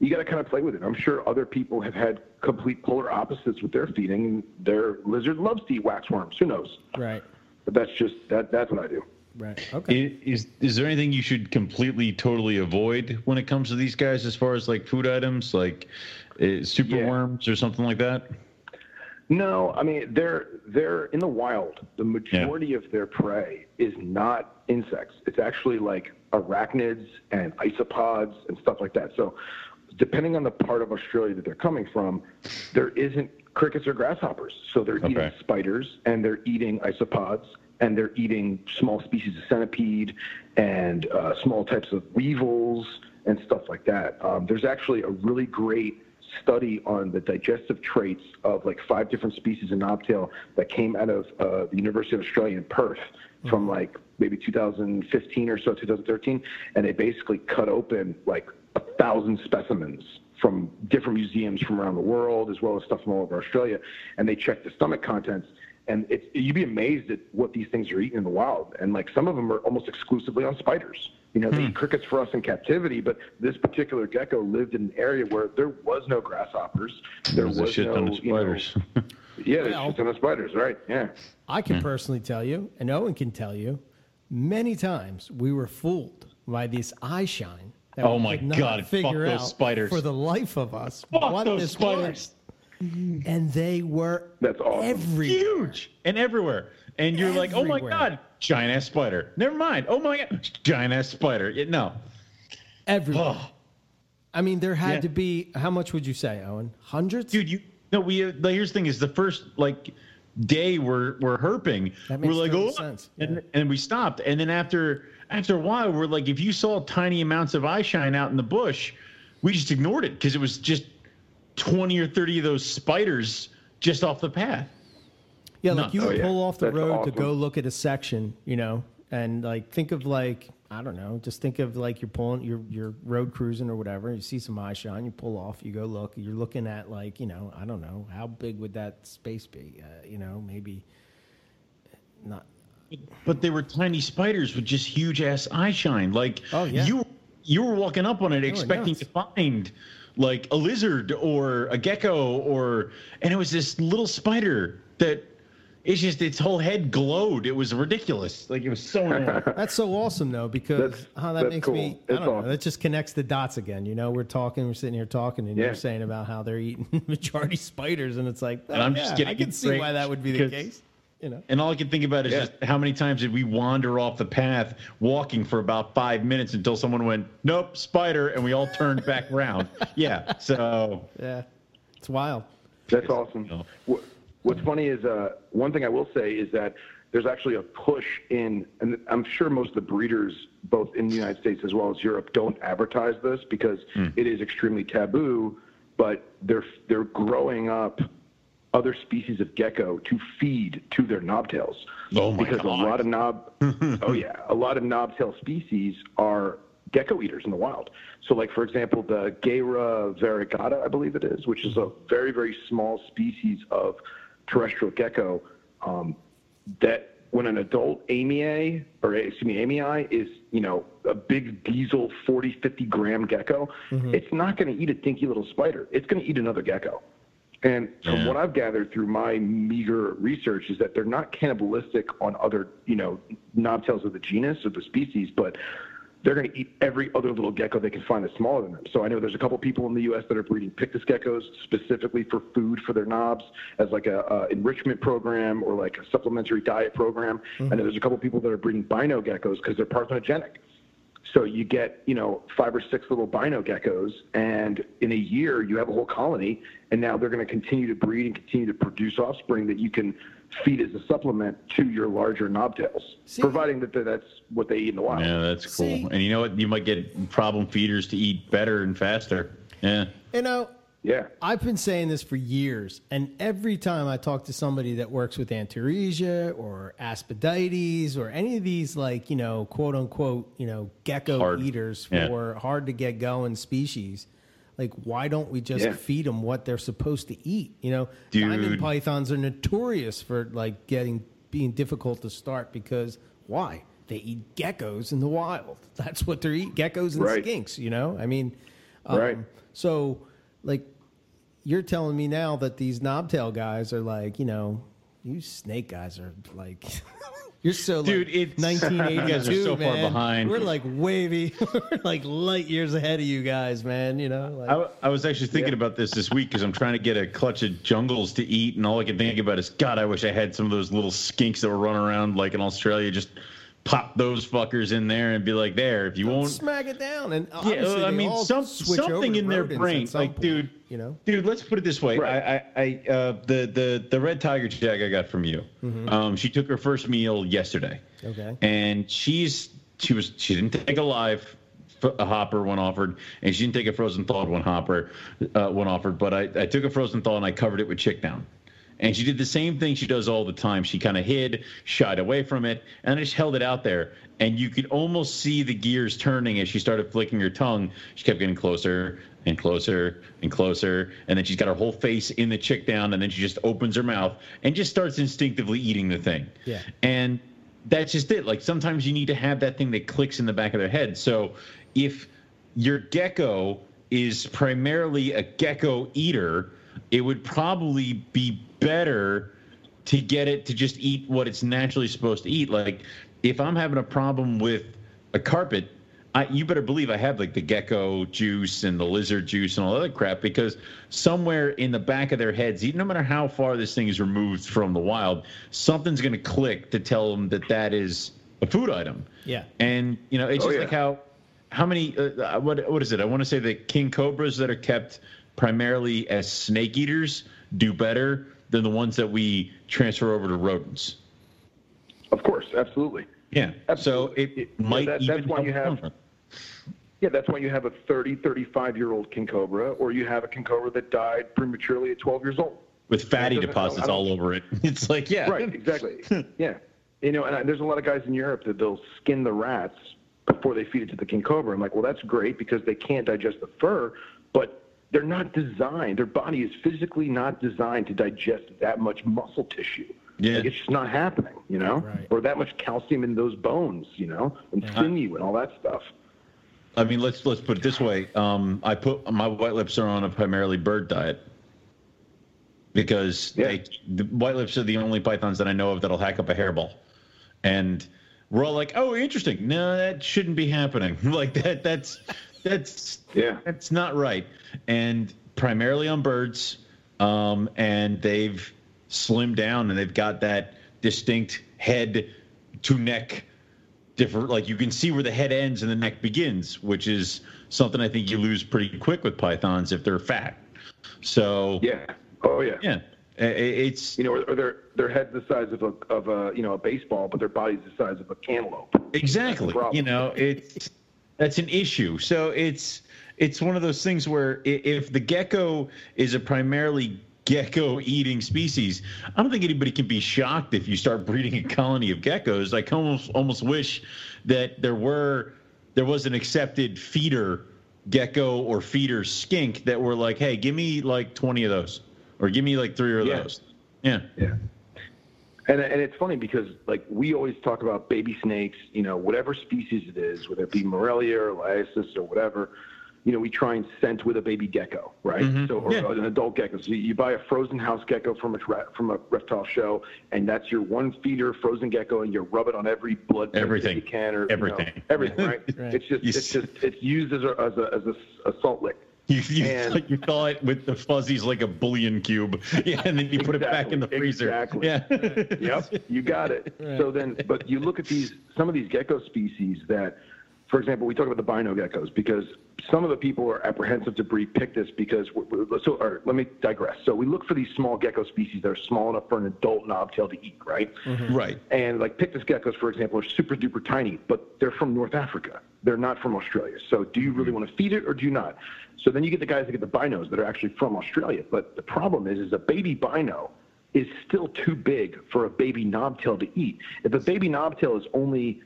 you got to kind of play with it. I'm sure other people have had complete polar opposites with their feeding. Their lizard loves to eat waxworms. Who knows? Right. But that's just that. That's what I do. Right. Okay. Is is there anything you should completely totally avoid when it comes to these guys as far as like food items like uh, super Yeah. worms or something like that? No, I mean they're they're in the wild. The majority of their prey is not insects. It's actually like arachnids and isopods and stuff like that. So, depending on the part of Australia that they're coming from, there isn't crickets or grasshoppers. So they're eating spiders and they're eating isopods and they're eating small species of centipede and uh, small types of weevils and stuff like that. Um, there's actually a really great study on the digestive traits of like five different species of knobtail that came out of uh, the University of Australia in Perth from like maybe 2015 or so, 2013, and they basically cut open like a thousand specimens from different museums from around the world, as well as stuff from all over Australia, and they checked the stomach contents. And it's, you'd be amazed at what these things are eating in the wild. And like some of them are almost exclusively on spiders. You know, they eat hmm. crickets for us in captivity, but this particular gecko lived in an area where there was no grasshoppers. There There's a was shit no, ton of you know- spiders. yeah, there's Well- a ton of spiders, right? Yeah. I can hmm. personally tell you, and Owen can tell you, many times we were fooled by this eye shine that Oh we my could not God, fuck figure those spiders. for the life of us Fuck what those this spiders. was. And they were That's awesome. everywhere. huge and everywhere. And you're like, oh my god, giant ass spider. Never mind. Oh my god, giant ass spider. Yeah, no. Everywhere. Oh, I mean, there had Yeah. to be. How much would you say, Owen? Hundreds? dude, you no. We uh, here's the thing: is the first like day we're we're herping. That we're like, oh, sense. and Yeah. and we stopped. And then after after a while, we're like, if you saw tiny amounts of eye shine out in the bush, we just ignored it because it was just twenty or thirty of those spiders just off the path. Yeah, No. like you Oh, would yeah. pull off the That's road awesome. to go look at a section, you know, and like think of like I don't know, just think of like you're pulling, you're you're road cruising or whatever. You see some eye shine, you pull off, you go look. You're looking at like you know, I don't know, how big would that space be? Uh, you know, maybe not. But they were tiny spiders with just huge ass eye shine. Like Oh, yeah. you you were walking up on it expecting to find like a lizard or a gecko or and it was this little spider that it's just its whole head glowed. It was ridiculous. Like it was so annoying. That's so awesome though, because That's- how that makes cool. me. I It's don't know. That just connects the dots again. You know, we're talking, we're sitting here talking, and Yeah. you're saying about how they're eating majority spiders, and it's like, oh, And I'm oh, yeah, just getting I can see why that would be the case. You know. And all I can think about is Yeah. just how many times did we wander off the path walking for about five minutes until someone went, Nope, spider, and we all turned back around. Yeah. So Yeah, it's wild. That's awesome. know. What's funny is uh, one thing I will say is that there's actually a push in, and I'm sure most of the breeders, both in the United States as well as Europe, don't advertise this because it is extremely taboo. But they're they're growing up other species of gecko to feed to their knobtails. Oh my because God. a lot of knob, oh yeah, a lot of knobtail species are gecko eaters in the wild. So, like for example, the Gehyra variegata, I believe it is, which is a very very small species of terrestrial gecko. Um, that when an adult amia or excuse me amyae is you know a big diesel 40 50 gram gecko it's not going to eat a dinky little spider it's going to eat another gecko and from Yeah. what I've gathered through my meager research is that they're not cannibalistic on other, you know, knobtails of the genus or the species, but they're going to eat every other little gecko they can find that's smaller than them. So I know there's a couple people in the U.S. that are breeding pictus geckos specifically for food for their knobs as like a, a enrichment program or like a supplementary diet program. I know mm-hmm. there's a couple people that are breeding Bynoe geckos because they're parthenogenic. So you get, you know, five or six little Bynoe geckos, and in a year you have a whole colony, and now they're going to continue to breed and continue to produce offspring that you can feed as a supplement to your larger knobtails, See- providing that that's what they eat in the wild. Yeah, that's cool. See- and you know what? You might get problem feeders to eat better and faster. Yeah. You know, Yeah. I've been saying this for years, and every time I talk to somebody that works with Antaresia or Aspidites or any of these, like, you know, quote unquote, you know, gecko Hard. eaters Yeah. for hard to get going species, like, why don't we just Yeah. feed them what they're supposed to eat? You know, Dude. diamond pythons are notorious for, like, getting being difficult to start because why? They eat geckos in the wild. That's what they're eating geckos and Right. skinks, you know? I mean, um, Right. So, like, you're telling me now that these knobtail guys are like, you know, you snake guys are like, you're so Dude, like it's- 1982, you guys are so far man. behind. We're like wavy, we're like light years ahead of you guys, man. You know, like, I, w- I was actually thinking about this this week because I'm trying to get a clutch of jungles to eat, and all I can think about is, God, I wish I had some of those little skinks that were running around like in Australia. Just pop those fuckers in there and be like, there, if you won't. smack it down. And Yeah, obviously I mean, some, something in their rodents brain, like, point, dude, you know. dude. Let's put it this way: Right. I, I, I uh, the the the red tiger jag I got from you. Um, she took her first meal yesterday. Okay. And she's she was she didn't take a live f- a hopper when offered, and she didn't take a frozen thawed one hopper uh, when offered. But I, I took a frozen thaw and I covered it with chick down. And she did the same thing she does all the time. She kind of hid, shied away from it, and I just held it out there. And you could almost see the gears turning as she started flicking her tongue. She kept getting closer and closer and closer. And then she's got her whole face in the chick down, and then she just opens her mouth and just starts instinctively eating the thing. Yeah. And that's just it. Like sometimes you need to have that thing that clicks in the back of their head. So if your gecko is primarily a gecko eater, it would probably be better to get it to just eat what it's naturally supposed to eat. Like if I'm having a problem with a carpet, I, you better believe I have like the gecko juice and the lizard juice and all that other crap because somewhere in the back of their heads, no matter how far this thing is removed from the wild, something's going to click to tell them that that is a food item. Yeah. And you know, it's Oh, just yeah. like how how many uh, what what is it? I want to say that king cobras that are kept primarily as snake eaters do better than the ones that we transfer over to rodents. Of course, absolutely. Yeah. So Absolutely. it Yeah, might that- even that's why you have-. Yeah, that's why you have a 30, 35 year old king cobra, or you have a king cobra that died prematurely at 12 years old. with fatty deposits all over it. It's like, yeah, Right, exactly. yeah. You know, and I, there's a lot of guys in Europe that they'll skin the rats before they feed it to the king cobra. I'm like, well, that's great because they can't digest the fur, but they're not designed. Their body is physically not designed to digest that much muscle tissue. Yeah. Like, it's just not happening, you know, Right. or that much calcium in those bones, you know, and sinew and all that stuff. I mean, let's let's put it this way. Um, I put my white lips are on a primarily bird diet because Yeah. they, the white lips are the only pythons that I know of that'll hack up a hairball, and we're all like, "Oh, interesting." No, that shouldn't be happening. like that. That's that's Yeah. that's not right. And primarily on birds, um, and they've slimmed down and they've got that distinct head to neck different like you can see where the head ends and the neck begins which is something i think you lose pretty quick with pythons if they're fat so Yeah. Oh, yeah. yeah it's You know, or, their their head's the size of a of a you know a baseball, but their body's the size of a cantaloupe. exactly you know it's that's an issue so it's it's one of those things where if the gecko is a primarily gecko eating species i don't think anybody can be shocked if you start breeding a colony of geckos i almost almost wish that there were there was an accepted feeder gecko or feeder skink that were like hey give me like 20 of those or give me like three of Yeah. those yeah Yeah. And, and it's funny because like we always talk about baby snakes, you know, whatever species it is, whether it be Morelia or Liasis or whatever, you know, we try and scent with a baby gecko, right? Mm-hmm. So or Yeah. an adult gecko. So you buy a frozen house gecko from a from a reptile show, and that's your one feeder frozen gecko, and you rub it on every blood Everything. you can, or you know, Everything. everything, right? Right. It's just it's just it's used as a as a as a, a salt lick. You you, And- you thaw it with the fuzzies like a bullion cube, yeah, and then you put it back in the freezer. exactly. Yeah. Yep, you got it. So then, but you look at these some of these gecko species that, for example, we talk about the Bynoe geckos because some of the people are apprehensive to breed pictus because we're, we're- so. All right, let me digress. So we look for these small gecko species that are small enough for an adult knobtail to eat, right? Mm-hmm. Right. And like pictus geckos, for example, are super duper tiny, but they're from North Africa. They're not from Australia. So do you really mm-hmm. want to feed it or do you not? So then you get the guys that get the Bynoes that are actually from Australia. But the problem is, is a baby Bynoe is still too big for a baby knobtail to eat. If a baby knobtail is only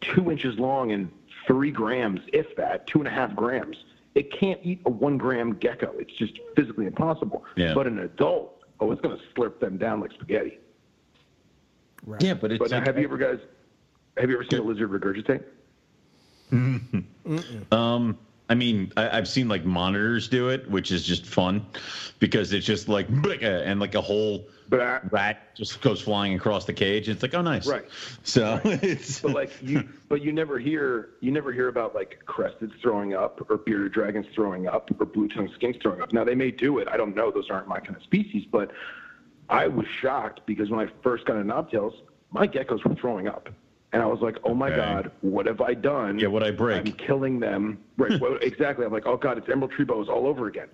two inches long and three grams, if that, two and a half grams, it can't eat a one gram gecko. It's just physically impossible. Yeah. But an adult, oh, it's going to slurp them down like spaghetti. Right. Yeah, but it's But now, have you ever guys, have you ever seen a lizard regurgitate? um I mean, I, I've seen like monitors do it, which is just fun because it's just like and like a whole But rat just goes flying across the cage. It's like, oh, nice. Right. So it's but like you, but you never hear, you never hear about like crested throwing up or bearded dragons throwing up or blue tongue skinks throwing up. Now they may do it. I don't know. Those aren't my kind of species. But I was shocked because when I first got into knobtails, my geckos were throwing up. And I was like, oh my Okay. God, what have I done? Yeah, what'd I break? I'm killing them. Right. well, exactly. I'm like, oh God, it's emerald tree boas all over again.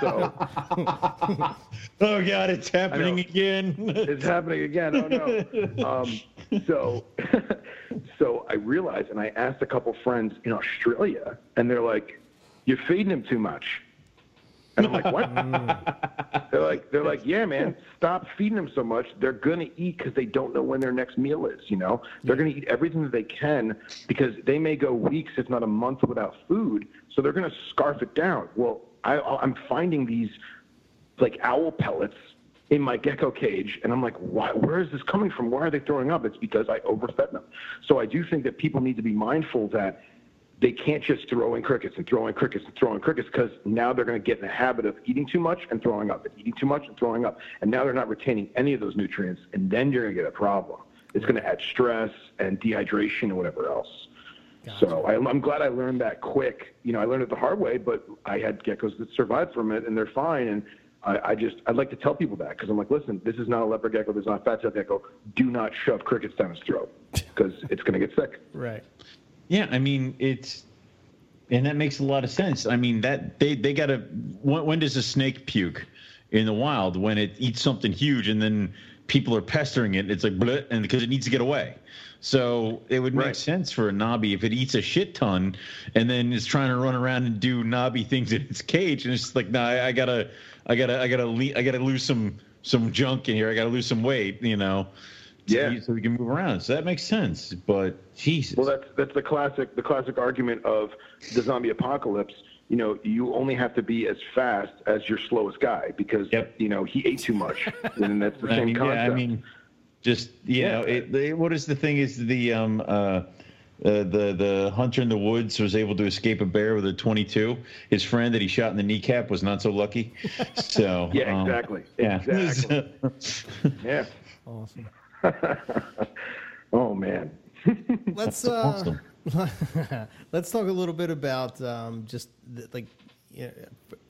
So oh god, it's happening again. it's happening again. Oh no. Um, so, so I realized, and I asked a couple friends in Australia, and they're like, "You're feeding him too much." And I'm like, "What?" Mm. they're like, "They're like, yeah, man, stop feeding them so much. They're gonna eat because they don't know when their next meal is. You know, they're gonna eat everything that they can because they may go weeks, if not a month, without food. So they're gonna scarf it down. Well, I, I'm finding these like owl pellets in my gecko cage and i'm like why where is this coming from why are they throwing up it's because i overfed them so i do think that people need to be mindful that they can't just throw in crickets and throw in crickets and throw in crickets because now they're going to get in the habit of eating too much and throwing up and eating too much and throwing up and now they're not retaining any of those nutrients and then you're going to get a problem it's going to add stress and dehydration and whatever else Gotcha. So I, am glad I learned that quick. You know, I learned it the hard way, but I had geckos that survived from it, and they're fine. And I, I just I'd like to tell people that because I'm like, listen, this is not a leopard gecko, this is not a fat tail gecko. Do not shove crickets down his throat because it's going to get sick. Right. Yeah, I mean it's, and that makes a lot of sense. I mean that they they got to when, when does a snake puke in the wild when it eats something huge and then people are pestering it. It's like bleh, and because it needs to get away. So it would make right. sense for a knobby if it eats a shit ton and then is trying to run around and do knobby things in its cage, and it's just like, nah, I, I gotta, I gotta, I gotta, le- I gotta lose some some junk in here. I gotta lose some weight, you know. Yeah. So we can move around. So that makes sense. But Jesus. Well, that's that's the classic the classic argument of the zombie apocalypse. You know, you only have to be as fast as your slowest guy because yep. you know he ate too much, and that's the same mean, concept. Yeah, I mean just you yeah. know, it, it, what is the thing? Is the um uh. Uh, the the hunter in the woods was able to escape a bear with a 22. His friend that he shot in the kneecap was not so lucky. So yeah, um, exactly. Yeah, exactly. yeah. Awesome. oh man. let's uh, awesome. let's talk a little bit about um, just the, like you know,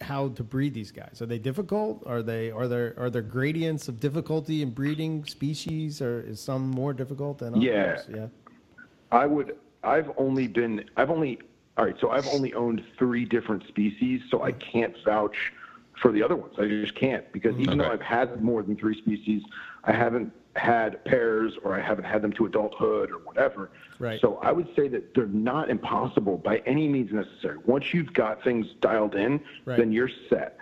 how to breed these guys? Are they difficult? Are they are there are there gradients of difficulty in breeding species, or is some more difficult than others? Yeah, yeah. I would. I've only been. I've only. All right. So I've only owned three different species, so I can't vouch for the other ones. I just can't because even okay. though I've had more than three species, I haven't had pairs or I haven't had them to adulthood or whatever. Right. So I would say that they're not impossible by any means necessary. Once you've got things dialed in, right. then you're set.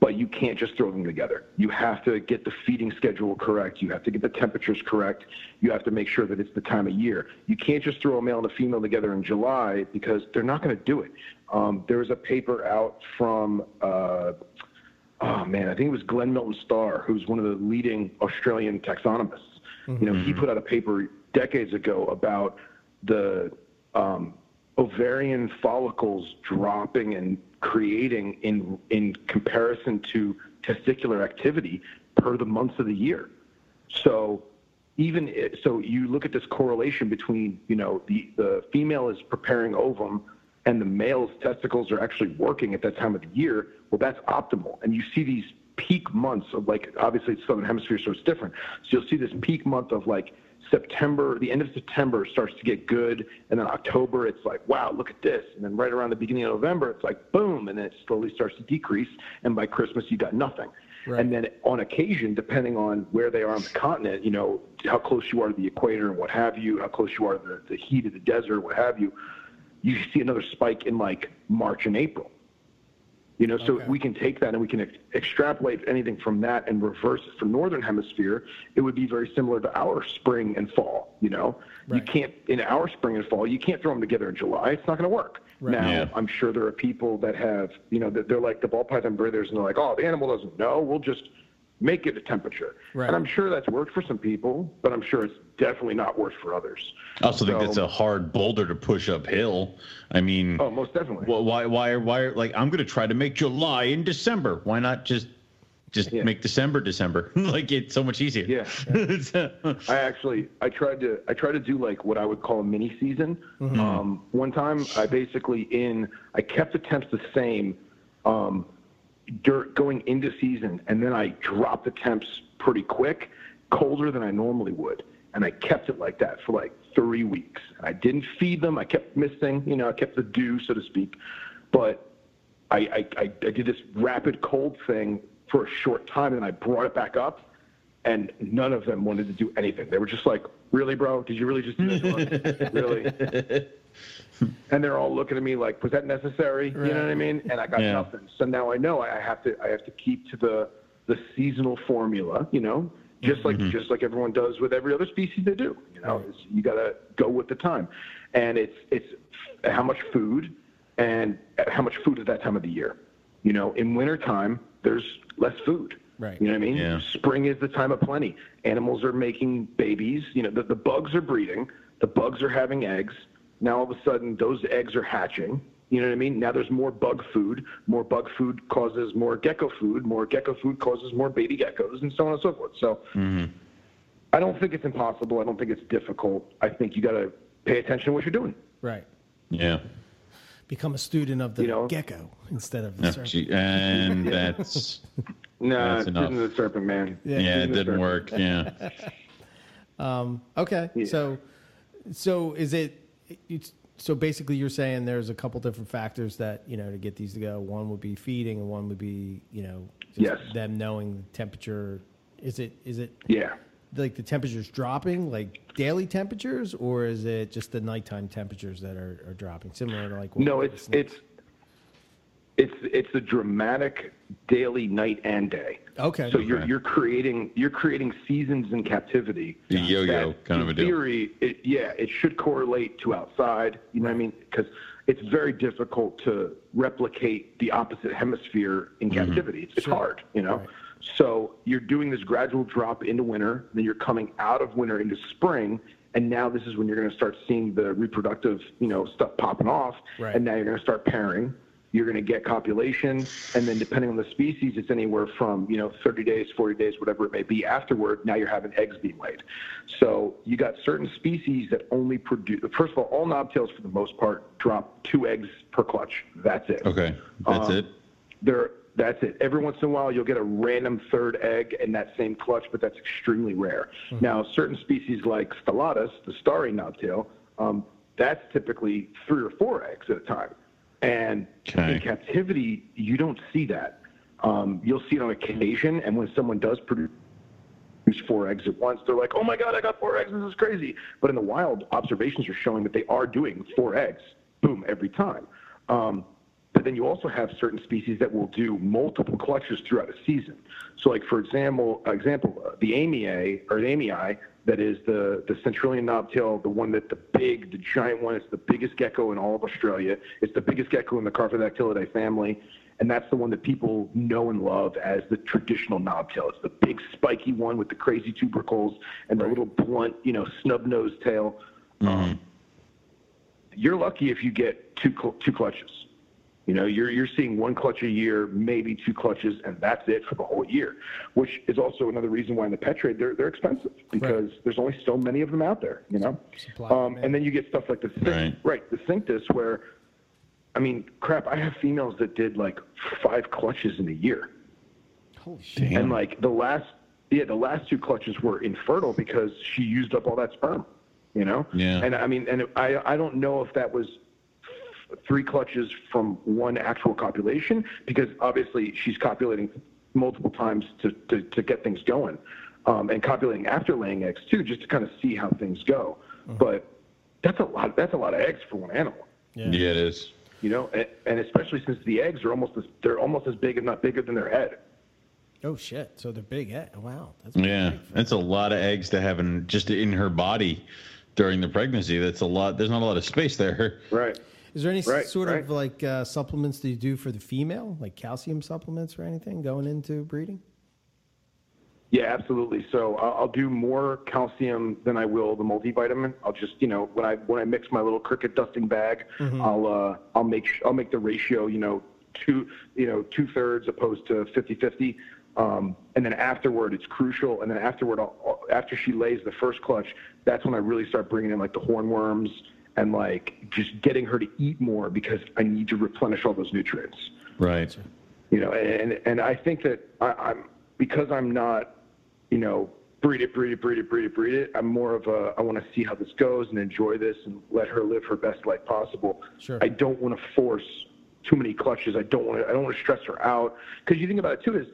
But you can't just throw them together. You have to get the feeding schedule correct. You have to get the temperatures correct. You have to make sure that it's the time of year. You can't just throw a male and a female together in July because they're not going to do it. Um, there was a paper out from uh, oh man, I think it was Glenn Milton Starr, who's one of the leading Australian taxonomists. Mm-hmm. You know, he mm-hmm. put out a paper decades ago about the um, ovarian follicles dropping and creating in in comparison to testicular activity per the months of the year. So even so you look at this correlation between you know the the female is preparing ovum and the male's testicles are actually working at that time of the year, well, that's optimal. And you see these peak months of like, obviously it's southern hemisphere, so it's different. So you'll see this peak month of like September, the end of September starts to get good, and then October it's like, wow, look at this, and then right around the beginning of November it's like boom, and then it slowly starts to decrease, and by Christmas you got nothing. Right. And then on occasion, depending on where they are on the continent, you know, how close you are to the equator and what have you, how close you are to the, the heat of the desert, what have you, you see another spike in like March and April. You know, so okay. we can take that and we can ex- extrapolate anything from that and reverse it for northern hemisphere. It would be very similar to our spring and fall. You know, right. you can't in our spring and fall you can't throw them together in July. It's not going to work. Right. Now, yeah. I'm sure there are people that have, you know, that they're like the ball python breeders and they're like, oh, the animal doesn't know. We'll just make it a temperature. Right. And I'm sure that's worked for some people, but I'm sure it's definitely not worked for others. I also so, think it's a hard boulder to push uphill. I mean, oh, most definitely. Well, why, why, are why? Like, I'm going to try to make July in December. Why not just, just yeah. make December December? like it's so much easier. Yeah. I actually, I tried to, I tried to do like what I would call a mini season. Mm-hmm. Um, one time, I basically in, I kept the temps the same. Um, dirt going into season, and then I dropped the temps pretty quick, colder than I normally would, and I kept it like that for like three weeks. I didn't feed them. I kept missing, you know, I kept the dew, so to speak, but I, I, I, I did this rapid cold thing for a short time, and I brought it back up, and none of them wanted to do anything. They were just like, "Really, bro? Did you really just do that? really?" and they're all looking at me like, was that necessary? Right. You know what I mean? And I got yeah. nothing. So now I know I have to I have to keep to the the seasonal formula. You know, just like mm-hmm. just like everyone does with every other species they do. You know, right. you got to go with the time, and it's it's how much food and how much food at that time of the year. You know, in wintertime, there's less food. Right. You know what I mean? Yeah. Spring is the time of plenty. Animals are making babies. You know, the, the bugs are breeding. The bugs are having eggs. Now all of a sudden those eggs are hatching. You know what I mean? Now there's more bug food. More bug food causes more gecko food. More gecko food causes more baby geckos, and so on and so forth. So mm-hmm. I don't think it's impossible. I don't think it's difficult. I think you got to pay attention to what you're doing. Right. Yeah. Become a student of the You know? gecko instead of the No, serpent. gee, and that's Nah, That's Season enough. the Serpent, man. Yeah. yeah, it didn't Serpent. work. Yeah. um, Okay. Yeah. So, so is it? It's, so basically, you're saying there's a couple different factors that you know to get these to go. One would be feeding, and one would be you know just Yes. them knowing the temperature. Is it is it Yeah. like the temperatures dropping, like daily temperatures, or is it just the nighttime temperatures that are, are dropping, similar to like what No, it's it's it's it's a dramatic daily, night and day. Okay. So you're Okay. you're creating you're creating seasons in captivity. The yo-yo kind of a deal. Theory, it, yeah, it should correlate to outside. You know what I mean? Because it's very difficult to replicate the opposite hemisphere in mm-hmm. captivity. It's, it's Sure. hard, you know. Right. So you're doing this gradual drop into winter, then you're coming out of winter into spring, and now this is when you're going to start seeing the reproductive, you know, stuff popping off, Right. and now you're going to start pairing. You're going to get copulation, and then depending on the species, it's anywhere from you know 30 days, 40 days, whatever it may be. Afterward, now you're having eggs being laid. So you got certain species that only produce. First of all, all knobtails for the most part drop two eggs per clutch. That's it. Okay. That's Um, it. There, that's it. Every once in a while, you'll get a random third egg in that same clutch, but that's extremely rare. Now, certain species like Stellatus, the starry knobtail, um, that's typically three or four eggs at a time. And Okay. in captivity, you don't see that. Um, you'll see it on occasion, and when someone does produce four eggs at once, they're like, "Oh my God, I got four eggs! This is crazy!" But in the wild, observations are showing that they are doing four eggs, boom, every time. Um, but then you also have certain species that will do multiple clutches throughout a season. So, like for example, example, uh, the amia or the amii, that is the the Centralian knobtail, the one that the big, the giant one. It's the biggest gecko in all of Australia. It's the biggest gecko in the Carphodactylidae family, and that's the one that people know and love as the traditional knobtail. It's the big spiky one with the crazy tubercles and the little blunt, you know, snub nose tail. Um, you're lucky if you get two cl- two clutches. You know, you're you're seeing one clutch a year, maybe two clutches, and that's it for the whole year. Which is also another reason why in the pet trade they're they're expensive because there's only so many of them out there. You know, Supply um, and then you get stuff like the Right. right the Cinctus where, I mean, crap, I have females that did like five clutches in a year. Holy shit! And like the last, yeah, the last two clutches were infertile because she used up all that sperm, you know. Yeah. And I mean, and I I don't know if that was f- three clutches from one actual copulation because obviously she's copulating multiple times to to, to get things going, um, and copulating after laying eggs too, just to kind of see how things go. But that's a lot. That's a lot of eggs for one animal. yeah. Yeah, it is. You know, and, and especially since the eggs are almost as, they're almost as big, if not bigger, than their head. Oh shit! So they're big. Eh? Wow. That's Yeah, big. that's a lot of eggs to have in just in her body during the pregnancy. That's a lot. There's not a lot of space there. Right. Is there any Right, sort of like uh, supplements that you do for the female, like calcium supplements or anything going into breeding? Yeah, absolutely. So I'll, I'll do more calcium than I will the multivitamin. I'll just, you know, when I when I mix my little cricket dusting bag, I'll uh, I'll make I'll make the ratio, you know, two you know two thirds opposed to 50-50. Um, and then afterward, it's crucial. And then afterward, I'll- after she lays the first clutch, that's when I really start bringing in like the hornworms and like just getting her to eat more because I need to replenish all those nutrients. Right. you know and and i think that I, i'm because i'm not you know breed it breed it breed it breed it breed it i'm more of a i want to see how this goes and enjoy this and let her live her best life possible. Sure. i don't want to force too many clutches. I don't want to i don't want to stress her out. Because you think about it too is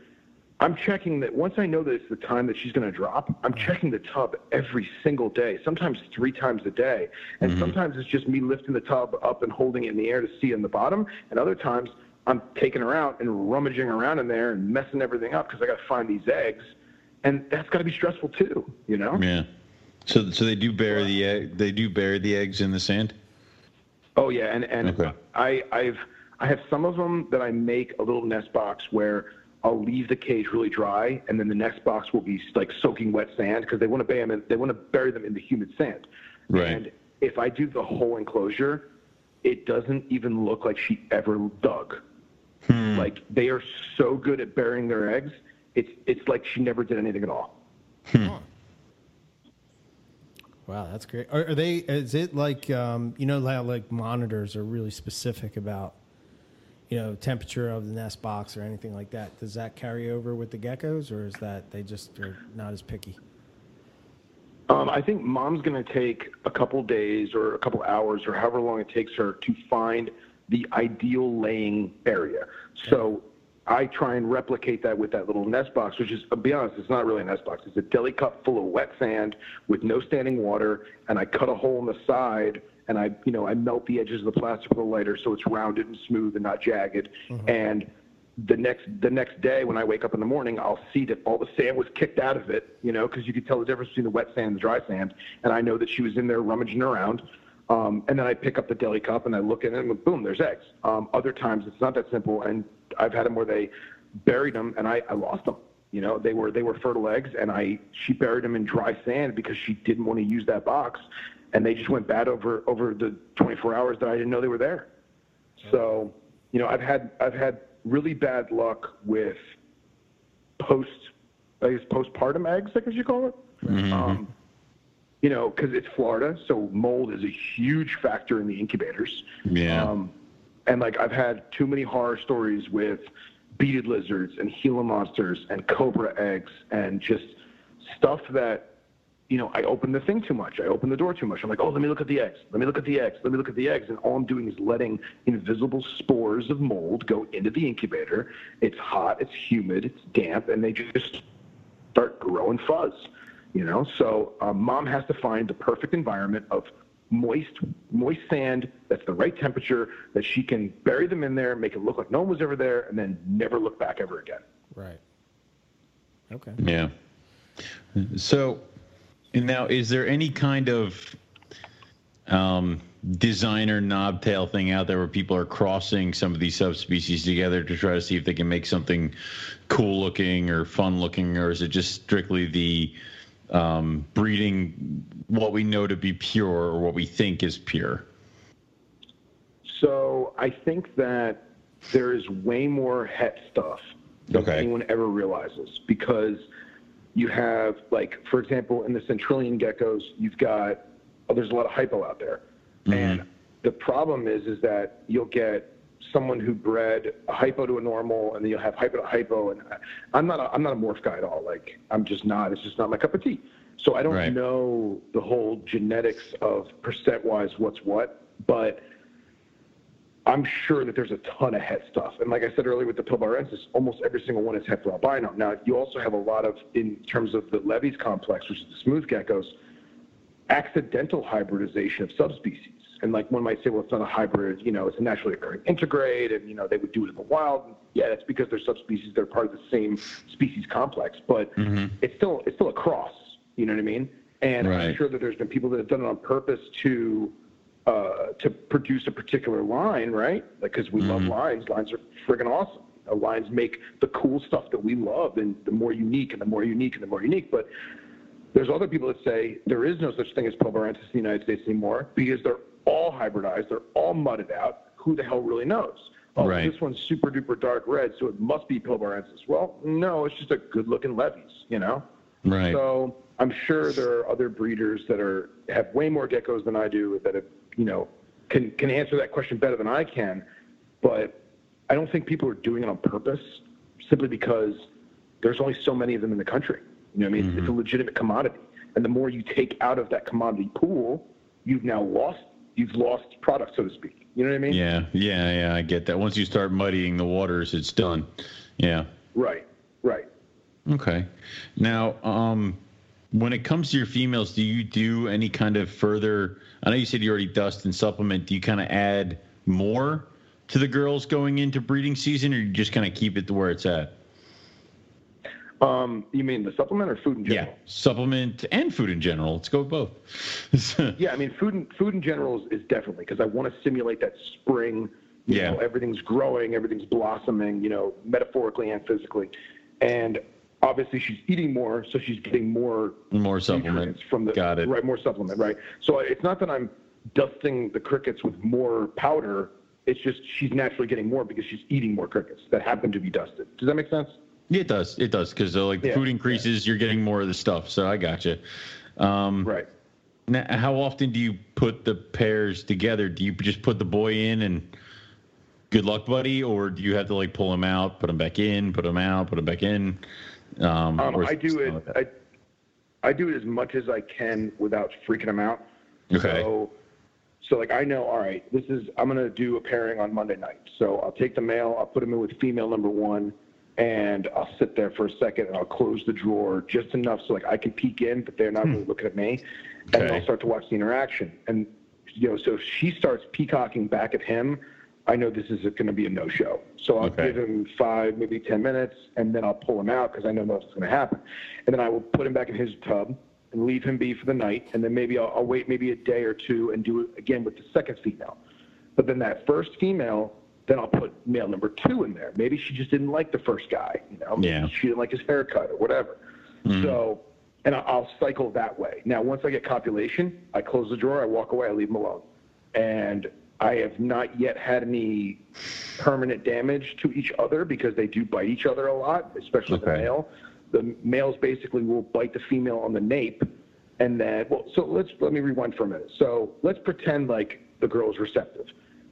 i'm checking that once i know that it's the time that she's going to drop i'm mm-hmm. checking the tub every single day sometimes three times a day and mm-hmm. sometimes it's just me lifting the tub up and holding it in the air to see in the bottom and other times i'm taking her out and rummaging around in there and messing everything up because i got to find these eggs and that's got to be stressful too you know Yeah. So so they do bury the egg. They do bury the eggs in the sand. Oh yeah, and and Okay. I I've I have some of them that I make a little nest box where I'll leave the cage really dry, and then the next box will be like soaking wet sand because they want to bury them. In, they want to bury them in the humid sand. Right. And if I do the whole enclosure, it doesn't even look like she ever dug. Like they are so good at burying their eggs, it's it's like she never did anything at all. Wow, that's great. Are, are they? Is it like um, you know how like monitors are really specific about you know temperature of the nest box or anything like that? Does that carry over with the geckos, or is that they just are not as picky? Um, I think mom's going to take a couple days or a couple hours or however long it takes her to find the ideal laying area. So I try and replicate that with that little nest box, which is, to be honest, it's not really a nest box. It's a deli cup full of wet sand with no standing water, and I cut a hole in the side, and I, you know, I melt the edges of the plastic with a lighter so it's rounded and smooth and not jagged. And the next the next day when I wake up in the morning, I'll see that all the sand was kicked out of it, you know, because you could tell the difference between the wet sand and the dry sand, and I know that she was in there rummaging around. Um, and then I pick up the deli cup and I look in it and boom, there's eggs. Um, other times it's not that simple, and I've had them where they buried them and I, I lost them. You know, they were they were fertile eggs, and I she buried them in dry sand because she didn't want to use that box, and they just went bad over over the 24 hours that I didn't know they were there. So, you know, I've had I've had really bad luck with post I guess postpartum eggs, I guess you call it. Um, you know, because it's Florida, so mold is a huge factor in the incubators. Yeah. Um, and like I've had too many horror stories with beaded lizards and Gila monsters and cobra eggs and just stuff that, you know, I open the thing too much. I open the door too much. I'm like, oh, let me look at the eggs. Let me look at the eggs. Let me look at the eggs. And all I'm doing is letting invisible spores of mold go into the incubator. It's hot. It's humid. It's damp, and they just start growing fuzz. You know, so um, mom has to find the perfect environment of moist, moist sand that's the right temperature that she can bury them in there, make it look like no one was ever there, and then never look back ever again. Right. Okay. Yeah. So now, is there any kind of um, designer knobtail thing out there where people are crossing some of these subspecies together to try to see if they can make something cool looking or fun looking, or is it just strictly the um, breeding what we know to be pure or what we think is pure? So I think that there is way more het stuff than Okay. anyone ever realizes because you have like, for example, in the Centralian geckos, you've got oh, there's a lot of hypo out there, mm-hmm. and the problem is is that you'll get someone who bred a hypo to a normal, and then you'll have hypo to hypo, and I- I'm not a, I'm not a morph guy at all. Like I'm just not. It's just not my cup of tea. So I don't Right. know the whole genetics of percent wise what's what, but I'm sure that there's a ton of het stuff. And like I said earlier with the Pilbarensis, almost every single one is het for albino. Now, you also have a lot of, in terms of the levis complex, which is the smooth geckos, accidental hybridization of subspecies. And like one might say, well, it's not a hybrid, you know, it's a naturally occurring intergrade, and, you know, they would do it in the wild. Yeah, that's because they're subspecies, they're part of the same species complex, but mm-hmm. it's still, it's still a cross, you know what I mean? And I'm sure that there's been people that have done it on purpose to, uh, to produce a particular line, right? Like, because we love lines. Lines are friggin' awesome. Uh, lines make the cool stuff that we love, and the more unique, and the more unique, and the more unique. But there's other people that say there is no such thing as Pilbarensis in the United States anymore because they're all hybridized, they're all mudded out. Who the hell really knows? Oh, Right. this one's super duper dark red, so it must be Pilbarensis. Well, no, it's just a good looking levis, you know? Right. So I'm sure there are other breeders that are have way more geckos than I do that have, you know, can can answer that question better than I can. But I don't think people are doing it on purpose, simply because there's only so many of them in the country. You know, what I mean, it's a legitimate commodity, and the more you take out of that commodity pool, you've now lost you've lost product, so to speak. You know what I mean? yeah, yeah, yeah. I get that. Once you start muddying the waters, it's done. Yeah. Right. Right. Okay. Now, um, when it comes to your females, do you do any kind of further? I know you said you already dust and supplement. Do you kind of add more to the girls going into breeding season, or you just kind of keep it to where it's at? Um, you mean the supplement or food in general? Yeah, supplement and food in general. Let's go with both. Yeah, I mean, food in, food in general is, is definitely because I want to simulate that spring. You Yeah. know, everything's growing, everything's blossoming. You know, metaphorically and physically, and obviously she's eating more, so she's getting more More supplement. nutrients from the Got it. right more supplement right. So it's not that I'm dusting the crickets with more powder. It's just she's naturally getting more because she's eating more crickets that happen to be dusted. Does that make sense? Yeah, it does. It does because uh, like the Yeah, food increases, you're getting more of the stuff. So I got you. Um, Right. Now, how often do you put the pairs together? Do you just put the boy in and good luck, buddy, or do you have to like pull him out, put him back in, put him out, put him back in? Um, um I do it. Like I, I do it as much as I can without freaking them out. Okay. So, so like I know, all right, this is I'm gonna do a pairing on Monday night. So I'll take the male, I'll put him in with female number one, and I'll sit there for a second and I'll close the drawer just enough so like I can peek in, but they're not hmm. really looking at me, and okay. I'll start to watch the interaction. And you know, so if she starts peacocking back at him, I know this is going to be a no-show. So I'll okay. give him five, maybe ten minutes, and then I'll pull him out because I know nothing's going to happen. And then I will put him back in his tub and leave him be for the night, and then maybe I'll, I'll wait maybe a day or two and do it again with the second female. But then that first female then I'll put male number two in there. Maybe she just didn't like the first guy, you know. Yeah. She didn't like his haircut or whatever. Mm-hmm. So, and I'll cycle that way. Now, once I get copulation, I close the drawer, I walk away, I leave him alone, and I have not yet had any permanent damage to each other because they do bite each other a lot, especially okay. the male. The males basically will bite the female on the nape, and then well, so let's let me rewind for a minute. So let's pretend like the girl is receptive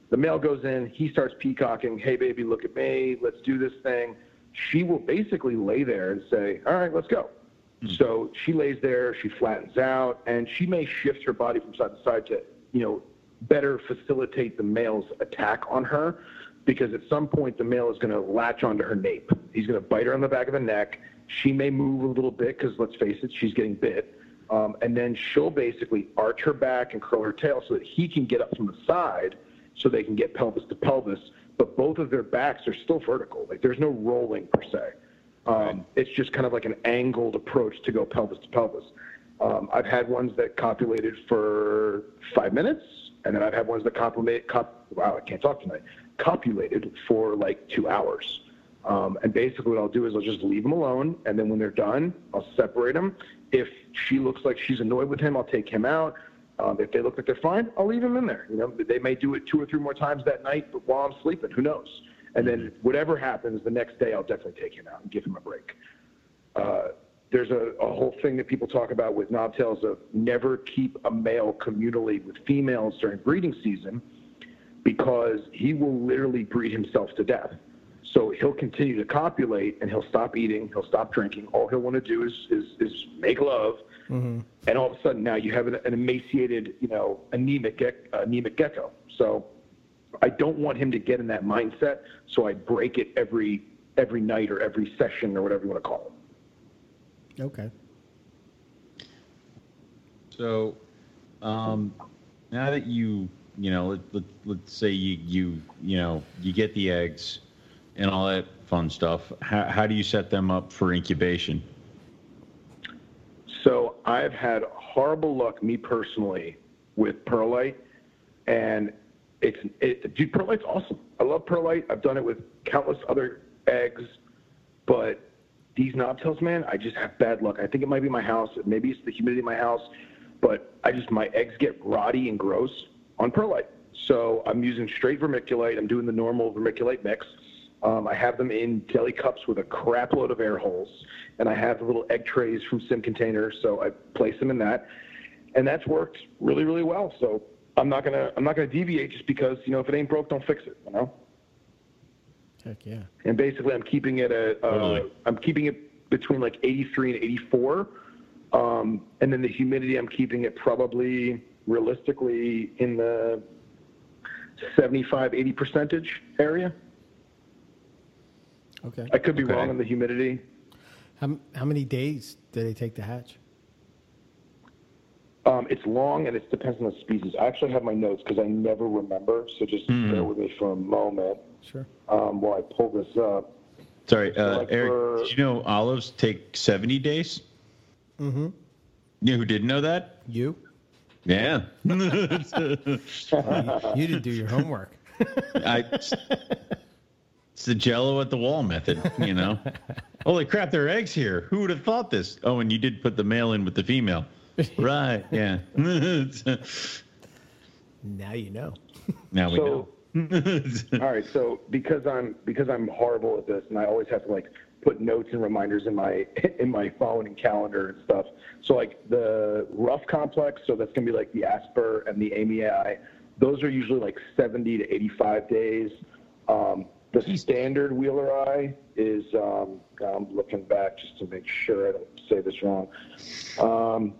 the male goes in, he starts peacocking, hey, baby, look at me, let's do this thing. She will basically lay there and say, all right, let's go. Mm-hmm. So she lays there, she flattens out, and she may shift her body from side to side to, you know, better facilitate the male's attack on her because at some point the male is going to latch onto her nape. He's going to bite her on the back of the neck. She may move a little bit because let's face it, she's getting bit. Um, and then she'll basically arch her back and curl her tail so that he can get up from the side so they can get pelvis to pelvis, but both of their backs are still vertical. Like there's no rolling per se. Um, right. It's just kind of like an angled approach to go pelvis to pelvis. Um, I've had ones that copulated for five minutes, and then I've had ones that copulate, cop, wow, I can't talk tonight, copulated for like two hours. Um, and basically, what I'll do is I'll just leave them alone, and then when they're done, I'll separate them. If she looks like she's annoyed with him, I'll take him out. Um, if they look like they're fine, I'll leave them in there. You know, they may do it two or three more times that night, but while I'm sleeping, who knows? And then whatever happens the next day, I'll definitely take him out and give him a break. Uh, there's a, a, whole thing that people talk about with knobtails of never keep a male communally with females during breeding season because he will literally breed himself to death. So he'll continue to copulate and he'll stop eating, he'll stop drinking. All he'll want to do is, is, is make love Mm-hmm. And all of a sudden now you have an, an emaciated, you know, anemic, anemic gecko. So I don't want him to get in that mindset. So I break it every every night or every session or whatever you want to call it. Okay. So um, now that you you know let, let, let's say you you you know you get the eggs and all that fun stuff how, how do you set them up for incubation so I've had horrible luck, me personally, with perlite, and it's it, dude, perlite's awesome. I love perlite. I've done it with countless other eggs, but these knobtails, man, I just have bad luck. I think it might be my house. Maybe it's the humidity in my house, but I just my eggs get rotty and gross on perlite. So I'm using straight vermiculite. I'm doing the normal vermiculite mix. Um, I have them in deli cups with a crap load of air holes, and I have the little egg trays from Sim Containers, so I place them in that, and that's worked really, really well. So I'm not gonna I'm not gonna deviate just because you know if it ain't broke, don't fix it. You know. Heck yeah. And basically, I'm keeping it at uh, totally. I'm keeping it between like 83 and 84, um, and then the humidity I'm keeping it probably realistically in the 75 80 percentage area. Okay. I could be okay. wrong on the humidity. How, how many days do they take to hatch? Um, it's long and it depends on the species. I actually have my notes because I never remember, so just mm. bear with me for a moment. Sure. Um, while I pull this up. Sorry, uh, like Eric. For... Did you know olives take seventy days? Mm-hmm. You know who didn't know that? You. Yeah. you, you didn't do your homework. I it's the Jello at the wall method, you know. Holy crap, there are eggs here. Who would have thought this? Oh, and you did put the male in with the female, right? Yeah. now you know. Now we so, know. all right, so because I'm because I'm horrible at this, and I always have to like put notes and reminders in my in my phone and calendar and stuff. So like the rough complex, so that's gonna be like the Asper and the amyae. Those are usually like 70 to 85 days. Um, the standard wheeleri is, um, I'm looking back just to make sure I don't say this wrong. Um,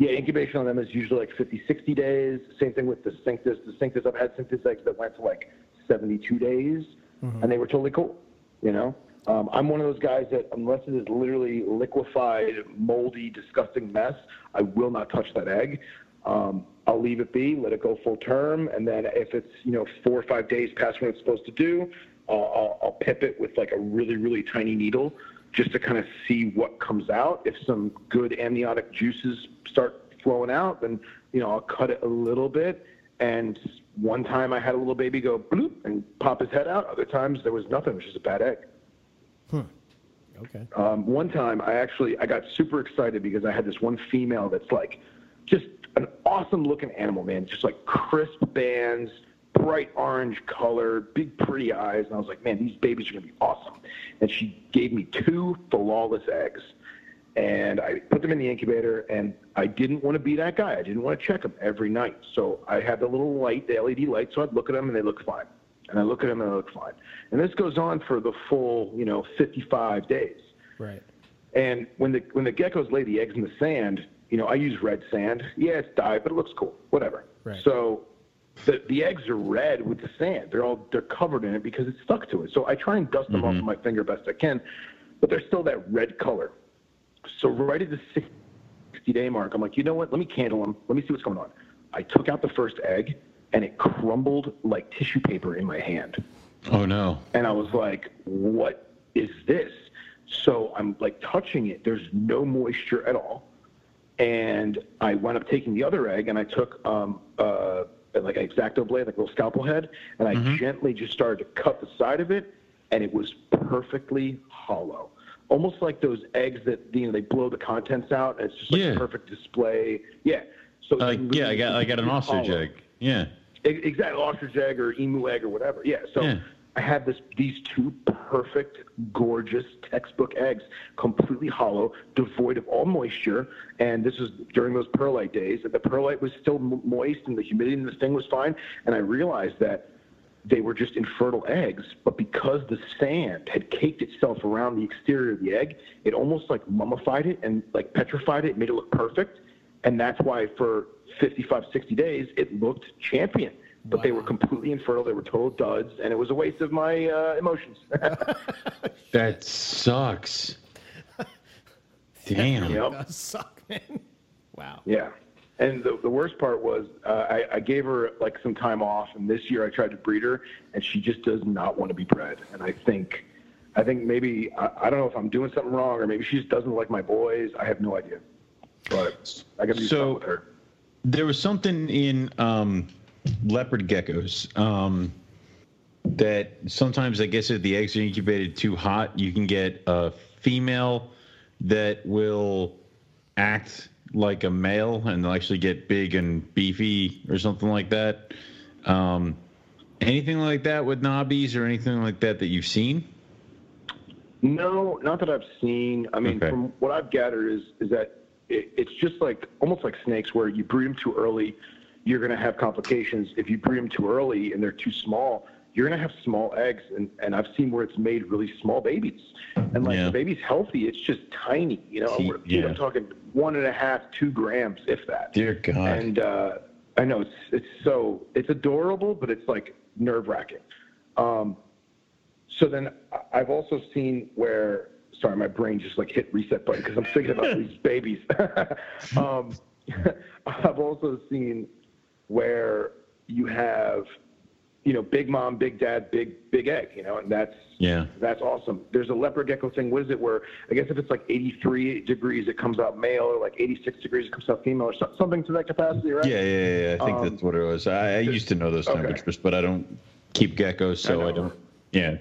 yeah, incubation on them is usually like 50, 60 days. Same thing with the Cinctus. The Cinctus, I've had Cinctus eggs that went to like 72 days, and they were totally cool, you know? Um, I'm one of those guys that unless it is literally liquefied, moldy, disgusting mess, I will not touch that egg. Um, I'll leave it be, let it go full term, and then if it's you know four or five days past when it's supposed to do, uh, I'll, I'll pip it with like a really really tiny needle just to kind of see what comes out. If some good amniotic juices start flowing out, then you know I'll cut it a little bit. And one time I had a little baby go bloop and pop his head out. Other times there was nothing, it was just a bad egg. Huh. Okay. Um, one time, I actually I got super excited because I had this one female that's like just an awesome looking animal, man. Just like crisp bands, bright orange color, big pretty eyes, and I was like, man, these babies are gonna be awesome. And she gave me two flawless eggs, and I put them in the incubator. And I didn't want to be that guy. I didn't want to check them every night. So I had the little light, the LED light, so I'd look at them and they look fine. And I look at them and they look fine. And this goes on for the full, you know, 55 days. Right. And when the when the geckos lay the eggs in the sand, you know, I use red sand. Yeah, it's dyed, but it looks cool. Whatever. Right. So the the eggs are red with the sand. They're all they're covered in it because it's stuck to it. So I try and dust them off with my finger best I can, but they're still that red color. So right at the 60 day mark, I'm like, you know what? Let me candle them. Let me see what's going on. I took out the first egg, and it crumbled like tissue paper in my hand Oh no. and I was like, "What is this?" So I'm like touching it. There's no moisture at all, and I wound up taking the other egg and I took um, uh, like an exacto blade, like a little scalpel head, and I mm-hmm. gently just started to cut the side of it, and it was perfectly hollow. Almost like those eggs that you know they blow the contents out, and it's just like Yeah. a perfect display. Yeah. So Like yeah, I got I got an ostrich hollow. egg. Yeah. Ex- Exactly, ostrich egg or emu egg or whatever. Yeah. So Yeah. I had this these two perfect, gorgeous textbook eggs, completely hollow, devoid of all moisture. And this was during those perlite days. The perlite was still moist, and the humidity in the thing was fine. And I realized that they were just infertile eggs, but because the sand had caked itself around the exterior of the egg, it almost like mummified it and like petrified it, made it look perfect. And that's why for 55, 60 days, it looked champion. But they were completely infertile. They were total duds, and it was a waste of my uh, emotions. That sucks. Damn. Yep. Does suck, man. Wow. Yeah. And the, the worst part was uh, I, I gave her like some time off, and this year I tried to breed her, and she just does not want to be bred. And I think, I think maybe I, I don't know if I'm doing something wrong, or maybe she just doesn't like my boys. I have no idea. But I got to do So- something with her. There was something in um, leopard geckos um, that sometimes I guess if the eggs are incubated too hot, you can get a female that will act like a male and they'll actually get big and beefy or something like that. Um, anything like that with knobbies or anything like that that you've seen? No, not that I've seen. I mean, Okay. from what I've gathered is is that it, it's just like almost like snakes, where you breed them too early, you're going to have complications. If you breed them too early and they're too small, you're going to have small eggs. And, and I've seen where it's made really small babies, and like Yeah. the baby's healthy, it's just tiny. You know, We're- yeah. I'm talking one and a half, two grams, if that. Dear God. And uh, I know it's it's so it's adorable, but it's like nerve wracking. Um, so then I've also seen where sorry, my brain just like hit reset button because I'm thinking about these babies. um, I've also seen where you have you know big mom, big dad, big big egg, you know, and that's Yeah. that's awesome. There's a leopard gecko thing. What is it? Where I guess if it's like 83 degrees, it comes out male, or like 86 degrees, it comes out female, or something to that capacity, right? Yeah, yeah, yeah. I think Um, that's what it was. I, I used to know those okay. temperatures, but I don't keep geckos, so I, know. don't. Yeah,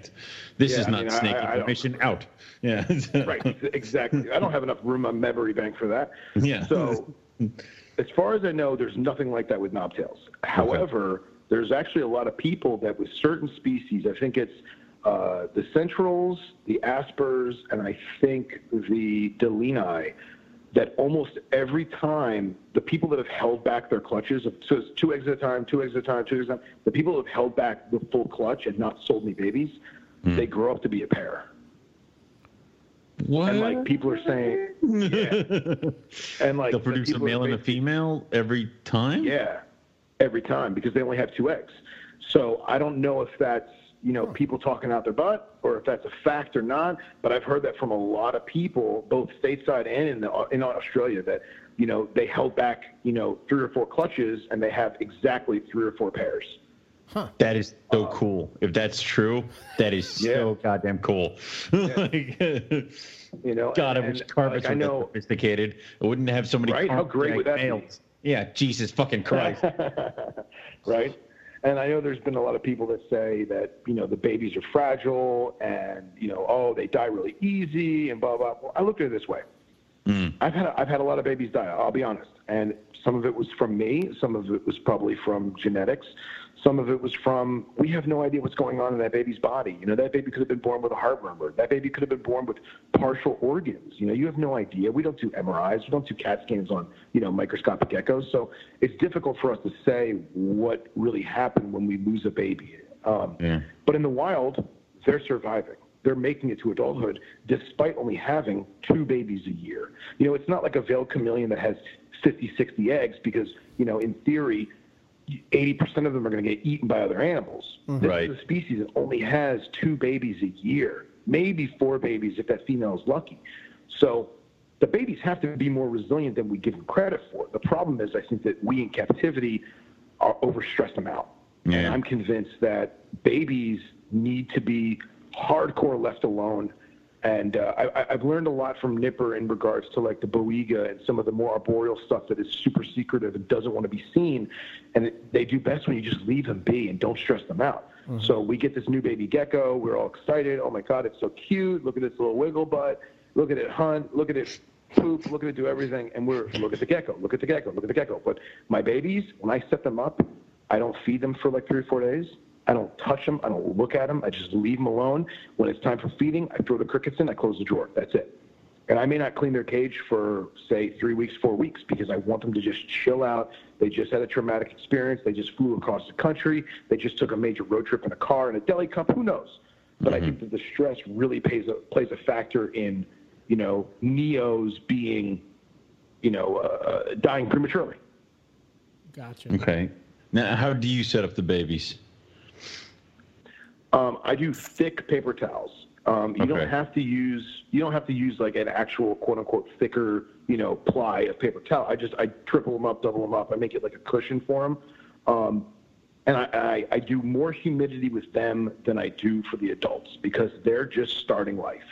this Yeah, is I not mean, snake I- I don't- information. Out. Yeah. right exactly i don't have enough room on memory bank for that Yeah. so as far as i know there's nothing like that with knobtails however there's actually a lot of people that with certain species i think it's uh, the Centrals, the Aspers, and I think the deleani. That almost every time the people that have held back their clutches, so it's two eggs at a time, two eggs at a time, two eggs at a time, the people that have held back the full clutch and not sold me babies, they grow up to be a pair. What? And like people are saying, yeah. and like They'll produce a male and a female every time. Yeah, every time because they only have two eggs. So I don't know if that's you know people talking out their butt or if that's a fact or not. But I've heard that from a lot of people, both stateside and in the, in Australia, that you know they held back you know three or four clutches and they have exactly three or four pairs. That is so cool. If that's true, that is so goddamn cool. like, You know, God, I and- wish carpets like, I were that know, sophisticated. I wouldn't have so many Right? How great would that be? Yeah, Jesus fucking Christ. right? And I know there's been a lot of people that say that you know the babies are fragile and you know oh they die really easy and blah blah. Well, I look at it this way. Mm. I've had I've had a lot of babies die. I'll be honest, and some of it was from me. Some of it was probably from genetics. Some of it was from we have no idea what's going on in that baby's body. You know that baby could have been born with a heart murmur. That baby could have been born with partial organs. You know you have no idea. We don't do MRIs. We don't do CAT scans on you know microscopic echoes. So it's difficult for us to say what really happened when we lose a baby. Um, Yeah. But in the wild, they're surviving. They're making it to adulthood despite only having two babies a year. You know, it's not like a veiled chameleon that has 50, 60 eggs because, you know, in theory, 80% of them are going to get eaten by other animals. Mm-hmm. This Right. is a species that only has two babies a year, maybe four babies if that female is lucky. So the babies have to be more resilient than we give them credit for. The problem is, I think that we in captivity are overstress them out. And Yeah. I'm convinced that babies need to be hardcore left alone. And uh, I, I've learned a lot from Nipper in regards to like the Boiga and some of the more arboreal stuff that is super secretive and doesn't want to be seen. And it, they do best when you just leave them be and don't stress them out. So we get this new baby gecko. We're all excited. Oh my God, it's so cute. Look at this little wiggle butt. Look at it hunt. Look at it poop. Look at it do everything. And we're look at the gecko. Look at the gecko. Look at the gecko. But my babies, when I set them up, I don't feed them for like three or four days. I don't touch them. I don't look at them. I just leave them alone. When it's time for feeding, I throw the crickets in. I close the drawer. That's it. And I may not clean their cage for, say, three weeks, four weeks, because I want them to just chill out. They just had a traumatic experience. They just flew across the country. They just took a major road trip in a car in a deli cup. Who knows? But I think that the stress really plays a, plays a factor in, you know, neos being, you know, uh, uh, dying prematurely. Gotcha. Okay. Now, how do you set up the babies? Um, I do thick paper towels. Um, you Okay. don't have to use you don't have to use like an actual quote unquote thicker you know ply of paper towel. I just I triple them up, double them up. I make it like a cushion for them. Um, and I, I, I do more humidity with them than I do for the adults because they're just starting life.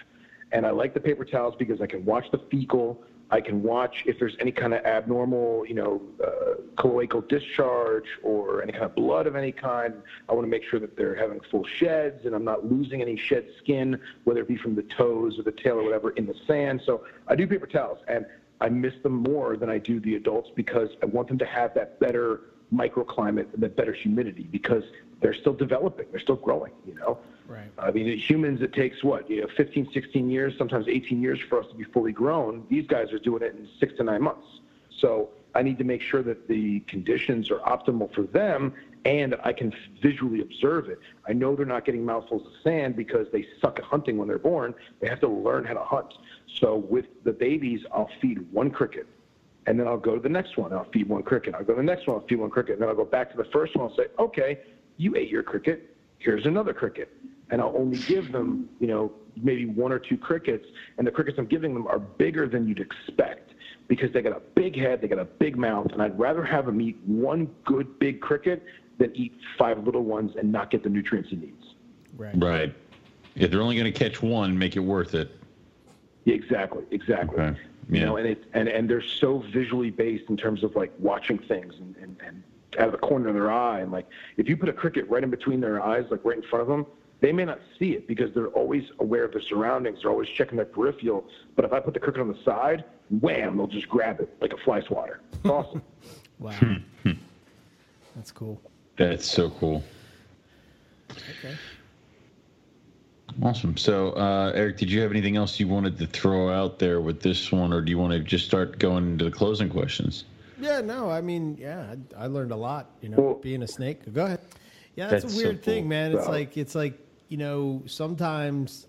And I like the paper towels because I can watch the fecal. I can watch if there's any kind of abnormal, you know, uh, cloacal discharge or any kind of blood of any kind. I want to make sure that they're having full sheds and I'm not losing any shed skin, whether it be from the toes or the tail or whatever, in the sand. So I do paper towels and I miss them more than I do the adults because I want them to have that better microclimate, that better humidity because they're still developing, they're still growing, you know. Right. I mean, humans, it takes what, you know, 15, 16 years, sometimes 18 years for us to be fully grown. These guys are doing it in six to nine months. So I need to make sure that the conditions are optimal for them and I can visually observe it. I know they're not getting mouthfuls of sand because they suck at hunting when they're born. They have to learn how to hunt. So with the babies, I'll feed one cricket. And then I'll go to the next one. I'll feed one cricket. I'll go to the next one. I'll feed one cricket. And then I'll go back to the first one. I'll say, okay, you ate your cricket. Here's another cricket. And I'll only give them, you know, maybe one or two crickets. And the crickets I'm giving them are bigger than you'd expect because they got a big head, they got a big mouth. And I'd rather have them eat one good big cricket than eat five little ones and not get the nutrients he needs. Right. Right. If they're only going to catch one, make it worth it. Exactly, exactly. Okay. You Yeah. know, and it and and they're so visually based in terms of like watching things and, and and out of the corner of their eye, and like if you put a cricket right in between their eyes, like right in front of them, they may not see it because they're always aware of their surroundings. They're always checking their peripheral. But if I put the cricket on the side, wham, they'll just grab it like a fly swatter. It's awesome. Wow. Hmm, hmm. That's cool. That's so cool. Okay. Awesome. So, uh, Eric, did you have anything else you wanted to throw out there with this one, or do you want to just start going into the closing questions? Yeah, no, I mean, yeah, I, I learned a lot. You know, Well- being a snake. Go ahead. Yeah, that's, That's a so weird thing, man. It's Wow. like it's like you know sometimes,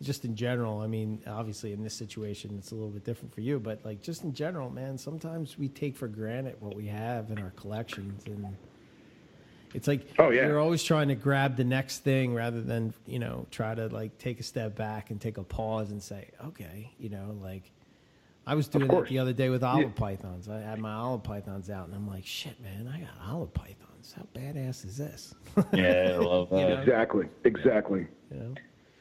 just in general. I mean, obviously in this situation, it's a little bit different for you, but like just in general, man. Sometimes we take for granted what we have in our collections, and it's like Oh, yeah. you're always trying to grab the next thing rather than you know try to like take a step back and take a pause and say, okay, you know, like. I was doing that the other day with olive pythons. I had my olive pythons out, and I'm like, "Shit, man, I got olive pythons. How badass is this?" Yeah, I love that. know? Exactly. Exactly. you know?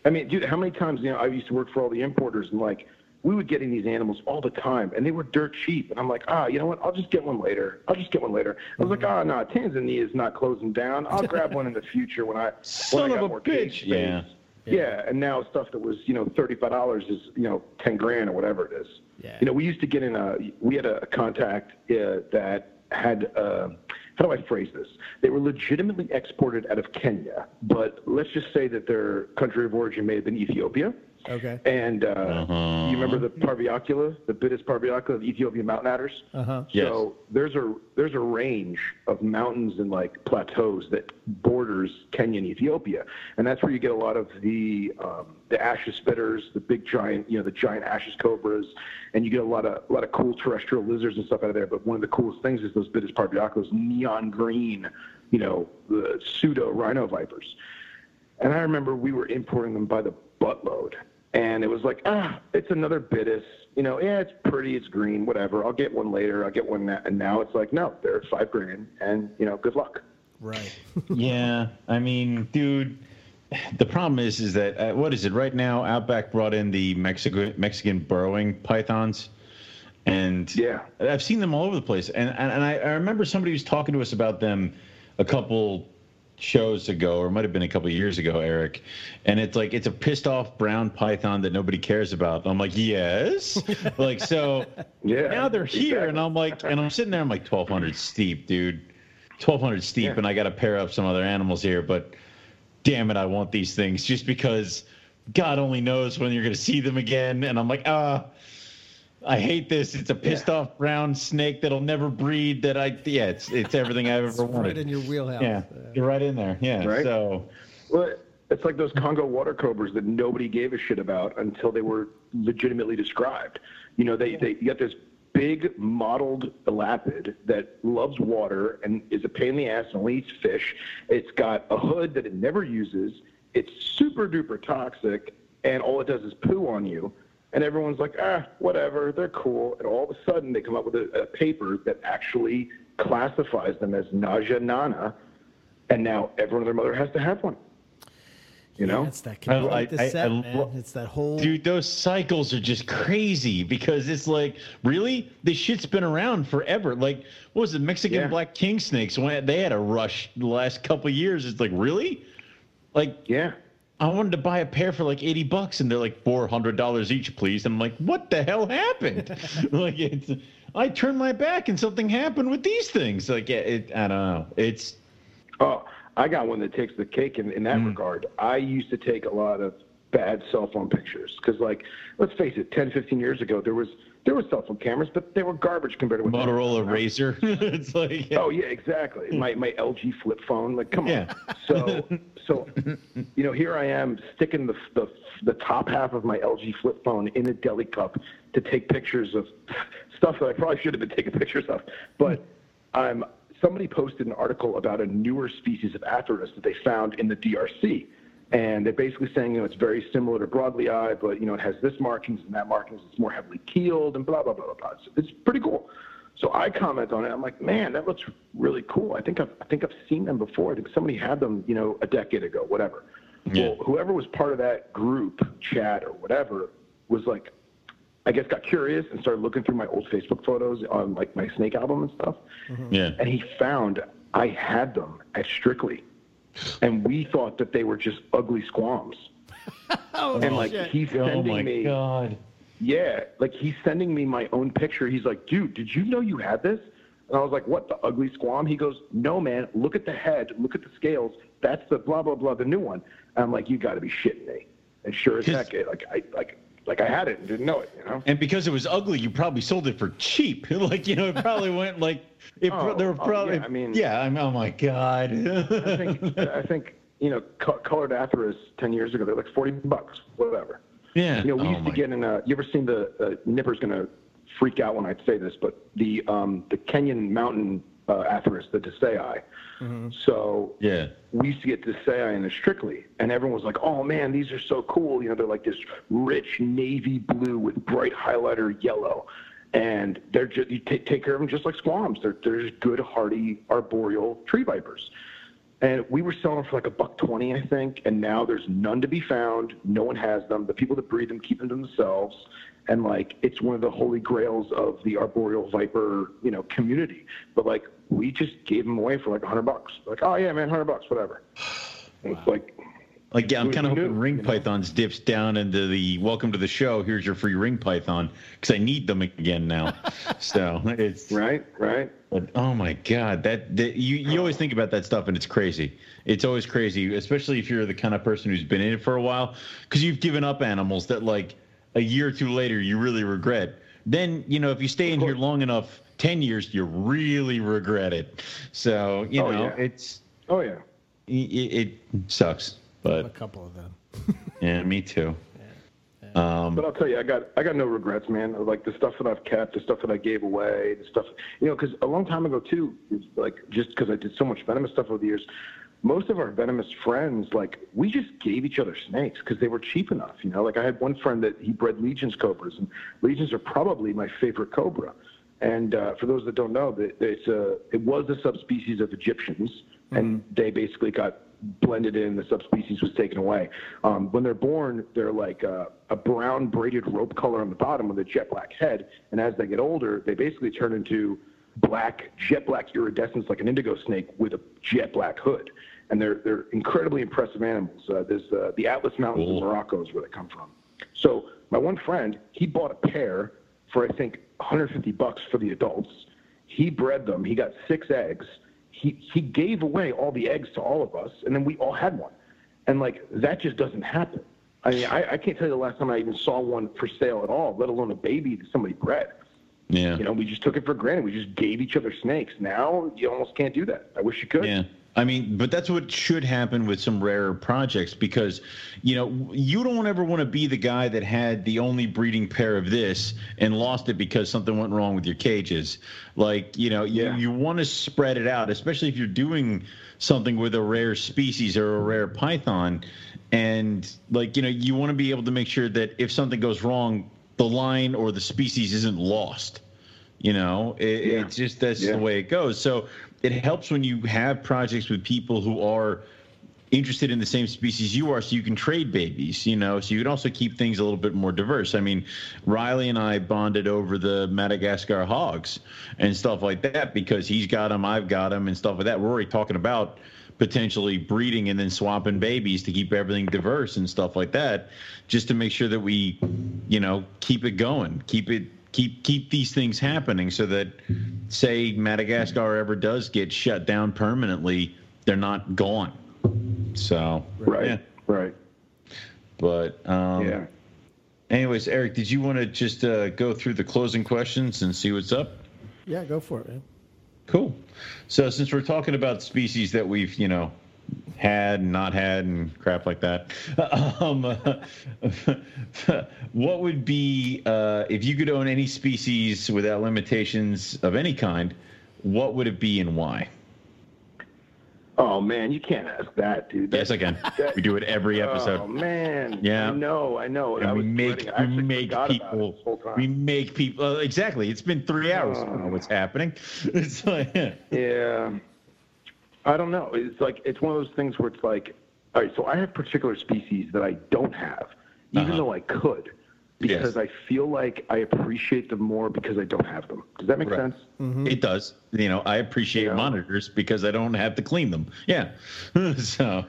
I mean, dude, how many times, you know, I used to work for all the importers and like, we would get in these animals all the time and they were dirt cheap. And I'm like, ah, you know what? I'll just get one later. I'll just get one later. I was like, ah, no, Tanzania is not closing down. I'll grab one in the future when I, Son when I of a more bitch. cage Yeah. Yeah. And now stuff that was, you know, $35 is, you know, 10 grand or whatever it is. Yeah. You know, we used to get in a, we had a contact uh, that had, uh, how do I phrase this? They were legitimately exported out of Kenya, but let's just say that their country of origin may have been Ethiopia. Okay. And uh, Uh-huh. you remember the parviocula, the Bitis parviocula, the Ethiopian mountain adders? Uh huh. Yes. So there's a there's a range of mountains and like plateaus that borders Kenya and Ethiopia, and that's where you get a lot of the um, the ashes spitters, the big giant you know the giant ashes cobras, and you get a lot of a lot of cool terrestrial lizards and stuff out of there. But one of the coolest things is those Bitis parvioculas, neon green, you know, the pseudo rhino vipers. And I remember we were importing them by the buttload. And it was like, ah, it's another Bitis. You know, yeah, it's pretty, it's green, whatever. I'll get one later. I'll get one now. And now it's like, no, they're five grand. And, you know, good luck. Right. yeah, I mean, dude, the problem is, is that uh, what is it right now? Outback brought in the Mexican Mexican burrowing pythons, and Yeah. I've seen them all over the place. And and, and I, I remember somebody was talking to us about them a couple shows ago, or it might have been a couple years ago, Eric. And it's like it's a pissed off brown python that nobody cares about. I'm like, yes, like so. Yeah, Now they're here, exactly. and I'm like, and I'm sitting there. I'm like, 1200 steep, dude. 1200 steep, Yeah. and I got to pair up some other animals here, but damn it, I want these things just because God only knows when you're going to see them again. And I'm like, ah, I hate this. It's a pissed off brown snake that'll never breed. That I, yeah, it's it's everything I've It's ever right wanted. in your wheelhouse. yeah, you're right in there. Yeah. Right? So Well, it's like those Congo water cobras that nobody gave a shit about until they were legitimately described. You know, they, they you got this big mottled elapid that loves water and is a pain in the ass and only eats fish. It's got a hood that it never uses. It's super duper toxic, and all it does is poo on you. And everyone's like, ah, whatever, they're cool. And all of a sudden, they come up with a, a paper that actually classifies them as Naja nana, and now everyone and their mother has to have one. You know? It's that complete I- I- descent, I man. it's that whole. Dude, those cycles are just crazy because it's like, really? This shit's been around forever. Like, what was it? Mexican Yeah. black king snakes, when they had a rush the last couple of years. It's like, really? Like, yeah. I wanted to buy a pair for like 80 bucks and they're like $400 each, please. And I'm like, what the hell happened? like, it's, I turned my back and something happened with these things. Like, yeah, it, I don't know. It's, Oh, I got one that takes the cake in, in that mm. regard. I used to take a lot of bad cell phone pictures because, like, let's face it, 10, 15 years ago, there was there were cell phone cameras, but they were garbage compared to what Motorola Razor. it's like, Oh yeah, exactly. My my LG flip phone. Like, come on. So so, you know, here I am sticking the, the the top half of my LG flip phone in a deli cup to take pictures of stuff that I probably should have been taking pictures of. But I'm somebody posted an article about a newer species of Atheris that they found in the DRC. And they're basically saying, you know, it's very similar to broadleyi, but, you know, it has this markings and that markings. It's more heavily keeled and blah, blah, blah, blah, blah. It's, it's pretty cool. So I comment on it. I'm like, man, that looks really cool. I think I've, I think I've seen them before. I think somebody had them, you know, a decade ago, whatever. Yeah. Well, whoever was part of that group chat or whatever was like, I guess got curious and started looking through my old Facebook photos on like my snake album and stuff. Mm-hmm. yeah. And he found I had them at Strictly. And we thought that they were just ugly squams. oh, And like shit. he's Oh sending my me God. yeah, like he's sending me my own picture. He's like, dude, did you know you had this? And I was like, what, the ugly squam? He goes, no, man, look at the head, look at the scales. that's the blah blah blah, the new one. And I'm like, you got to be shitting me. And sure as 'Cause- heck, it, like I like like I had it and didn't know it. You know. And because it was ugly, you probably sold it for cheap. like you know, it probably went like it. pro- Oh, there were oh, probably. yeah, I mean- yeah. I'm. Oh my god. I think I think you know co- colored Atheris ten years ago they're like forty bucks, whatever. yeah. You know, we oh used to get in a. You ever seen the uh, Nipper's gonna freak out when I say this, but the um, the Kenyan mountain uh, Atheris, the Desai. So Yeah. we used to get Desai in the Strictly, and everyone was like, "Oh man, these are so cool!" You know, they're like this rich navy blue with bright highlighter yellow, and they're just you take take care of them just like squams. They're they're just good, hardy arboreal tree vipers. And we were selling them for like a buck twenty, I think, and now there's none to be found. No one has them. The people that breed them keep them to themselves, and like it's one of the holy grails of the arboreal viper, you know, community. But like we just gave them away for like a hundred bucks. Like, oh yeah, man, hundred bucks, whatever. And It's like, Like yeah, I'm kind of knew, hoping ring you know? pythons dips down into the welcome to the show. Here's your free ring python because I need them again now. so it's right, right. But oh my god, that, that you you always think about that stuff and it's crazy. It's always crazy, especially if you're the kind of person who's been in it for a while, because you've given up animals that like a year or two later you really regret. Then you know if you stay in here long enough, ten years, you really regret it. So you Oh, know yeah. it's Oh yeah. it, it sucks, a couple of them. yeah, me too. Um, But I'll tell you, I got I got no regrets, man. Like the stuff that I've kept, the stuff that I gave away, the stuff you know, because a long time ago too, like just because I did so much venomous stuff over the years, most of our venomous friends, like we just gave each other snakes because they were cheap enough. You know, like I had one friend that he bred legions cobras, and legions are probably my favorite cobra. And uh, for those that don't know, it's a it was a subspecies of Egyptians, and they basically got blended in. The subspecies was taken away. Um, when they're born, they're like a, a brown braided rope color on the bottom with a jet black head, and as they get older, they basically turn into black jet black iridescence like an indigo snake with a jet black hood. And they're they're incredibly impressive animals. Uh, there's uh, the Atlas Mountains Cool. in Morocco is where they come from. So my one friend, he bought a pair for I think 150 bucks for the adults. He bred them. He got six eggs. He he gave away all the eggs to all of us, and then we all had one. And like that just doesn't happen. I mean, I, I can't tell you the last time I even saw one for sale at all, let alone a baby that somebody bred. yeah. You know, we just took it for granted. We just gave each other snakes. Now you almost can't do that. I wish you could. Yeah. I mean, but that's what should happen with some rarer projects because, you know, you don't ever want to be the guy that had the only breeding pair of this and lost it because something went wrong with your cages. Like, you know, Yeah. you, you want to spread it out, especially if you're doing something with a rare species or a rare python. And, like, you know, you want to be able to make sure that if something goes wrong, the line or the species isn't lost. You know, it, Yeah. it's just that's Yeah. the way it goes. So it helps when you have projects with people who are interested in the same species you are, so you can trade babies. You know, so you can also keep things a little bit more diverse. I mean, Riley and I bonded over the Madagascar hogs and stuff like that because he's got them, I've got them, and stuff like that. We're already talking about potentially breeding and then swapping babies to keep everything diverse and stuff like that, just to make sure that we, you know, keep it going, keep it keep keep these things happening so that say Madagascar ever does get shut down permanently, they're not gone. So Right. yeah. Right. But um yeah. anyways, Eric, did you want to just uh, go through the closing questions and see what's up? Yeah, go for it, man. Cool. So since we're talking about species that we've, you know, had, and not had, and crap like that, um, what would be uh, if you could own any species without limitations of any kind? What would it be and why? Oh man, you can't ask that, dude. Yes, I can. We do it every episode. Oh man. Yeah. I know. I know. And we make. We make forgot about it people this whole time. we make people uh, exactly. It's been three hours. I don't know what's happening. It's like Yeah. I don't know. It's like it's one of those things where it's like, all right, so I have particular species that I don't have, even Uh-huh. though I could, because Yes. I feel like I appreciate them more because I don't have them. Does that make Right. sense? It does. You know, I appreciate Yeah. monitors because I don't have to clean them. Yeah. so,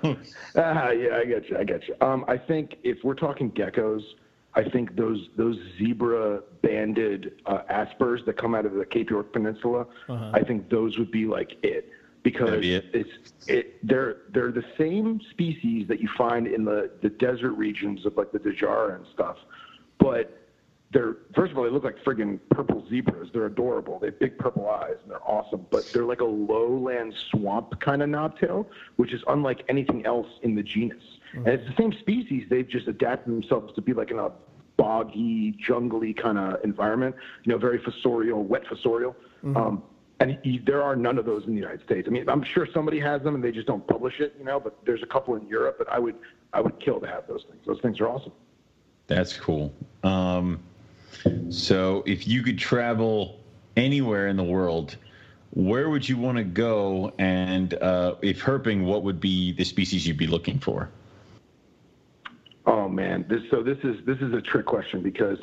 Ah, yeah, I get you. I get you. Um, I think if we're talking geckos, I think those those zebra banded uh, aspers that come out of the Cape York Peninsula, I think those would be like it because be it. it's it they're they're the same species that you find in the the desert regions of like the Dajara and stuff, but they're first of all they look like friggin' purple zebras. They're adorable. They have big purple eyes and they're awesome. But they're like a lowland swamp kind of knobtail, which is unlike anything else in the genus. And it's the same species. They've just adapted themselves to be like in a boggy, jungly kind of environment. You know, very fossorial, wet fossorial. Um, and he, there are none of those in the United States. I mean, I'm sure somebody has them and they just don't publish it. You know, but there's a couple in Europe. But I would I would kill to have those things. Those things are awesome. That's cool. Um, so, if you could travel anywhere in the world, where would you want to go? And uh, if herping, what would be the species you'd be looking for? Oh man, this so this is this is a trick question because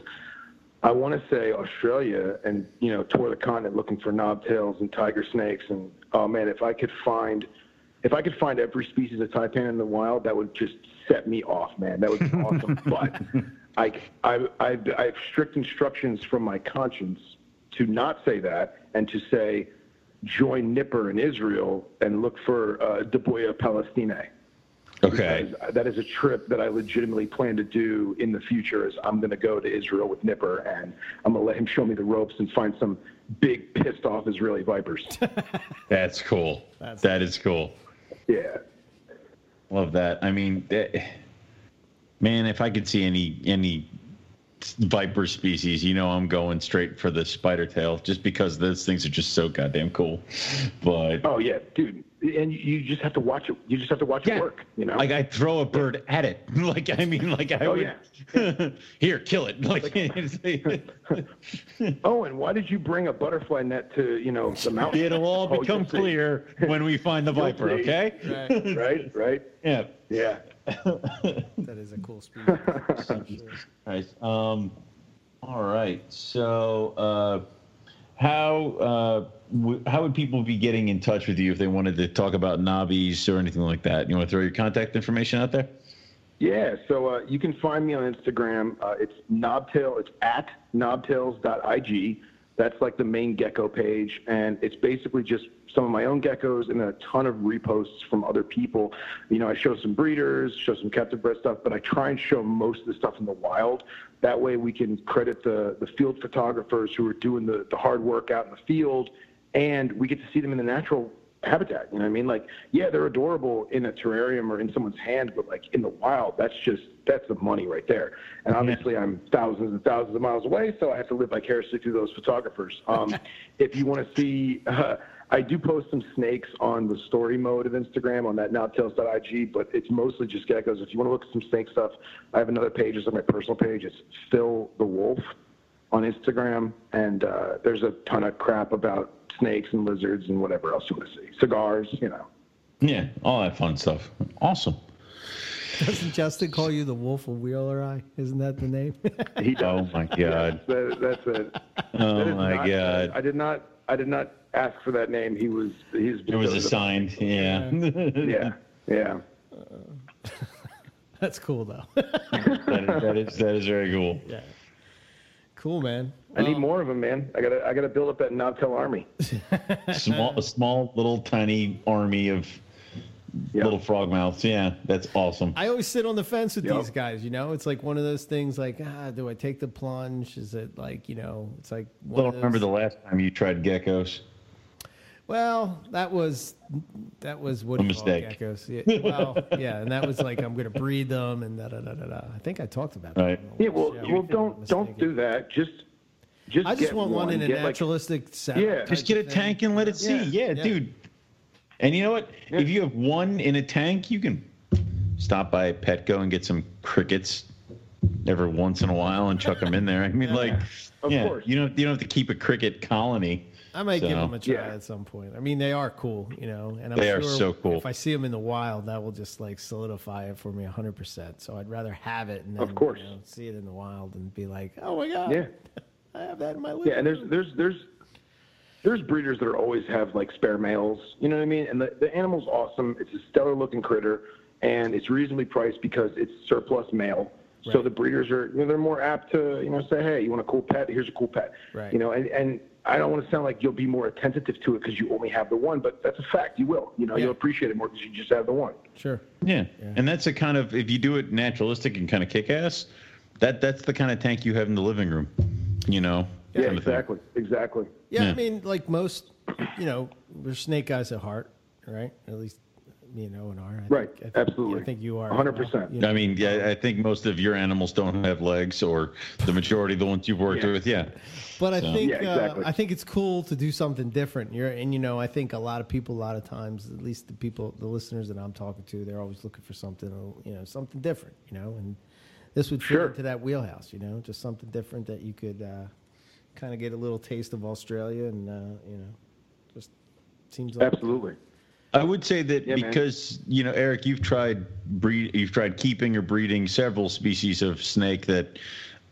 I want to say Australia and you know tour the continent looking for knobtails and tiger snakes and oh man, if I could find if I could find every species of taipan in the wild, that would just set me off, man. That would be awesome. but I, I, I, I have strict instructions from my conscience to not say that and to say join Nipper in Israel and look for uh, Daboia palaestinae Okay. that is a trip that I legitimately plan to do in the future. Is I'm going to go to Israel with Nipper and I'm going to let him show me the ropes and find some big pissed off Israeli vipers. That's cool. That's- That is cool. yeah, Love that. I mean, eh, man, if I could see any any viper species, you know, I'm going straight for the spider tail, just because those things are just so goddamn cool. But oh yeah, dude, and you- you just have to watch it. You just have to watch yeah, it work. You know, like I throw a bird at it. Like I mean, like I Oh, would. Here, kill it. Like, oh, and why did you bring a butterfly net to you know the mountain? it'll all Oh, become you'll see. clear when we find the viper. Okay. Right. Right, right, Yeah. Yeah. That is a cool species. Nice. Um, all right. So, uh, how uh, w- how would people be getting in touch with you if they wanted to talk about knobbies or anything like that? You want to throw your contact information out there? Yeah, so uh, you can find me on Instagram. Uh, it's knobtail. It's at knobtails.ig. That's like the main gecko page, and it's basically just some of my own geckos and a ton of reposts from other people. You know, I show some breeders, show some captive bred stuff, but I try and show most of the stuff in the wild. That way, we can credit the the field photographers who are doing the the hard work out in the field, and we get to see them in the natural habitat. You know what I mean? Like, yeah, they're adorable in a terrarium or in someone's hand, but like in the wild, that's just that's the money right there. And obviously, I'm thousands and thousands of miles away, so I have to live vicariously through those photographers. Um, if you want to see. Uh, I do post some snakes on the story mode of Instagram on that knobtails.ig, but it's mostly just geckos. If you want to look at some snake stuff, I have another page. It's on my personal page. It's Phil the Wolf on Instagram, and uh, there's a ton of crap about snakes and lizards and whatever else you want to see. Cigars, you know. Yeah, all that fun stuff. Awesome. Doesn't Justin call you the Wolf of Wheeleri? Isn't that the name? He Oh my god. That, that's it. Oh is my not- god. I did not. I did not ask for that name. He was. He's. It was assigned. Yeah. Yeah. Yeah. That's cool though. that, is, that is that is very cool. yeah. Cool, man. I need Well, more of them, man. I gotta. I gotta build up that knobtail army. Small, a small little tiny army of Yeah. little frogmouths. Yeah, that's awesome. I always sit on the fence with Yep. these guys. You know, it's like one of those things. Like, ah, do I take the plunge? Is it like you know? It's like I one don't of remember the last time you tried geckos. Well, that was that was what A do you call it, mistake. geckos. Yeah, well, yeah, and that was like I'm going to breed them and da da da da da. I think I talked about that. Right. on Yeah. Well. show, Well. Don't. not Don't do that. Just. Just. I just get want one in a Get, like, naturalistic setup. Yeah. Just get a thing. tank and let it see. Yeah, Yeah, yeah. dude. And you know what? Yeah. If you have one in a tank, you can stop by Petco and get some crickets every once in a while and chuck them in there. I mean, Yeah. like, Of yeah, course. you don't you don't have to keep a cricket colony. I might give them a try Yeah. at some point. I mean, they are cool, you know, and I'm They are so cool. If I see them in the wild, that will just like solidify it for me 100. percent So I'd rather have it and then, Of course. you know, see it in the wild and be like, oh my god, Yeah. I have that in my living Yeah, and there's there's there's there's breeders that are always have like spare males. You know what I mean? And the, the animal's awesome. It's a stellar looking critter, and it's reasonably priced because it's surplus male. So the breeders are, you know, they're more apt to, you know, say, hey, you want a cool pet? Here's a cool pet. Right. You know, and, and I don't want to sound like you'll be more attentive to it because you only have the one, but that's a fact. You will. You know, Yeah. you'll appreciate it more because you just have the one. Sure. Yeah. and that's a kind of if you do it naturalistic and kind of kick ass, that that's the kind of tank you have in the living room. You know. Yeah, kind of thing. exactly. Exactly. Yeah, I mean, like most, you know, we're snake guys at heart, right? At least me and Owen are. I Right. Think, I think, Absolutely. I think you are. 100%. You know, I mean, yeah, I think most of your animals don't have legs, or the majority of the ones you've worked Yeah. with, yeah. But I So- think Yeah, exactly. uh, I think it's cool to do something different. You're, and you know, I think a lot of people, a lot of times, at least the people, the listeners that I'm talking to, they're always looking for something, you know, something different. You know, and this would fit Sure. into that wheelhouse. You know, just something different that you could uh, kind of get a little taste of Australia, and uh, you know, just seems like Absolutely. I would say that Yeah, man. because you know, Eric, you've tried breed, you've tried keeping or breeding several species of snake that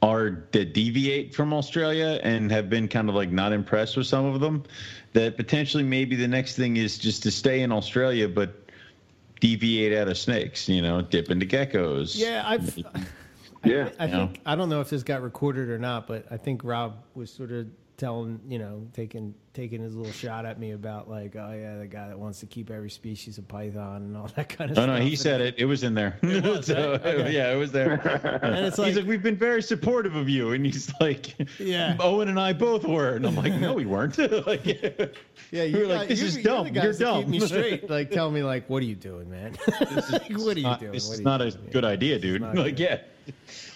are that deviate from Australia and have been kind of like not impressed with some of them. That potentially maybe the next thing is just to stay in Australia, but deviate out of snakes. You know, dip into geckos. Yeah, I've. Yeah. I Yeah. think I don't know if this got recorded or not, but I think Rob was sort of telling you know taking taking his little shot at me about like oh yeah the guy that wants to keep every species of python and all that kind of Oh stuff. no, no, he And- said it. It was in there. was, So, right? Okay. Yeah, it was there. And it's like, he's like- like, we've been very supportive of you, and he's like, Yeah. Owen and I both were, and I'm like, no, we weren't. like, Yeah, We were like, this you're- is you're dumb. the guys You're dumb. Keep me straight. Like, tell me, like, what are you doing, man? like, what are you not, doing? this What is are you not a doing? good idea, dude. Like, good. yeah.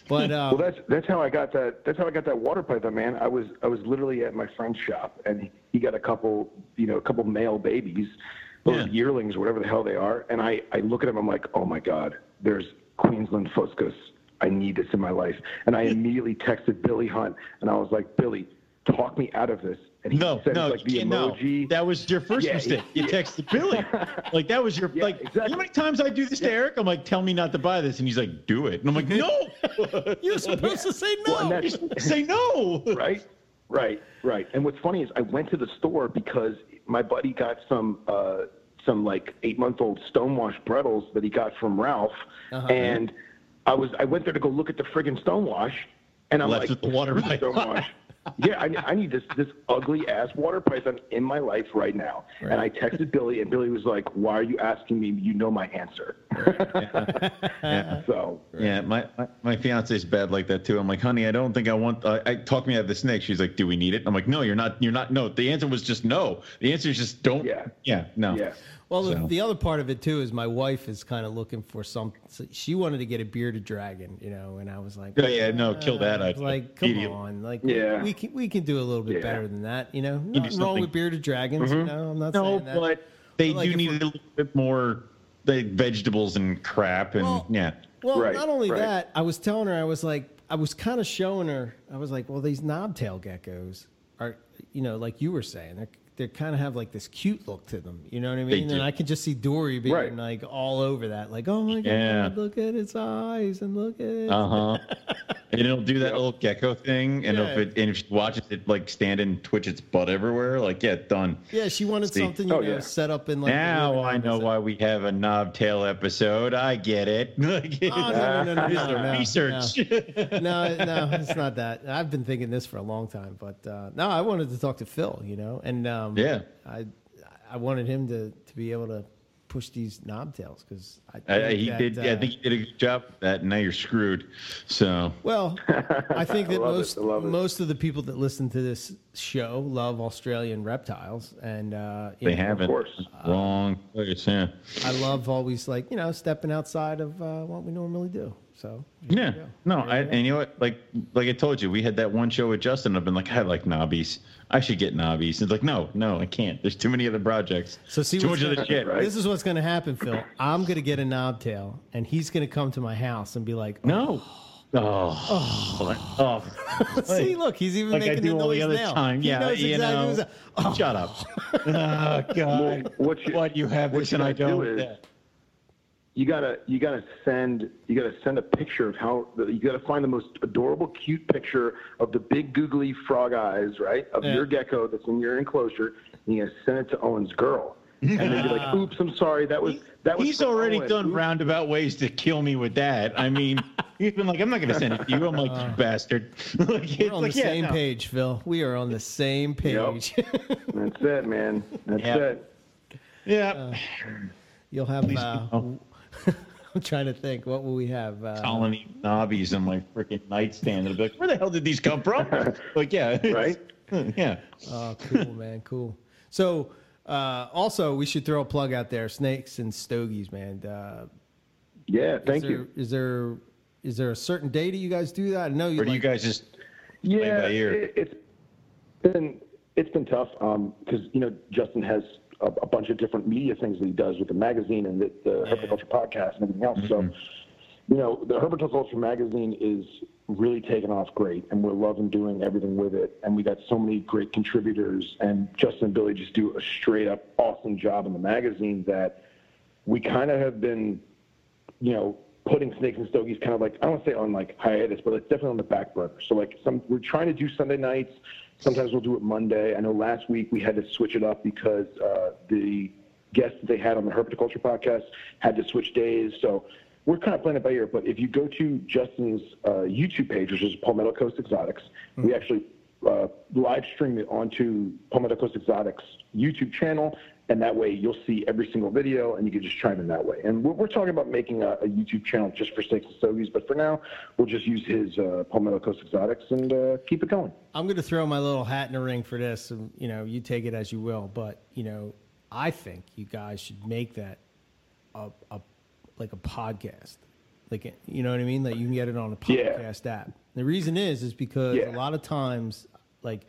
But um, Well, that's that's how I got that. That's how I got that water python, man. I was I was literally at my friend's shop, and he got a couple, you know, a couple male babies, those Yeah. yearlings or whatever the hell they are. And I I look at him, I'm like, oh my god, there's Queensland fuscus. I need this in my life. And I immediately texted Billy Hunt, and I was like, Billy, talk me out of this. And he No, said no, like the you- no. That was your first Yeah, mistake. You yeah. texted Billy. Like that was your Yeah, like. You know how many times I do this to Eric? I'm like, tell me not to buy this, and he's like, do it, and I'm like, no. you're supposed to say no. Well, and that's- Say no. right right right and what's funny is i went to the store because my buddy got some uh some like eight month old stonewash bredels that he got from ralph Uh-huh. and i was i went there to go look at the friggin' stonewash and i'm Left like with the water "Screw python." stonewash yeah I, I need this this ugly ass water python in my life right now and i texted billy and billy was like why are you asking me you know my answer Yeah. so Yeah, my, my my fiance's bad like that too. I'm like, honey, I don't think I want. I, I talk me out of the snake. She's like, do we need it? I'm like, no, you're not. You're not. No, the answer was just no. The answer is just don't. Yeah. Yeah. No. yeah Well, the, So- the other part of it too is my wife is kind of looking for some. She wanted to get a bearded dragon, you know, and I was like, Yeah, yeah, no, kill that. Uh, I was like, come immediately. on, like, Yeah. we can we can do a little bit Yeah. better than that, you know. do Nothing wrong with bearded dragons, you mm-hmm. know. I'm not No, saying that. but they But, like, do need a little bit more like vegetables and crap and Well, yeah. Well, Right, not only right. that, I was telling her, I was like, I was kind of showing her, I was like, well, these knobtail geckos are, you know, like you were saying, they're, they kind of have like this cute look to them. You know what I mean? And I can just see Dory being Right. like all over that, like, oh my Yeah. god, look at its eyes and look at it. Uh huh. and it'll do that little gecko thing, and if it and if she watches it like stand and twitch its butt everywhere, like yeah, done. yeah, she wanted See. something you Oh, know yeah. set up in like. now I know why we have a knobtail episode. I get it. Oh, no, no, no, no, no, no, research. No, no, it's not that. I've been thinking this for a long time, but uh, no, I wanted to talk to Phil, you know, and um, Yeah. I I wanted him to to be able to push these knobtails because I I, think he that, did. yeah, I uh, think he did a good job with that. And now you're screwed. So Well, I think that love it, most I love it. most of the people that listen to this show love Australian reptiles, and uh, they know, haven't. course. Wrong place. Yeah. I love always like you know stepping outside of uh, what we normally do. So Yeah. No, I, and you know what? Like, like I told you, we had that one show with Justin. I've been like, I like knobbies. I should get knobbies. It's like, no, no, I can't. There's too many other projects. So see too what's much of the shit. Right. This is what's going to happen, Phil. I'm going to get a knobtail, and he's going to come to my house and be like, No. Oh. Oh. oh. See, look, he's even Like I making do the all noise the other now. time. He Yeah, knows you exactly know. what's that- Oh, Shut up. Oh God. What you- what you have what this and I do don't. is- Yeah. You gotta you gotta send you gotta send a picture of how you gotta find the most adorable cute picture of the big googly frog eyes right of Yeah. your gecko that's in your enclosure and you gotta send it to owen's girl and then be like oops i'm sorry that was that was He's already Owen. done Oops." roundabout ways to kill me with that. I mean, He's been like, I'm not going to send it to you. I'm like, you bastard. like, We're on like, the yeah, same no. page, Phil. We are on the same page. That's it, man. That's Yeah. it. Yeah. You'll have. least Uh, we know. I'm trying to think. What will we have? Uh, colony knobbies on my freaking nightstand. They'll be like, where the hell did these come from? like, yeah. Right? yeah. Oh, cool, man, cool. So, uh, also, we should throw a plug out there: Snakes and Stogies, man. Uh, Yeah, thank is there, you. Is there is there a certain day that you guys do that? I know you. Or do you guys just Yeah, by ear. it, it's been it's been tough Um because you know Justin has a, a bunch of different media things that he does with the magazine and the, the Herpetoculture podcast and everything else. So, mm-hmm. you know, the Herpetoculture magazine is really taking off great, and we're loving doing everything with it. And we got so many great contributors, and Justin and Billy just do a straight up awesome job in the magazine that we kind of have been you know, putting snakes and stogies kind of like I don't want to say on like hiatus, but it's definitely on the back burner. So like some we're trying to do Sunday nights. Sometimes we'll do it Monday. I know last week we had to switch it up because uh, the guests that they had on the Herpetoculture podcast had to switch days. So we're kind of playing it by ear. But if you go to Justin's uh, YouTube page, which is Palmetto Coast Exotics, we actually uh, live stream it onto Palmetto Coast Exotics YouTube channel, and that way you'll see every single video, and you can just chime in that way. And we're, we're talking about making a, a YouTube channel just for snakes and stogies, but for now, we'll just use his uh, Palmetto Coast Exotics and uh, keep it going. I'm going to throw my little hat in the ring for this. And, you know, you take it as you will, but you know, I think you guys should make that a, a like a podcast. Like you know what I mean? Like you can get it on a Yeah. podcast app. The reason is is because Yeah. a lot of times, like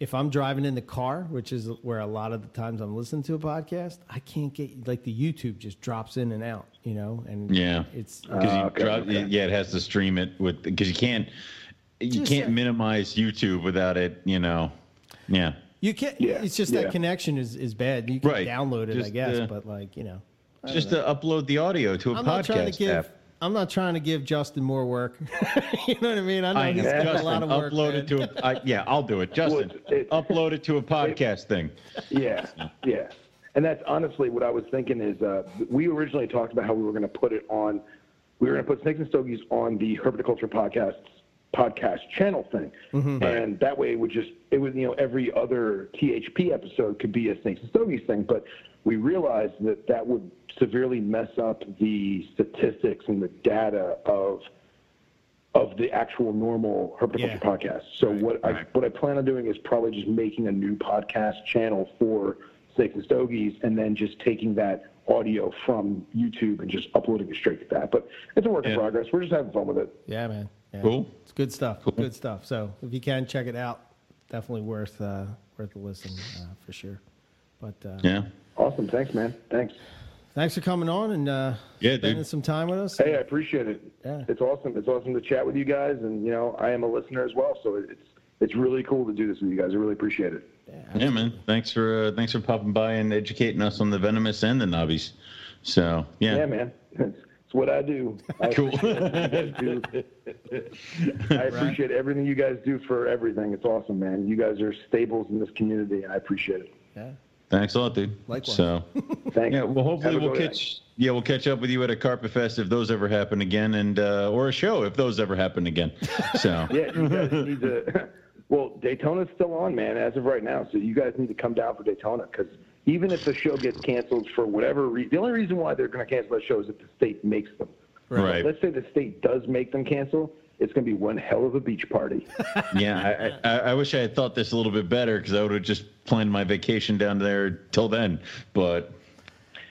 if I'm driving in the car, which is where a lot of the times I'm listening to a podcast, I can't get like the YouTube just drops in and out, you know, and Yeah. it's because you Ah, okay, drop, okay. yeah, it has to stream it with because you can't you Just can't say- minimize YouTube without it. You know, yeah. you can't. Yeah, It's just yeah. that connection is is bad. You can Right. download it, I guess, uh, but like you know. Just to upload the audio to a I'm not trying to podcast give. app. I'm not trying to give Justin more work. you know what I mean? I know I he's know. got a lot of work. upload man. it to a, I, yeah, I'll do it. Justin, Well, it- upload it to a podcast thing. Yeah, yeah. And that's honestly what I was thinking is uh, we originally talked about how we were going to put it on, we were going to put Snakes and Stogies on the Herpetoculture Podcasts podcast channel thing. And that way it would just, it would, you know, every other THP episode could be a Snakes and Stogies thing. But we realized that that would severely mess up the statistics and the data of of the actual normal herpetoculture Yeah. podcast. So what I what I plan on doing is probably just making a new podcast channel for Snakes and Stogies, and then just taking that audio from YouTube and just uploading it straight to that. But it's a work in progress. We're just having fun with it. Yeah, man. Yeah. Cool. It's good stuff. Cool. Good stuff. So if you can check it out, definitely worth uh, worth a listen uh, for sure. But uh, Yeah. Awesome. Thanks, man. Thanks. thanks for coming on and uh, Yeah, spending dude. some time with us. Hey, I appreciate it. Yeah. It's awesome. It's awesome to chat with you guys, and you know, I am a listener as well. So it's it's really cool to do this with you guys. I really appreciate it. Yeah, man. Thanks for uh, thanks for popping by and educating us on the venomous and the knobbies. So yeah, Yeah, man. It's, it's what I do. I Cool. appreciate what you guys do. I appreciate everything you guys do for everything. It's awesome, man. You guys are staples in this community, and I appreciate it. Yeah. Thanks a lot, dude. Likewise. So Thanks. yeah, well, hopefully we'll good catch yeah we'll catch up with you at a carpet fest if those ever happen again, and uh, or a show if those ever happen again. So. Yeah, you guys need to. Well, Daytona's still on, man, as of right now. So you guys need to come down for Daytona because even if the show gets canceled for whatever reason, the only reason why they're going to cancel that show is if the state makes them. Right. Let's say the state does make them cancel. It's going to be one hell of a beach party. yeah, I, I, I wish I had thought this a little bit better because I would have just planned my vacation down there till then. But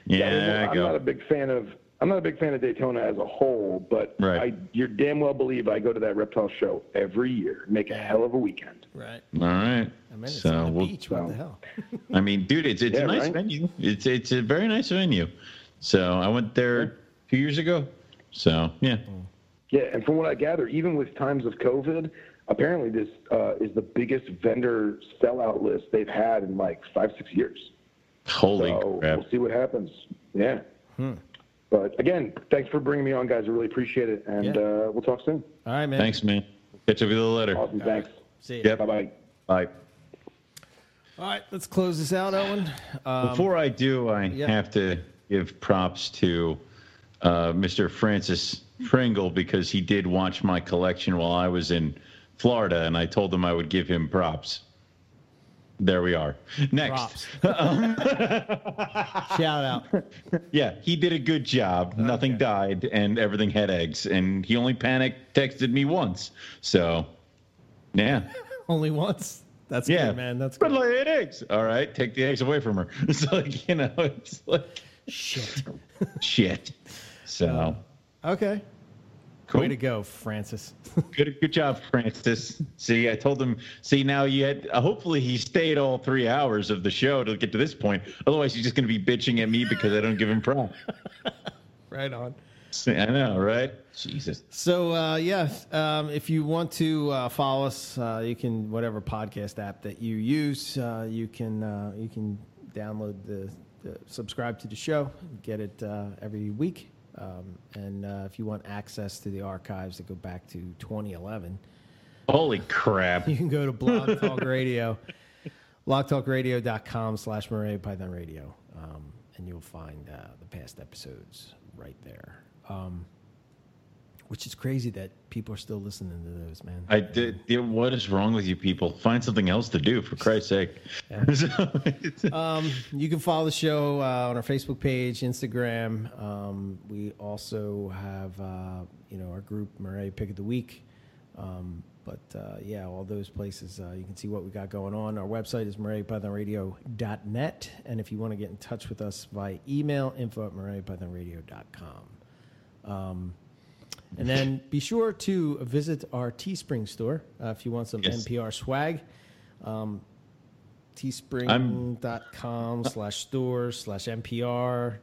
yeah, I I'm go. not a big fan of I'm not a big fan of Daytona as a whole, but Right. I you damn well believe I go to that reptile show every year. Make a hell of a weekend. Right. All right. I mean, it's so on the we'll, beach. What the hell? I mean, dude, it's it's Yeah, a nice right? venue. It's it's a very nice venue. So I went there two years ago. So yeah, mm. Yeah, and from what I gather, even with times of COVID, apparently this uh, is the biggest vendor sellout list they've had in like five six years. holy so crap! we'll see what happens. Yeah. Hmm. But again, thanks for bringing me on, guys. I really appreciate it, and Yeah. uh, we'll talk soon. All right, man. Thanks, man. Catch up with you a little later. Awesome. Thanks. See you. Yep. Bye bye. Bye. All right, let's close this out, Owen. Um, Before I do, I yeah. have to give props to uh, Mr. Francis Pringle because he did watch my collection while I was in Florida, and I told him I would give him props. There we are. Next. Shout out. Yeah, he did a good job. Nothing died, and everything had eggs. And he only panic texted me once. So, yeah. Only once. That's Yeah, good, man. That's But good. like, eight eggs. All right, take the eggs away from her. It's like you know, it's like Shit. shit. So Okay. cool. Way to go, Francis. Good, good job, Francis. See, I told him. See, now you had. Uh, hopefully, he stayed all three hours of the show to get to this point. Otherwise, he's just going to be bitching at me because I don't give him props. right on. See, I know, right? Jesus. So uh, yeah, um, if you want to uh, follow us, uh, you can whatever podcast app that you use, uh, you can uh, you can download the, the subscribe to the show, get it uh, every week, um, and uh, if you want access to the archives that go back to 2011, Holy crap! you can go to Blog Talk Radio, blogtalkradio.com slash Morelia Python Radio, um, and you'll find uh, the past episodes right there. Um, which is crazy that people are still listening to those, man. I did. What is wrong with you people? Find something else to do, for Christ's sake. So, Um, you can follow the show uh, on our Facebook page, Instagram. Um, we also have, uh, you know, our group Morelia Pick of the Week. Um, but uh, yeah, all those places uh, you can see what we got going on. Our website is moreliapythonradio.net, and if you want to get in touch with us by email, info at moreliapythonradio.com. Um, and then be sure to visit our Teespring store uh, if you want some Yes. MPR swag. Um, teespring.com slash store slash MPR.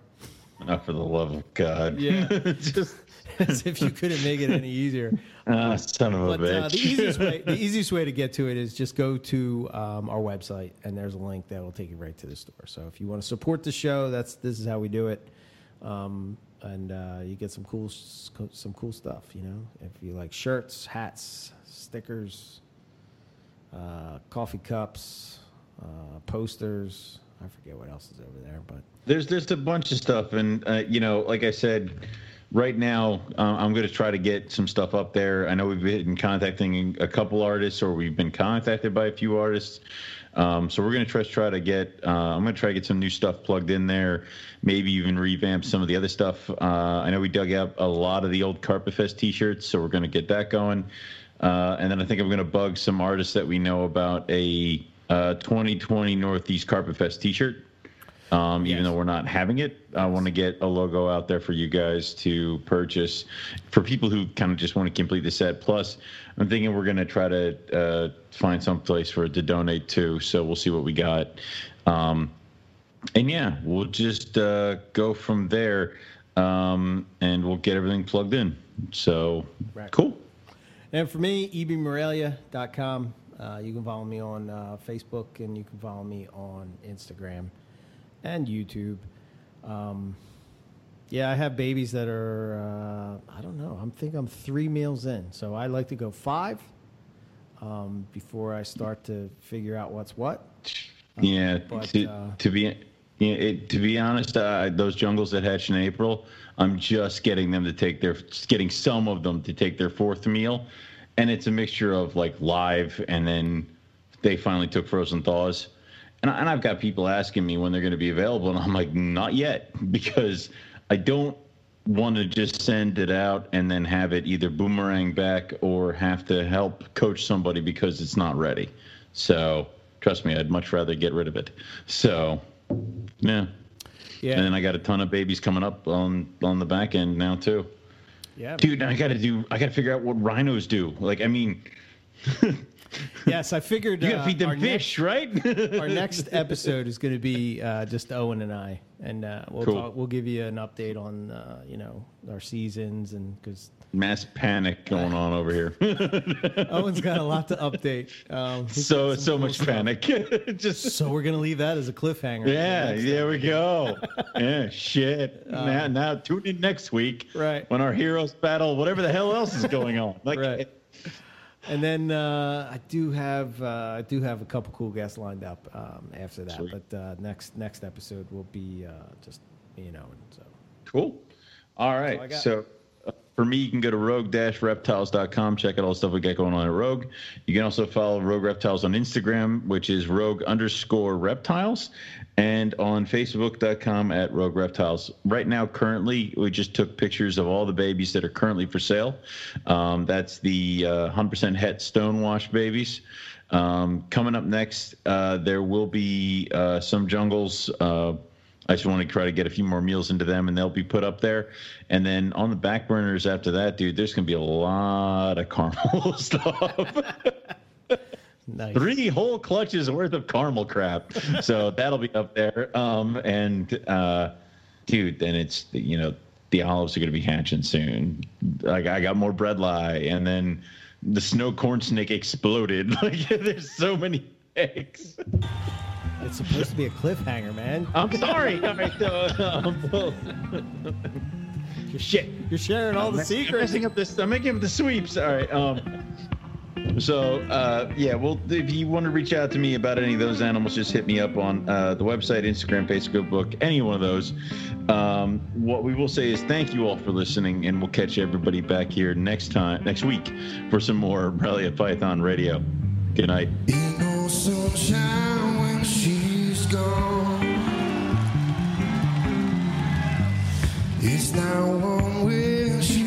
oh, for the love of God! Yeah. just As if you couldn't make it any easier. ah, son of a But bitch. uh, the easiest way, the easiest way to get to it is just go to um, our website, and there's a link that will take you right to the store. So if you want to support the show, that's this is how we do it, um, and uh, you get some cool some cool stuff. You know, if you like shirts, hats, stickers, uh, coffee cups, uh, posters. I forget what else is over there, but There's just a bunch of stuff, and uh, you know, like I said, right now uh, I'm going to try to get some stuff up there. I know we've been contacting a couple artists, or we've been contacted by a few artists. Um, so we're going to try try to get. Uh, I'm going to try to get some new stuff plugged in there. Maybe even revamp some of the other stuff. Uh, I know we dug up a lot of the old Carpet Fest T-shirts, so we're going to get that going. Uh, and then I think I'm going to bug some artists that we know about a uh, 2020 Northeast Carpet Fest T-shirt. Um, Even though we're not having it, I want to get a logo out there for you guys to purchase for people who kind of just want to complete the set. Plus, I'm thinking we're going to try to uh, find some place for it to donate to. So we'll see what we got. Um, and yeah, we'll just uh, go from there um, and we'll get everything plugged in. So Right. cool. And for me, ebmorelia.com. Uh, you can follow me on uh, Facebook and you can follow me on Instagram and YouTube. Um, yeah, I have babies that are, uh, I don't know, I'm think I'm three meals in. So I like to go five um, before I start to figure out what's what. Yeah, but, to, uh, to be yeah, it, to be honest, uh, those jungles that hatch in April, I'm just getting them to take their getting some of them to take their fourth meal, and it's a mixture of like live and then they finally took frozen thaws, and, I, and I've got people asking me when they're going to be available, and I'm like, not yet, because I don't want to just send it out and then have it either boomerang back or have to help coach somebody because it's not ready. So trust me, I'd much rather get rid of it. So yeah. Yeah. And then I got a ton of babies coming up on on the back end now too. yeah. Dude, I got to do. I got to figure out what rhinos do. Like, I mean, Yes, I figured you got to uh, feed them fish, next- right? our next episode is going to be uh, just Owen and I, and uh, we'll Cool. talk, we'll give you an update on uh, you know our seasons and because Mass panic going on over here. Owen's got a lot to update. Um, so so much stuff. panic. Just So we're gonna leave that as a cliffhanger. yeah, Next there we go. Yeah, shit. now, now tune in next week, Uh, Right. When our heroes battle whatever the hell else is going on. Like, Right. And then uh, I do have uh, I do have a couple cool guests lined up um, after that. Sweet. But uh, next next episode will be uh, just me and Owen. So Cool. All right. all I right. got. So, for me, you can go to rogue-reptiles.com, check out all the stuff we got going on at Rogue. You can also follow Rogue Reptiles on Instagram, which is rogue underscore reptiles, and on facebook.com at Rogue Reptiles. Right now, currently, we just took pictures of all the babies that are currently for sale. Um, that's the uh, 100% het stonewash babies. Um, coming up next, uh, there will be uh, some jungles. I just want to try to get a few more meals into them, and they'll be put up there. And then on the back burners after that, dude, there's gonna be a lot of caramel stuff. Nice. Three whole clutches worth of caramel crap. So that'll be up there. Um, and uh, dude, then it's you know the olives are gonna be hatching soon. Like I got more bread lie, and then the snow corn snake exploded. Like there's so many eggs. It's supposed to be a cliffhanger, man. I'm sorry. Uh, um, well, shit. You're sharing all the I'm secrets. messing up this. I'm making up the sweeps. All right. Um. So uh, yeah, well, if you want to reach out to me about any of those animals, just hit me up on uh, the website, Instagram, Facebook, book, any one of those. Um, what we will say is thank you all for listening, and we'll catch everybody back here next time, next week, for some more Relia Python Radio. Good night. It's warm when she's